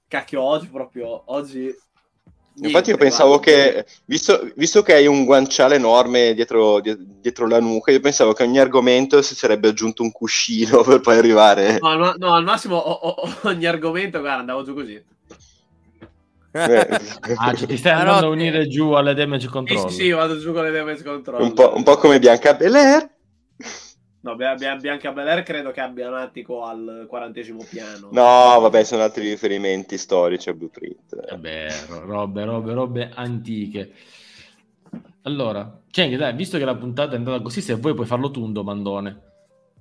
Cacchio, oggi proprio. Oggi. Infatti io pensavo che, visto, visto che hai un guanciale enorme dietro, die- dietro la nuca, io pensavo che ogni argomento si sarebbe aggiunto un cuscino per poi arrivare... No, al no, al massimo o- o- ogni argomento, guarda, andavo giù così. ah, cioè, ti stai andando a unire giù alle damage control. Sì, sì, vado giù con le damage control. Un po', un po come Bianca Belair. No, Bianca Belair credo che abbia un attico al quarantesimo piano. No, vabbè, sono altri riferimenti storici a Blueprint. Vabbè, robe, robe, robe antiche. Allora, Cheng, dai, visto che la puntata è andata così, se vuoi puoi farlo tu un domandone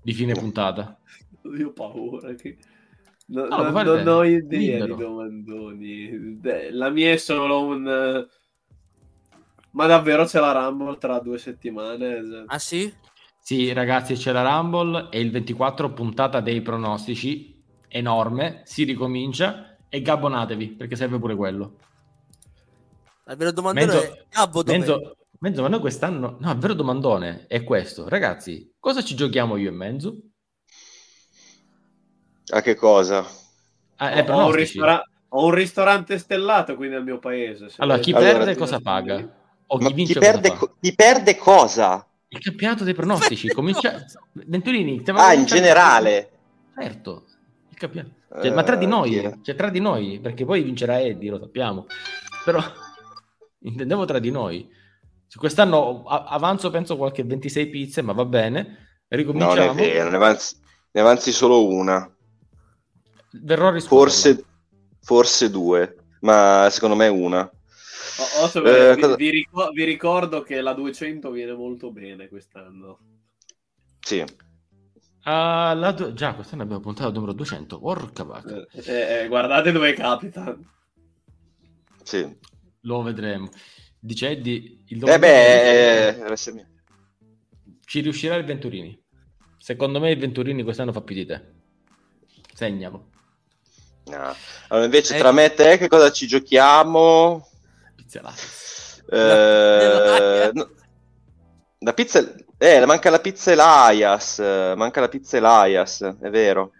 di fine puntata. Io ho paura che... No, no, no, non ho idea di domandoni. La mia è solo un... Ma davvero c'è la Rumble tra due settimane? Ah sì? Sì, ragazzi, c'è la Rumble e il 24 puntata dei pronostici, enorme, si ricomincia e gabbonatevi perché serve pure quello. Il vero domandone Menzo, è Gabbo Menzo, Menzo, ma noi quest'anno... No, il vero domandone è questo. Ragazzi, cosa ci giochiamo io e Menzo? A che cosa? Ah, ho, ho, un ristora- ho, un ristorante stellato qui nel mio paese. Allora, chi allora, perde cosa paga? O chi, vince chi, perde, cosa co- chi perde cosa? Il campionato dei pronostici. Comincia... Venturini, ah, in generale? Certo. Il campionato. Cioè, uh, ma tra di noi, yeah. cioè tra di noi, perché poi vincerà Eddie, lo sappiamo. Però intendevo tra di noi. Su quest'anno avanzo penso qualche 26 pizze, ma va bene. Ricominciamo. Non è vero, ne avanzi, ne avanzi solo una. Verrò a Forse, forse due, ma secondo me una. Oh, eh, vi, cosa... vi, ricordo, vi, ricordo che la 200 viene molto bene quest'anno. Sì. Uh, la Già, quest'anno abbiamo puntato al numero 200. Porca vacca. Eh, eh, eh, guardate dove capita. Sì. Lo vedremo. Dice Eddie, il Eh beh, eh, ci riuscirà il Venturini. Secondo me il Venturini quest'anno fa più di te. Segnalo. No. Allora, invece, eh, tra me e te, che cosa ci giochiamo? Eh, no, la pizza, eh, manca la pizza Elias. Manca la pizza Elias, è vero.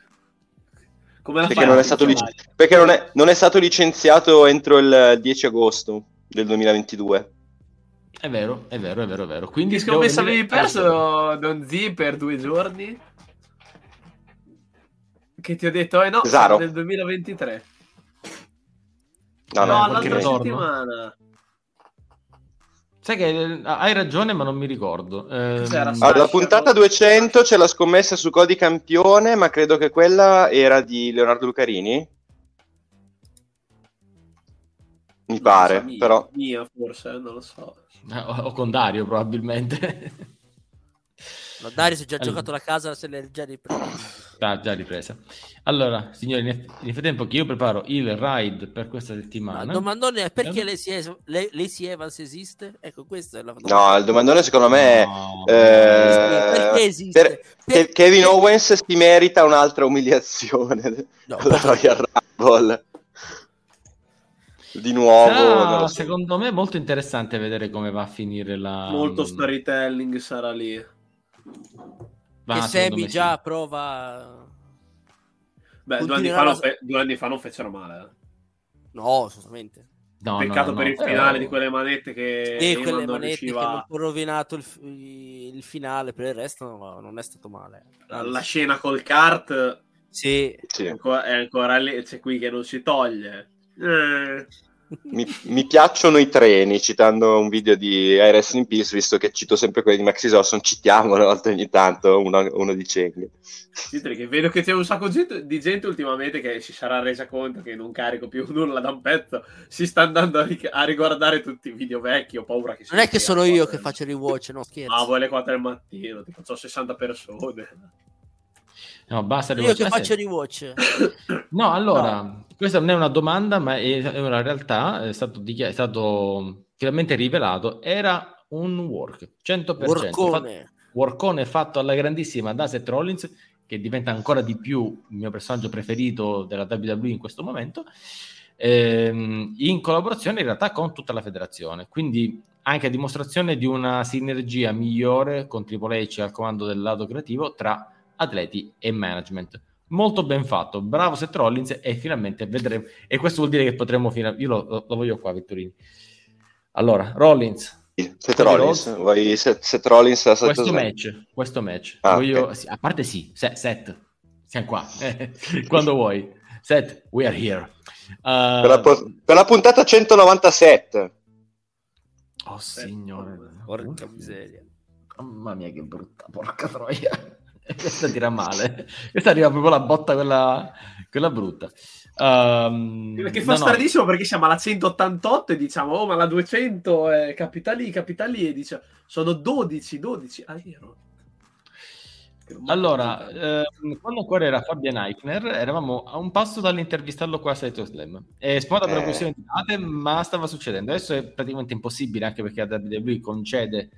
Come perché, non è, stato lic- perché non, è, non è stato licenziato entro il 10 agosto del 2022. È vero, è vero, è vero, è vero. Quindi scommessa avevi perso Don Z per due giorni? Che ti ho detto, eh no, Tesaro. del 2023. No, no, no l'altra settimana. Sai che eh, hai ragione, ma non mi ricordo. Eh, alla puntata 200 c'è la scommessa su Codi Campione, ma credo che quella era di Leonardo Lucarini. Mi pare, mia, però. Mia, forse, non lo so. O, o con Dario, probabilmente. No, Dario si è già allora. giocato la casa, se l'è già ripresa. Ah, già ripresa. Allora, signori, nel frattempo che io preparo il ride per questa settimana. il domandone è perché eh? Lacey Evans esiste? Ecco, questa è la domanda. No, il domandone secondo me no. è... Eh, perché esiste? Per, per, Kevin Owens si merita un'altra umiliazione no, alla Royal Rumble. Di nuovo, so. secondo me, molto interessante vedere come va a finire la. Molto storytelling sarà lì. Va, che Semi già sì. prova. Beh, due anni, la... fe... due anni, fa non fecero male. Eh. No, assolutamente. No, Peccato no, no, per il finale eh, di quelle manette che e quelle manette riusciva... che hanno rovinato il, il, finale, per il resto no, non è stato male. La scena col kart sì. È, ancora, è ancora lì, c'è qui che non si toglie. Eh. Mi, mi, piacciono i treni, citando un video di Iris in Peace, visto che cito sempre quelli di Maxi Sosson, citiamo una volta ogni tanto uno, uno di Cheng. Che vedo che c'è un sacco di gente ultimamente che si sarà resa conto che non carico più nulla da un pezzo, si sta andando a, a riguardare tutti i video vecchi, ho paura che Non è che sono io che faccio rewatch, no scherzo. Ah, vuoi le 4 del mattino, tipo, ho 60 persone. No, basta Io che faccio rewatch. No, allora, no. questa non è una domanda, ma è una realtà, è stato, dichiar- è stato finalmente rivelato, era un work, 100%. Workone. Fatto, workone fatto alla grandissima da Seth Rollins, che diventa ancora di più il mio personaggio preferito della WWE in questo momento, ehm, in collaborazione in realtà con tutta la federazione. Quindi anche a dimostrazione di una sinergia migliore con Triple H al comando del lato creativo tra atleti e management. Molto ben fatto, bravo Seth Rollins e finalmente vedremo. E questo vuol dire che potremo finire. Io lo, lo, voglio qua, Vittorini. Allora, Rollins. Seth Rollins, vuoi Seth, Seth Rollins questo match, questo match. Ah, voglio, okay. sì, a parte sì, Seth, siamo qua, quando vuoi. Seth, we are here. Uh, per, la, per, la, puntata 197. Oh signore. Porca miseria. Mamma mia che brutta, porca troia. Questa tira male. Questa arriva proprio la botta quella, quella brutta. Um, perché fa no, stranissimo no. perché siamo alla 188 e diciamo, oh ma la 200 è capita lì, capita lì e dice, sono 12, 12. Ah, io allora, eh, quando ancora era Fabian Eichner, eravamo a un passo dall'intervistarlo qua a Saito Slam. È spada per eh. questione di date, ma stava succedendo. Adesso è praticamente impossibile, anche perché la WWE concede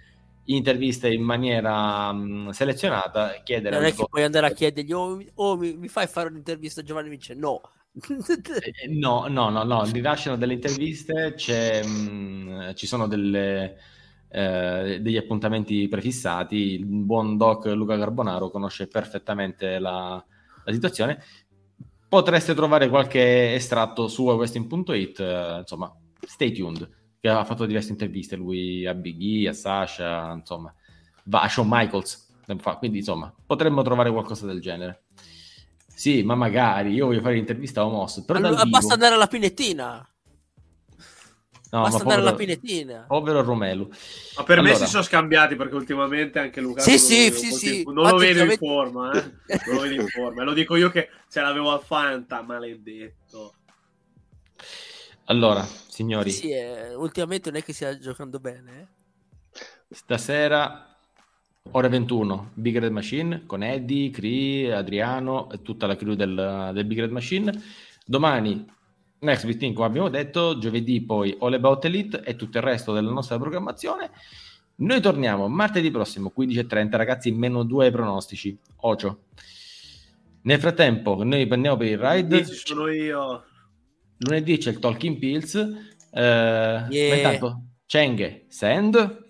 interviste in maniera mh, selezionata. Chiedere non è che puoi andare a chiedergli, oh, oh mi, mi, fai fare un'intervista a Giovanni Vince? No. Eh, no, no, no, no, rilasciano delle interviste, mh, ci sono delle eh, degli appuntamenti prefissati. Il buon doc Luca Carbonaro conosce perfettamente la, la situazione. Potreste trovare qualche estratto su westing.it, eh, insomma, stay tuned, che ha fatto diverse interviste lui a Big E, a Sasha, insomma, va a Shawn Michaels, quindi insomma, potremmo trovare qualcosa del genere. Sì, ma magari io voglio fare l'intervista a Omos. Però allora, basta andare alla pinettina. No, Basta andare alla pinettina. Povero Romelu. Ma per allora... me si sono scambiati perché ultimamente anche Luca sì, sì, sì, sì. non lo vedo in forma, eh? non lo vedo in forma. lo dico io che ce l'avevo al Fanta, maledetto. Allora, signori. Sì, eh, ultimamente non è che stia giocando bene. Eh? Stasera, ore 21, Big Red Machine con Eddie, Cree, Adriano e tutta la crew del, del Big Red Machine. Domani Next Big Thing, come abbiamo detto, giovedì poi All About Elite e tutto il resto della nostra programmazione. Noi torniamo martedì prossimo, 15.30, ragazzi, meno due pronostici. Ocio. Nel frattempo, noi prendiamo per il ride. Ci sono io. Lunedì c'è il Talking Pills. Eh, yeah. intanto, Cheng, Send.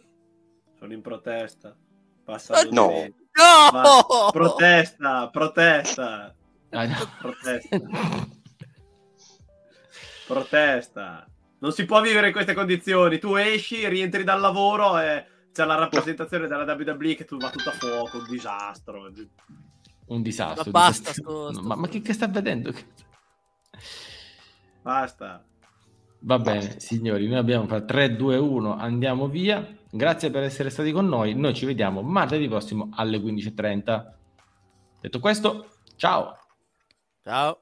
Sono in protesta. Passa uh, no. no! protesta, protesta. Ah, protesta. Protesta. Non si può vivere in queste condizioni. Tu esci, rientri dal lavoro e c'è la rappresentazione della WWE che tu va tutto a fuoco, un disastro. Un disastro. Ma basta, sto, sto... Ma, ma, che, che sta vedendo? Basta. Va bene, signori, noi abbiamo fatto 3, 2, 1, andiamo via. Grazie per essere stati con noi. Noi ci vediamo martedì prossimo alle 15.30. Detto questo, ciao. Ciao.